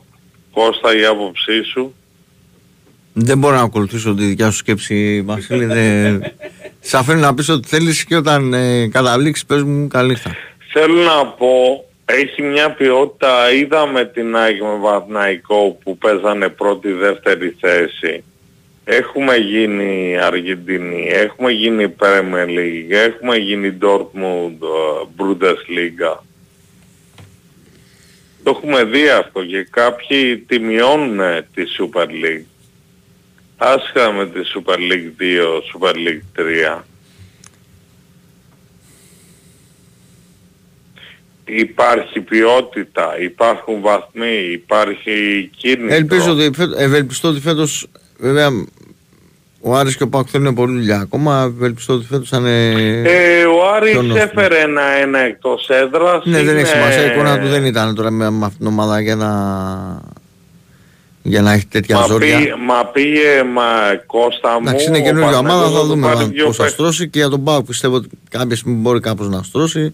Κώστα η άποψή σου; Δεν μπορώ να ακολουθήσω τη δικιά σου σκέψη, Βασίλη. (laughs) δεν... Σ' αφήνω να πεις ό,τι θέλεις και όταν ε, καταλήξεις πες μου καλή νύχτα. Θέλω να πω, έχει μια ποιότητα, είδαμε την ΑΕΚ με Βαθναϊκό που παίζανε πρώτη δεύτερη θέση. Έχουμε γίνει Αργεντινή, έχουμε γίνει Premier League, έχουμε γίνει Dortmund ε, Bundesliga. Το έχουμε δει αυτό και κάποιοι τιμιώνουν τη Super League. Άσχετα με τη Super League 2, Super League 3. Υπάρχει ποιότητα, υπάρχουν βαθμοί, υπάρχει κίνητρο. Ελπίζω ότι, φέτο- ευελπιστώ ότι φέτος, βέβαια, ο Άρης και ο Πάκ θέλουν πολύ δουλειά ακόμα. Ευελπιστώ ότι φέτος θα είναι... Ε, ο Άρης πιο νόστιμο. έφερε ένα-ένα εκτός έδρας. Ναι, δεν έχει είναι- σημασία. Η εικόνα του δεν ήταν τώρα με, με αυτήν την ομάδα για να, για να έχει τέτοια Μα, ζόρια. πήγε, μα πήγε, μα Κώστα μου... Εντάξει, είναι ο καινούργια ομάδα, Παναθηναϊκός θα δούμε πάρει αν- δύο πώς θα παίκτες. στρώσει και για τον Πάουκ πιστεύω ότι κάποια στιγμή μπορεί κάπως να στρώσει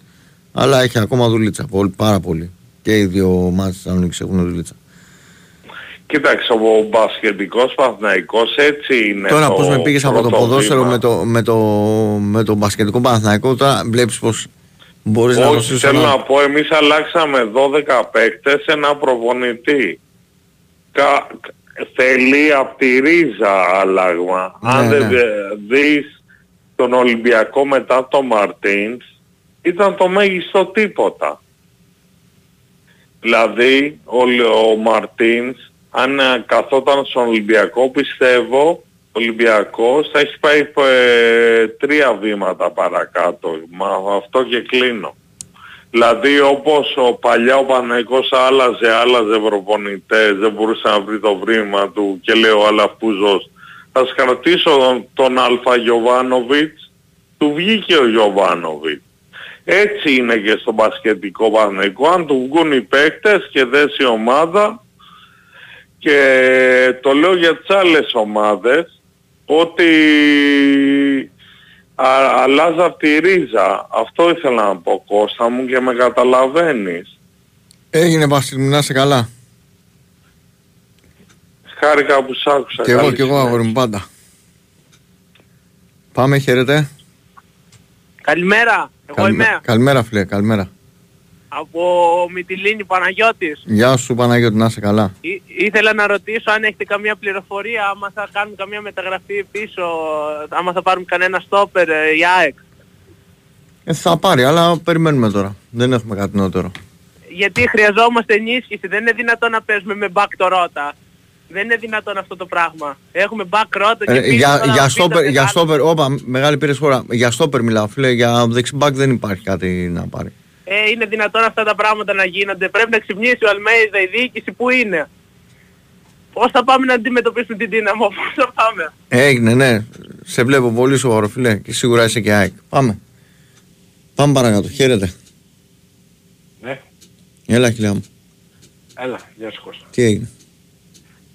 αλλά έχει ακόμα δουλίτσα, πολύ, πάρα πολύ. Και οι δύο ομάδες της Θεσσαλονίκης έχουν δουλίτσα. Κοίταξε, ο μπασκετικός Παναθηναϊκός έτσι είναι Τώρα το πώς με πήγες από το πρώτο ποδόσφαιρο βήμα. με το, με, το, με το μπασκετικό Παναθηναϊκό, τώρα βλέπεις πως μπορείς να Όχι, δώσεις θέλω ένα- να πω, εμείς αλλάξαμε 12 παίκτες σε ένα προπονητή. Κα, θέλει από τη ρίζα άλλαγμα. Ναι, Αν δεν ναι. δε- δεις τον Ολυμπιακό μετά το Μαρτίνς, ήταν το μέγιστο τίποτα. Δηλαδή, ο, ο Μαρτίνς, αν ε, καθόταν στον Ολυμπιακό, πιστεύω, ο Ολυμπιακός θα έχει πάει ε, τρία βήματα παρακάτω. Μα αυτό και κλείνω. Δηλαδή όπως ο παλιά ο Παναϊκός άλλαζε, άλλαζε προπονητές, δεν μπορούσε να βρει το βρήμα του και λέει ο Αλαφούζος θα σας κρατήσω τον, τον Αλφα Γιωβάνοβιτς, του βγήκε ο Γιωβάνοβιτς. Έτσι είναι και στο μπασκετικό Παναϊκό, αν του βγουν οι παίκτες και δέσει η ομάδα και το λέω για τις άλλες ομάδες ότι α, αλλάζα από τη ρίζα. Αυτό ήθελα να πω Κώστα μου και με καταλαβαίνεις. Έγινε Βασίλη, μου, να είσαι καλά. Χάρηκα που σ' άκουσα. Και εγώ, Καλή και εγώ συνέχεια. αγόρι μου πάντα. Πάμε, χαίρετε. Καλημέρα, εγώ Καλημέ- είμαι Καλημέρα φίλε, καλημέρα. Από Μυτιλίνη Παναγιώτης. Γεια σου Παναγιώτη, να είσαι καλά. Ή- ήθελα να ρωτήσω αν έχετε καμία πληροφορία, άμα θα κάνουν καμία μεταγραφή πίσω, άμα θα πάρουν κανένα στόπερ ε, η ΑΕΚ. Ε, θα πάρει, αλλά περιμένουμε τώρα. Δεν έχουμε κάτι νεότερο. Γιατί χρειαζόμαστε ενίσχυση, δεν είναι δυνατόν να παίζουμε με back το ρότα. Δεν είναι δυνατόν αυτό το πράγμα. Έχουμε back ρότα και Ε, πίσω για, τώρα για πίτα στόπερ, για μεγάλα. στόπερ, όπα, μεγάλη πήρες χώρα. Για στόπερ μιλάω, φίλε. Για δεξιμπάκ δεν υπάρχει κάτι να πάρει. Ε, είναι δυνατόν αυτά τα πράγματα να γίνονται. Πρέπει να ξυπνήσει ο Αλμέιδα, η διοίκηση που είναι. Πώς θα πάμε να αντιμετωπίσουμε την δύναμο, πώς θα πάμε. Έγινε, ναι. Σε βλέπω πολύ σοβαρό, φίλε. Και σίγουρα είσαι και ΑΕΚ. Πάμε. Πάμε παρακάτω. Χαίρετε. Ναι, Έλα, χιλιά μου. έλα, γεια σου Κώστα. Τι έγινε;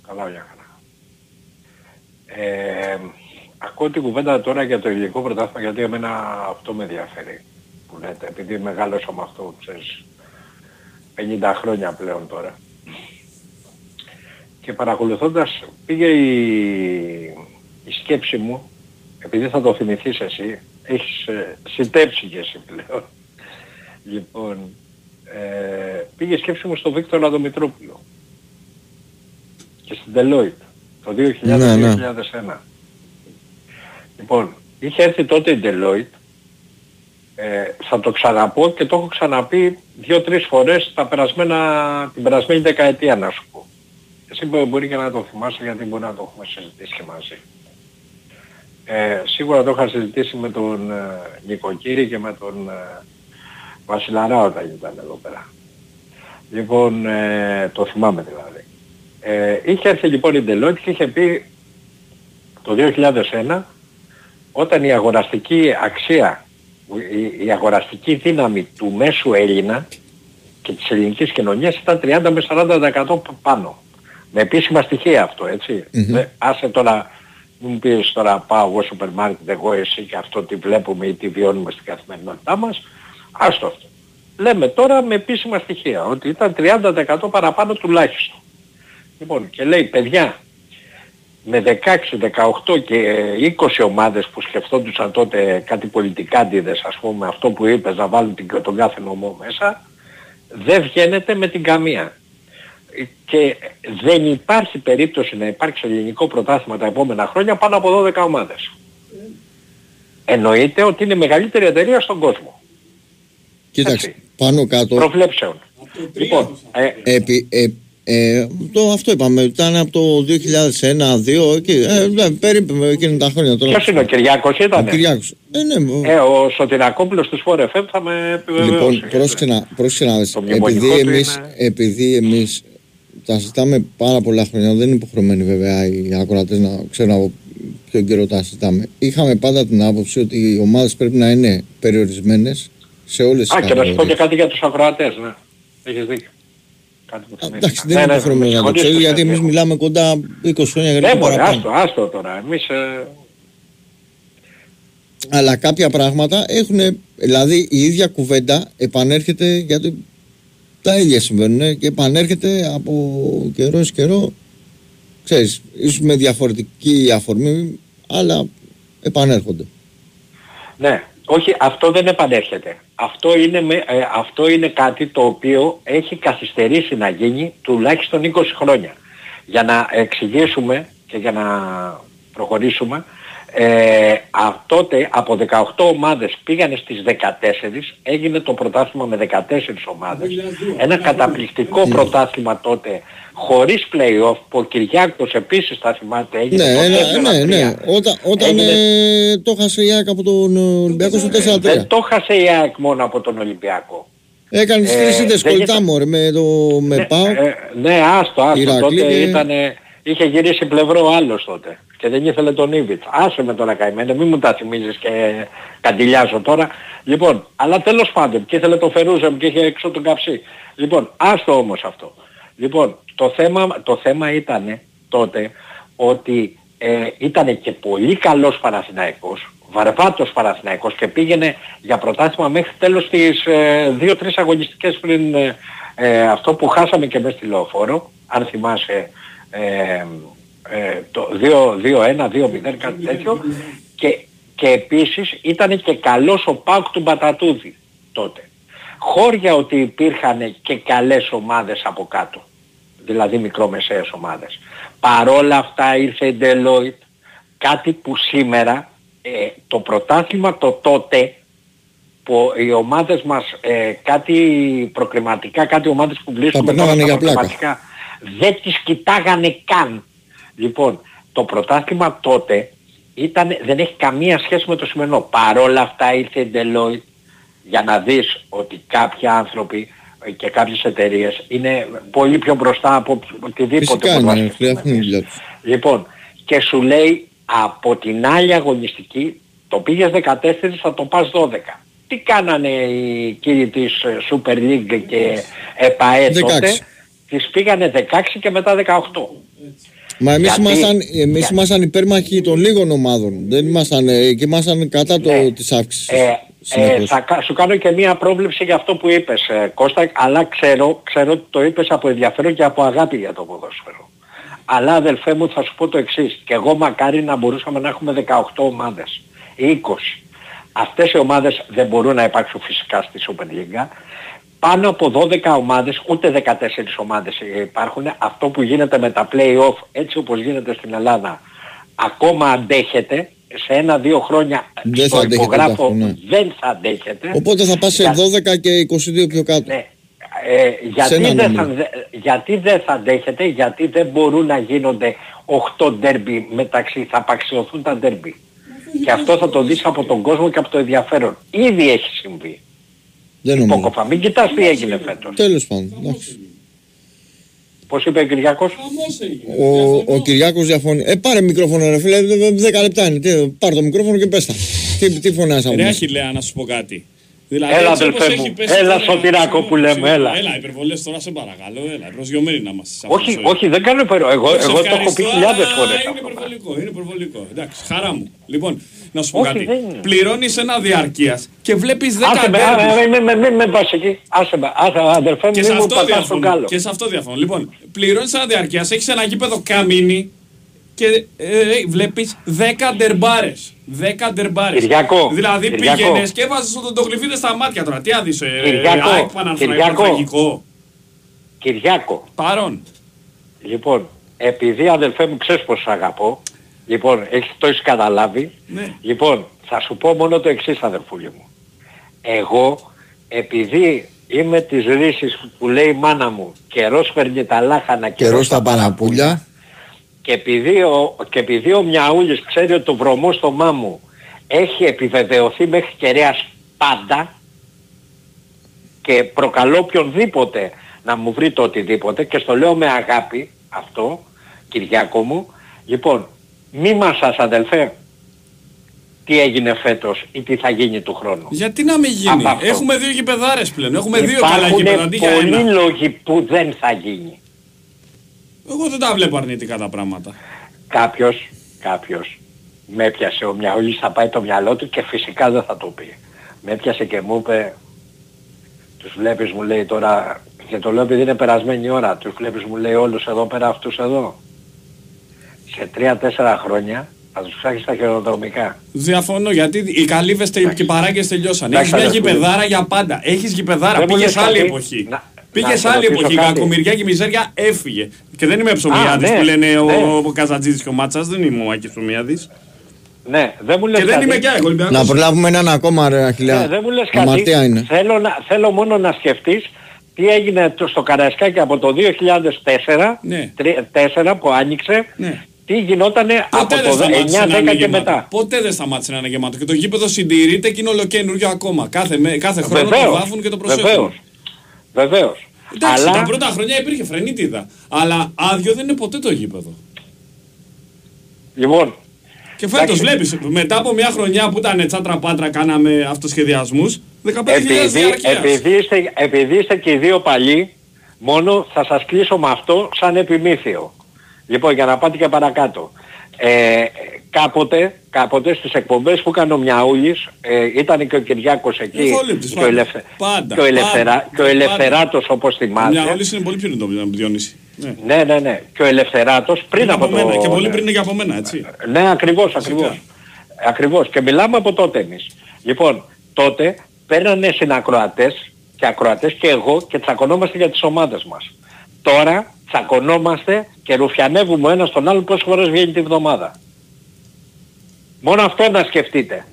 Καλά, μια χαρά. Ε, ακούω την κουβέντα τώρα για το ελληνικό πρωτάθλημα γιατί εμένα αυτό με ενδιαφέρει που λέτε, επειδή μεγάλωσα με αυτό, ξέρεις, 50 χρόνια πλέον τώρα. Και παρακολουθώντας πήγε η, η σκέψη μου, επειδή θα το θυμηθείς εσύ, έχεις ε, συντέψει και εσύ πλέον. Λοιπόν, ε, πήγε η σκέψη μου στο Βίκτορα Δομητρόπουλο. και στην Deloitte το 2000-2001. Ναι, ναι. Λοιπόν, είχε έρθει τότε η Deloitte, ε, θα το ξαναπώ και το έχω ξαναπεί δύο-τρεις φορές τα περασμένα, την περασμένη δεκαετία να σου πω. Εσύ μπο- μπορεί και να το θυμάσαι γιατί μπορεί να το έχουμε συζητήσει και μαζί. Ε, σίγουρα το είχα συζητήσει με τον ε, Νικοκύρη και με τον ε, Βασιλαρά όταν ήταν εδώ πέρα. Λοιπόν, ε, το θυμάμαι δηλαδή. Ε, είχε έρθει λοιπόν η Deloitte και είχε πει το 2001 όταν η αγοραστική αξία, η, η αγοραστική δύναμη του μέσου Έλληνα και της ελληνικής κοινωνίας ήταν 30 με 40% πάνω. Με επίσημα στοιχεία αυτό, έτσι. Δεν- άσε τώρα, μην μου πεις τώρα πάω εγώ σούπερ μάρκετ, εγώ εσύ και αυτό τι βλέπουμε ή τι βιώνουμε στην καθημερινότητά μας. Άστο αυτό. Λέμε τώρα με επίσημα στοιχεία ότι ήταν 30% παραπάνω τουλάχιστον. Λοιπόν, και λέει παιδιά, με 16, 18 και ε, 20 ομάδες που σκεφτόντουσαν τότε κάτι πολιτικάντιδες, ας πούμε, αυτό που είπες να βάλουν την, τον κάθε νομό μέσα, δεν βγαίνετε με την καμία. Ε, Και δεν υπάρχει περίπτωση να υπάρξει ελληνικό πρωτάθλημα τα επόμενα χρόνια πάνω από 12 ομάδες. Εννοείται ότι είναι η μεγαλύτερη εταιρεία στον κόσμο. Κοίταξε, πάνω κάτω. Προβλέψεων. Λοιπόν, ε, Επί, ε, ε, το, αυτό είπαμε, ήταν από το 2001-2002, εκεί, ε, ναι, περίπου εκείνα τα χρόνια τώρα. ποιος είναι ο Κυριάκος ήταν. Ο Κυριάκος. Ε, ναι, Ε, ο Σωτηρακόπουλος της Φόρε FM θα με επιβεβαιώσει. Λοιπόν, πρόσεξε να, πρόσεξε να δεις. μνημονικό Επειδή του εμείς, είναι- επειδή εμείς τα συζητάμε πάρα πολλά χρόνια, δεν είναι υποχρεωμένοι βέβαια οι ακροατές να ξέρουν από ποιο καιρό τα συζητάμε. Είχαμε πάντα την άποψη ότι οι ομάδες πρέπει να είναι περιορισμένες σε όλες τις Α, και να σου πω και κατηγορίες. κάτι για τους ακροατές, ναι. Έχεις δίκιο. Κάτι που θυμήθηκα. Εντάξει, δεν Ναι, είναι ναι, υποχρεωμένο με να το συγχωρείς ξέρει, που γιατί σε εμείς διακόπτω. μιλάμε κοντά 20 χρόνια για Δεν να μπορεί, παραπάνω. άστο, άστο τώρα. Εμείς ε, Αλλά κάποια πράγματα έχουν, δηλαδή η ίδια κουβέντα επανέρχεται γιατί τα ίδια συμβαίνουν και επανέρχεται από καιρό σε καιρό. Ξέρεις, ίσως με διαφορετική αφορμή, αλλά επανέρχονται. Ναι, όχι, αυτό δεν επανέρχεται. Αυτό είναι, με, ε, αυτό είναι κάτι το οποίο έχει καθυστερήσει να γίνει τουλάχιστον 20 χρόνια. Για να εξηγήσουμε και για να προχωρήσουμε, ε, α, τότε από 18 ομάδες πήγανε στις 14, έγινε το πρωτάθλημα με 14 ομάδες. Ένα καταπληκτικό πρωτάθλημα τότε, χωρίς play-off, που ο Κυριάκος επίσης θα θυμάται, έγινε Ναι, το ένα, 4-3. ναι, ναι. Όταν, όταν Έγινε- ε, το έχασε η ΑΕΚ από τον Ολυμπιακό στο 4-3. Δεν το χάσε η ΑΕΚ μόνο από τον Ολυμπιακό. Έκανε τις Ε, τρεις ήττες δεν κολλητά ήταν- μωρέ, με το με Ναι, ΠΑΟΚ. ε, ναι, άστο, άστο. Ηρακλή τότε και- ήτανε, είχε γυρίσει πλευρό ο άλλος τότε και δεν ήθελε τον Ήβιτ. Άσε με τώρα καημένο, μην μου τα θυμίζεις και καντιλιάζω τώρα. Λοιπόν, αλλά τέλος πάντων και ήθελε το Φερούζεμ και είχε έξω τον καψί. Λοιπόν, άστο όμως αυτό. Λοιπόν, το θέμα, το θέμα ήταν τότε ότι ε, ήταν και πολύ καλός Παναθηναϊκός, βαρβάτος Παναθηναϊκός και πήγαινε για πρωτάθλημα μέχρι τέλος τις ε, δύο-τρεις αγωνιστικές πριν ε, ε, αυτό που χάσαμε και μέσα στη Λεωφόρο, αν θυμάσαι ε, ε, το 2-1, 2-0 κάτι τέτοιο και, και επίσης ήταν και καλός ο Πάουκ του Μπατατούδη τότε. Χώρια ότι υπήρχαν και καλές ομάδες από κάτω, δηλαδή μικρομεσαίες ομάδες. Παρόλα αυτά ήρθε η Deloitte, κάτι που σήμερα ε, το πρωτάθλημα το τότε που οι ομάδες μας ε, κάτι προκριματικά, κάτι ομάδες που βρίσκονται περνάγανε τώρα στα για πλάκα. Προκριματικά, δεν τις κοιτάγανε καν. Λοιπόν, το πρωτάθλημα τότε ήταν, δεν έχει καμία σχέση με το σημερινό. Παρόλα αυτά ήρθε η Deloitte για να δεις ότι κάποιοι άνθρωποι ε, και κάποιες εταιρείες είναι πολύ πιο μπροστά από οτιδήποτε Φυσικά μπορείς να είναι, σκεφτείς. φτιάχνουν τη δουλειά τους. Λοιπόν, και σου λέει από την άλλη αγωνιστική το πήγες 14 θα το πας 12. Τι κάνανε οι κύριοι της ε, Super League και ΕΠΑΕ 16. τότε; Τις πήγανε 16 και μετά 18. Μα εμείς Γιατί- ήμασταν, εμείς ήμασταν υπέρμαχοι των λίγων ομάδων. Δεν ήμασταν, ε, και ήμασταν κατά το, της αύξησης. Ε, ε, συνεχώς. θα κα- σου κάνω και μία πρόβλεψη για αυτό που είπες ε, Κώστα, αλλά ξέρω, ξέρω ότι το είπες από ενδιαφέρον και από αγάπη για το ποδόσφαιρο. Αλλά αδελφέ μου θα σου πω το εξής. Και εγώ μακάρι να μπορούσαμε να έχουμε 18 ομάδες ή 20. Αυτές οι ομάδες δεν μπορούν να υπάρξουν φυσικά στη Super League. Πάνω από 12 ομάδες, ούτε 14 ομάδες υπάρχουν. Αυτό που γίνεται με τα play-off, έτσι όπως γίνεται στην Ελλάδα, ακόμα αντέχεται. Σε ένα-δύο χρόνια Δεν στο θα αντέχετε υπογράφω αυτό, ναι. δεν θα αντέχεται. Οπότε θα πας σε Για- 12 και 22 πιο κάτω. Ναι. Ε, γιατί, ένα δεν θα, νούμερο. δε- γιατί δεν θα αντέχεται, γιατί δεν μπορούν να γίνονται 8 ντέρμπι μεταξύ, θα απαξιωθούν τα ντέρμπι. Και αυτό θα το δεις από τον κόσμο και από το ενδιαφέρον. Ήδη έχει συμβεί. Δεν νομίζω. Υπόκοφα. Μην κοιτάς τι έγινε φέτος. Τέλος πάντων. εντάξει. Πώς είπε ο Κυριάκος; Ο, ο Κυριάκος διαφωνεί. Ε, πάρε μικρόφωνο ρε φίλε, 10 λεπτά είναι. Τι, πάρε το μικρόφωνο και πες τα. Τι, τι φωνάς από Ρε μέσα. Αχιλέα, να σου πω κάτι. Δηλαδή, Έλα, έτσι όπως αδελφέ έχει μου. πέσει Έλα, τώρα, Σωτηράκο συγγνώμη, που λέμε, συγγνώμη. έλα. Έλα, υπερβολές τώρα σε παρακαλώ, έλα, προσγειωμένοι να είμαστε. σε αυτό Όχι, το ζωή. όχι, δεν κάνω υπερο. Εγώ, Σε εγώ το έχω πει ευχαριστώ, χιλιάδες αλλά φορές. Είναι υπερβολικό, είναι υπερβολικό. Εντάξει, χαρά μου. Λοιπόν, να σου πω Όχι, κάτι. δεν είναι. Πληρώνεις ένα διαρκείας και βλέπεις 10 Άσε με, ντέρμπις. α, με, με, με, με πας εκεί. Άσε με, άσε, αδερφέ μου, Και μη σε μου αυτό πατάς τον διαφωνώ. κάλο. Και σε αυτό διαφωνώ. Λοιπόν, πληρώνεις ένα διαρκείας, έχεις ένα γήπεδο καμίνι και ε, βλέπεις 10 ντερμπάρες. 10 ντερμπάρες. Κυριάκο, Δηλαδή Κυριάκο. πήγαινες και έβαζες τον τογλυφίδε στα μάτια τώρα. Τι άδεις, ε, Κυριάκο, ΑΕΚ Παναθηναϊκό Κυριάκο. τραγικό. Κυριάκο. Παρόν. Λοιπόν, επειδή αδελφέ μου ξέρεις πως σ' αγαπώ, λοιπόν, έχεις, το έχεις καταλάβει, Ναι. λοιπόν, θα σου πω μόνο το εξής αδελφούλη μου. Εγώ, επειδή είμαι της ρίσης που λέει η μάνα μου, καιρός φέρνει τα λάχανα, Καιρός στα παραπούλια. Και επειδή ο, και επειδή ο Μιαούλης ξέρει ότι το βρωμό στο μάμου έχει επιβεβαιωθεί μέχρι κεραίας πάντα και προκαλώ οποιονδήποτε να μου βρει το οτιδήποτε και στο λέω με αγάπη αυτό, Κυριάκο μου, λοιπόν, μη μας σας αδελφέ τι έγινε φέτος ή τι θα γίνει του χρόνου. Γιατί να μην γίνει; Από αυτό. Έχουμε δύο γηπεδάρες πλέον. Έχουμε δύο καλά Υπάρχουν γήπεδα αντί για πολλοί ένα. λόγοι που δεν θα γίνει. Εγώ δεν τα βλέπω αρνητικά τα πράγματα. Κάποιος, κάποιος με έπιασε ο Μιαούλης θα πάει το μυαλό του και φυσικά δεν θα το πει. Με έπιασε και μου είπε, τους βλέπεις μου λέει τώρα, και το λέω επειδή είναι περασμένη η ώρα, τους βλέπεις μου λέει όλους εδώ πέρα αυτούς εδώ. Σε τρία-τέσσερα χρόνια θα τους ψάχνεις στα χειροδρομικά. Διαφωνώ γιατί οι καλύβες τε- και οι παράγκες τελειώσαν. Εντάξει, Έχεις μια αδερφούλη. γηπεδάρα για πάντα. Έχεις γηπεδάρα. Δεν μου Πήγες λες άλλη κάτι. εποχή. Να- Πήγες να σε άλλη ρωτήσω εποχή. Η κάτι. κακομοιριά και η μιζέρια έφυγε. Και δεν είμαι ψωμιάδης ναι, που λένε ο, ναι. ο Καζατζίδης και ο Μάτσας. Δεν είμαι ο Άκης ψωμιάδης. Ναι, δεν μου λες Και δεν κάτι. είμαι και εγώ Ολυμπιακός. Να προλάβουμε έναν ακόμα ρε Αχιλιά. Ναι, δεν μου λες Αμαρτία κάτι. είναι. Θέλω, να, θέλω μόνο να σκεφτείς τι έγινε το- στο Καραϊσκάκι από το 2004 Ναι. 4 που άνοιξε, Ναι. τι γινότανε από Ποτέ δεν το σταμάτησε να 9-10 είναι και γεμάτο. μετά. Ποτέ δεν σταμάτησε να είναι γεμάτο. Και το γήπεδο συντηρείται και είναι ολοκένουργιο ακόμα. Κάθε, με- κάθε χρόνο το Βεβαίως, βάφουν και το προσέχουν. βεβαίως, βεβαίως. Εντάξει, Αλλά τα πρώτα χρόνια υπήρχε φρενίτιδα. Αλλά άδειο δεν είναι ποτέ το γήπεδο. λοιπόν, Και φέτος Εντάξει. βλέπεις, μετά από μια χρονιά που ήταν τσάτρα πάτρα, κάναμε αυτοσχεδιασμούς, 15.000 επειδή, διαρκείας. επειδή, είστε, επειδή είστε και οι δύο παλιοί, μόνο θα σας κλείσω με αυτό σαν επιμήθειο. Λοιπόν, για να πάτε και παρακάτω. Ε, κάποτε, κάποτε στις εκπομπές που έκανε ο Μιαούλης, ε, ήταν και ο Κυριάκος εκεί Ηχολήπτης, και ο, πάντα. Ελευθε... Πάντα, και ο, Ελευθερα... πάντα, και ο πάντα. Ελευθεράτος όπως θυμάστε. Μια όλη είναι πολύ πιο νητό από τον Διόνυση. Ναι. Ναι, ναι, ναι. Και ο Ελευθεράτος πριν από, μένα. το... Και πολύ πριν είναι και από μένα, έτσι. Ναι, ακριβώς, ακριβώς. Ακριβώς. Και μιλάμε από τότε εμείς. Λοιπόν, τότε παίρνανε συνακροατές και ακροατές και εγώ και τσακωνόμαστε για τις ομάδες μας. Τώρα τσακωνόμαστε και ρουφιανεύουμε ο ένας τον άλλον πόσες φορές βγαίνει τη βδομάδα. Μόνο αυτό να σκεφτείτε.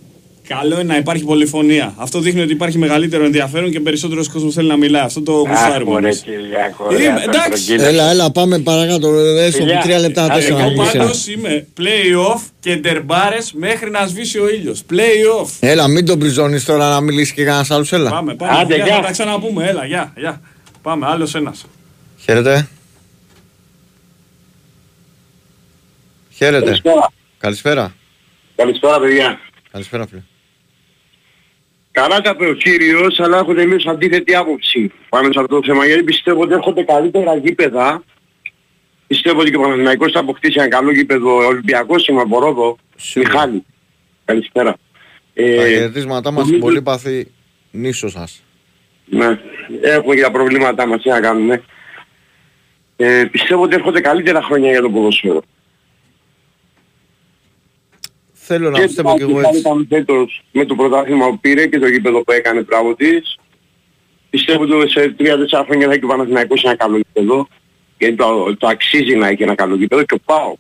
Καλό είναι να υπάρχει πολυφωνία. Αυτό δείχνει ότι υπάρχει μεγαλύτερο ενδιαφέρον και περισσότερος κόσμος θέλει να μιλάει. Αυτό το Αχ, γουστάρουμε μωρέ, εμείς. Κυριάκο, Είμαι- ρε, θα εντάξει. στρογγύλεσαι. Έλα, έλα, πάμε παρακάτω. ρε, Έστω Φιλιά. τρία λεπτά, Άντε, τέσσερα να εγώ μιλήσει. Πάντως είμαι play-off και ντερμπάρες μέχρι να σβήσει ο ήλιος. Play-off. Έλα, μην τον πριζώνεις τώρα να μιλήσεις και κανένας άλλος, έλα. Πάμε, πάμε. Άντε, Γεια, γεια. Θα τα ξαναπούμε. Έλα, γεια, γεια. Πάμε, άλλος ένας. Χαίρετε. Χαίρετε. Καλησπέρα. Καλησπέρα. Καλησπέρα παιδιά. Καλησπέρα, φίλε. Καλά τα είπε ο κύριος, αλλά έχω τελείως αντίθετη άποψη πάνω σε αυτό το θέμα, γιατί πιστεύω ότι έρχονται καλύτερα γήπεδα. Πιστεύω ότι και ο Παναθηναϊκός θα αποκτήσει ένα καλό γήπεδο. Ο Ολυμπιακός είμαι από Ρόδο. Μιχάλη. Καλησπέρα. Τα Ε, χαιρετίσματά μας στην πολύπαθη νήσος σας. ναι, έχουμε και τα προβλήματά μας, τι να κάνουμε. Ε, πιστεύω ότι έρχονται καλύτερα χρόνια για το ποδοσφαίρο. Θέλω να πιστεύω και εγώ πάλι έτσι. ήταν φέτος με το πρωτάθλημα που πήρε και το γήπεδο που έκανε μπράβο της. πιστεύω ότι σε 3-4 χρόνια θα έχει ο Παναθηναϊκός ένα καλό γήπεδο. Γιατί το, το αξίζει να έχει ένα καλό γήπεδο και ο ΠΑΟ.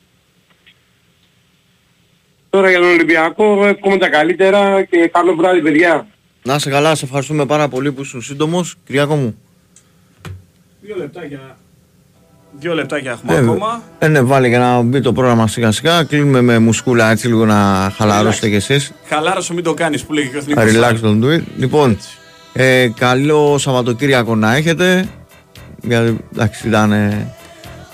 Τώρα για τον Ολυμπιακό εύχομαι τα καλύτερα και καλό βράδυ παιδιά. Να είσαι καλά, σε ευχαριστούμε πάρα πολύ που ήσουν σύντομος. Κυριάκο μου. Δύο λεπτάκια. Δύο λεπτάκια έχουμε Ε, ακόμα. Ε, ναι, βάλε για να μπει το πρόγραμμα σιγά σιγά. Κλείνουμε με μουσκούλα έτσι λίγο να χαλαρώσετε κι εσείς. Χαλάρωσο μην το κάνεις που λέγει και ο εθνικός. Relax don't do it. Λοιπόν, ε, καλό Σαββατοκύριακο να έχετε. Γιατί εντάξει ήταν... ε,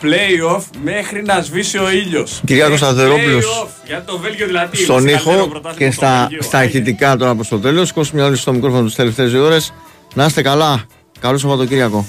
Play-off μέχρι να σβήσει ο ήλιος. Κυριάκος Ε, Σταθερόπουλος play-off. Γιατί το Βέλγιο δηλαδή. είναι στον στο καλύτερο ήχο πρωτάθλημα και του στα, Βελγίου. στα ηχητικά τώρα προς το τέλος. Κόσμοι όλοι στο μικρόφωνο τις τελευταίες δύο ώρες. Να είστε καλά. Καλό Σαββατοκύριακο.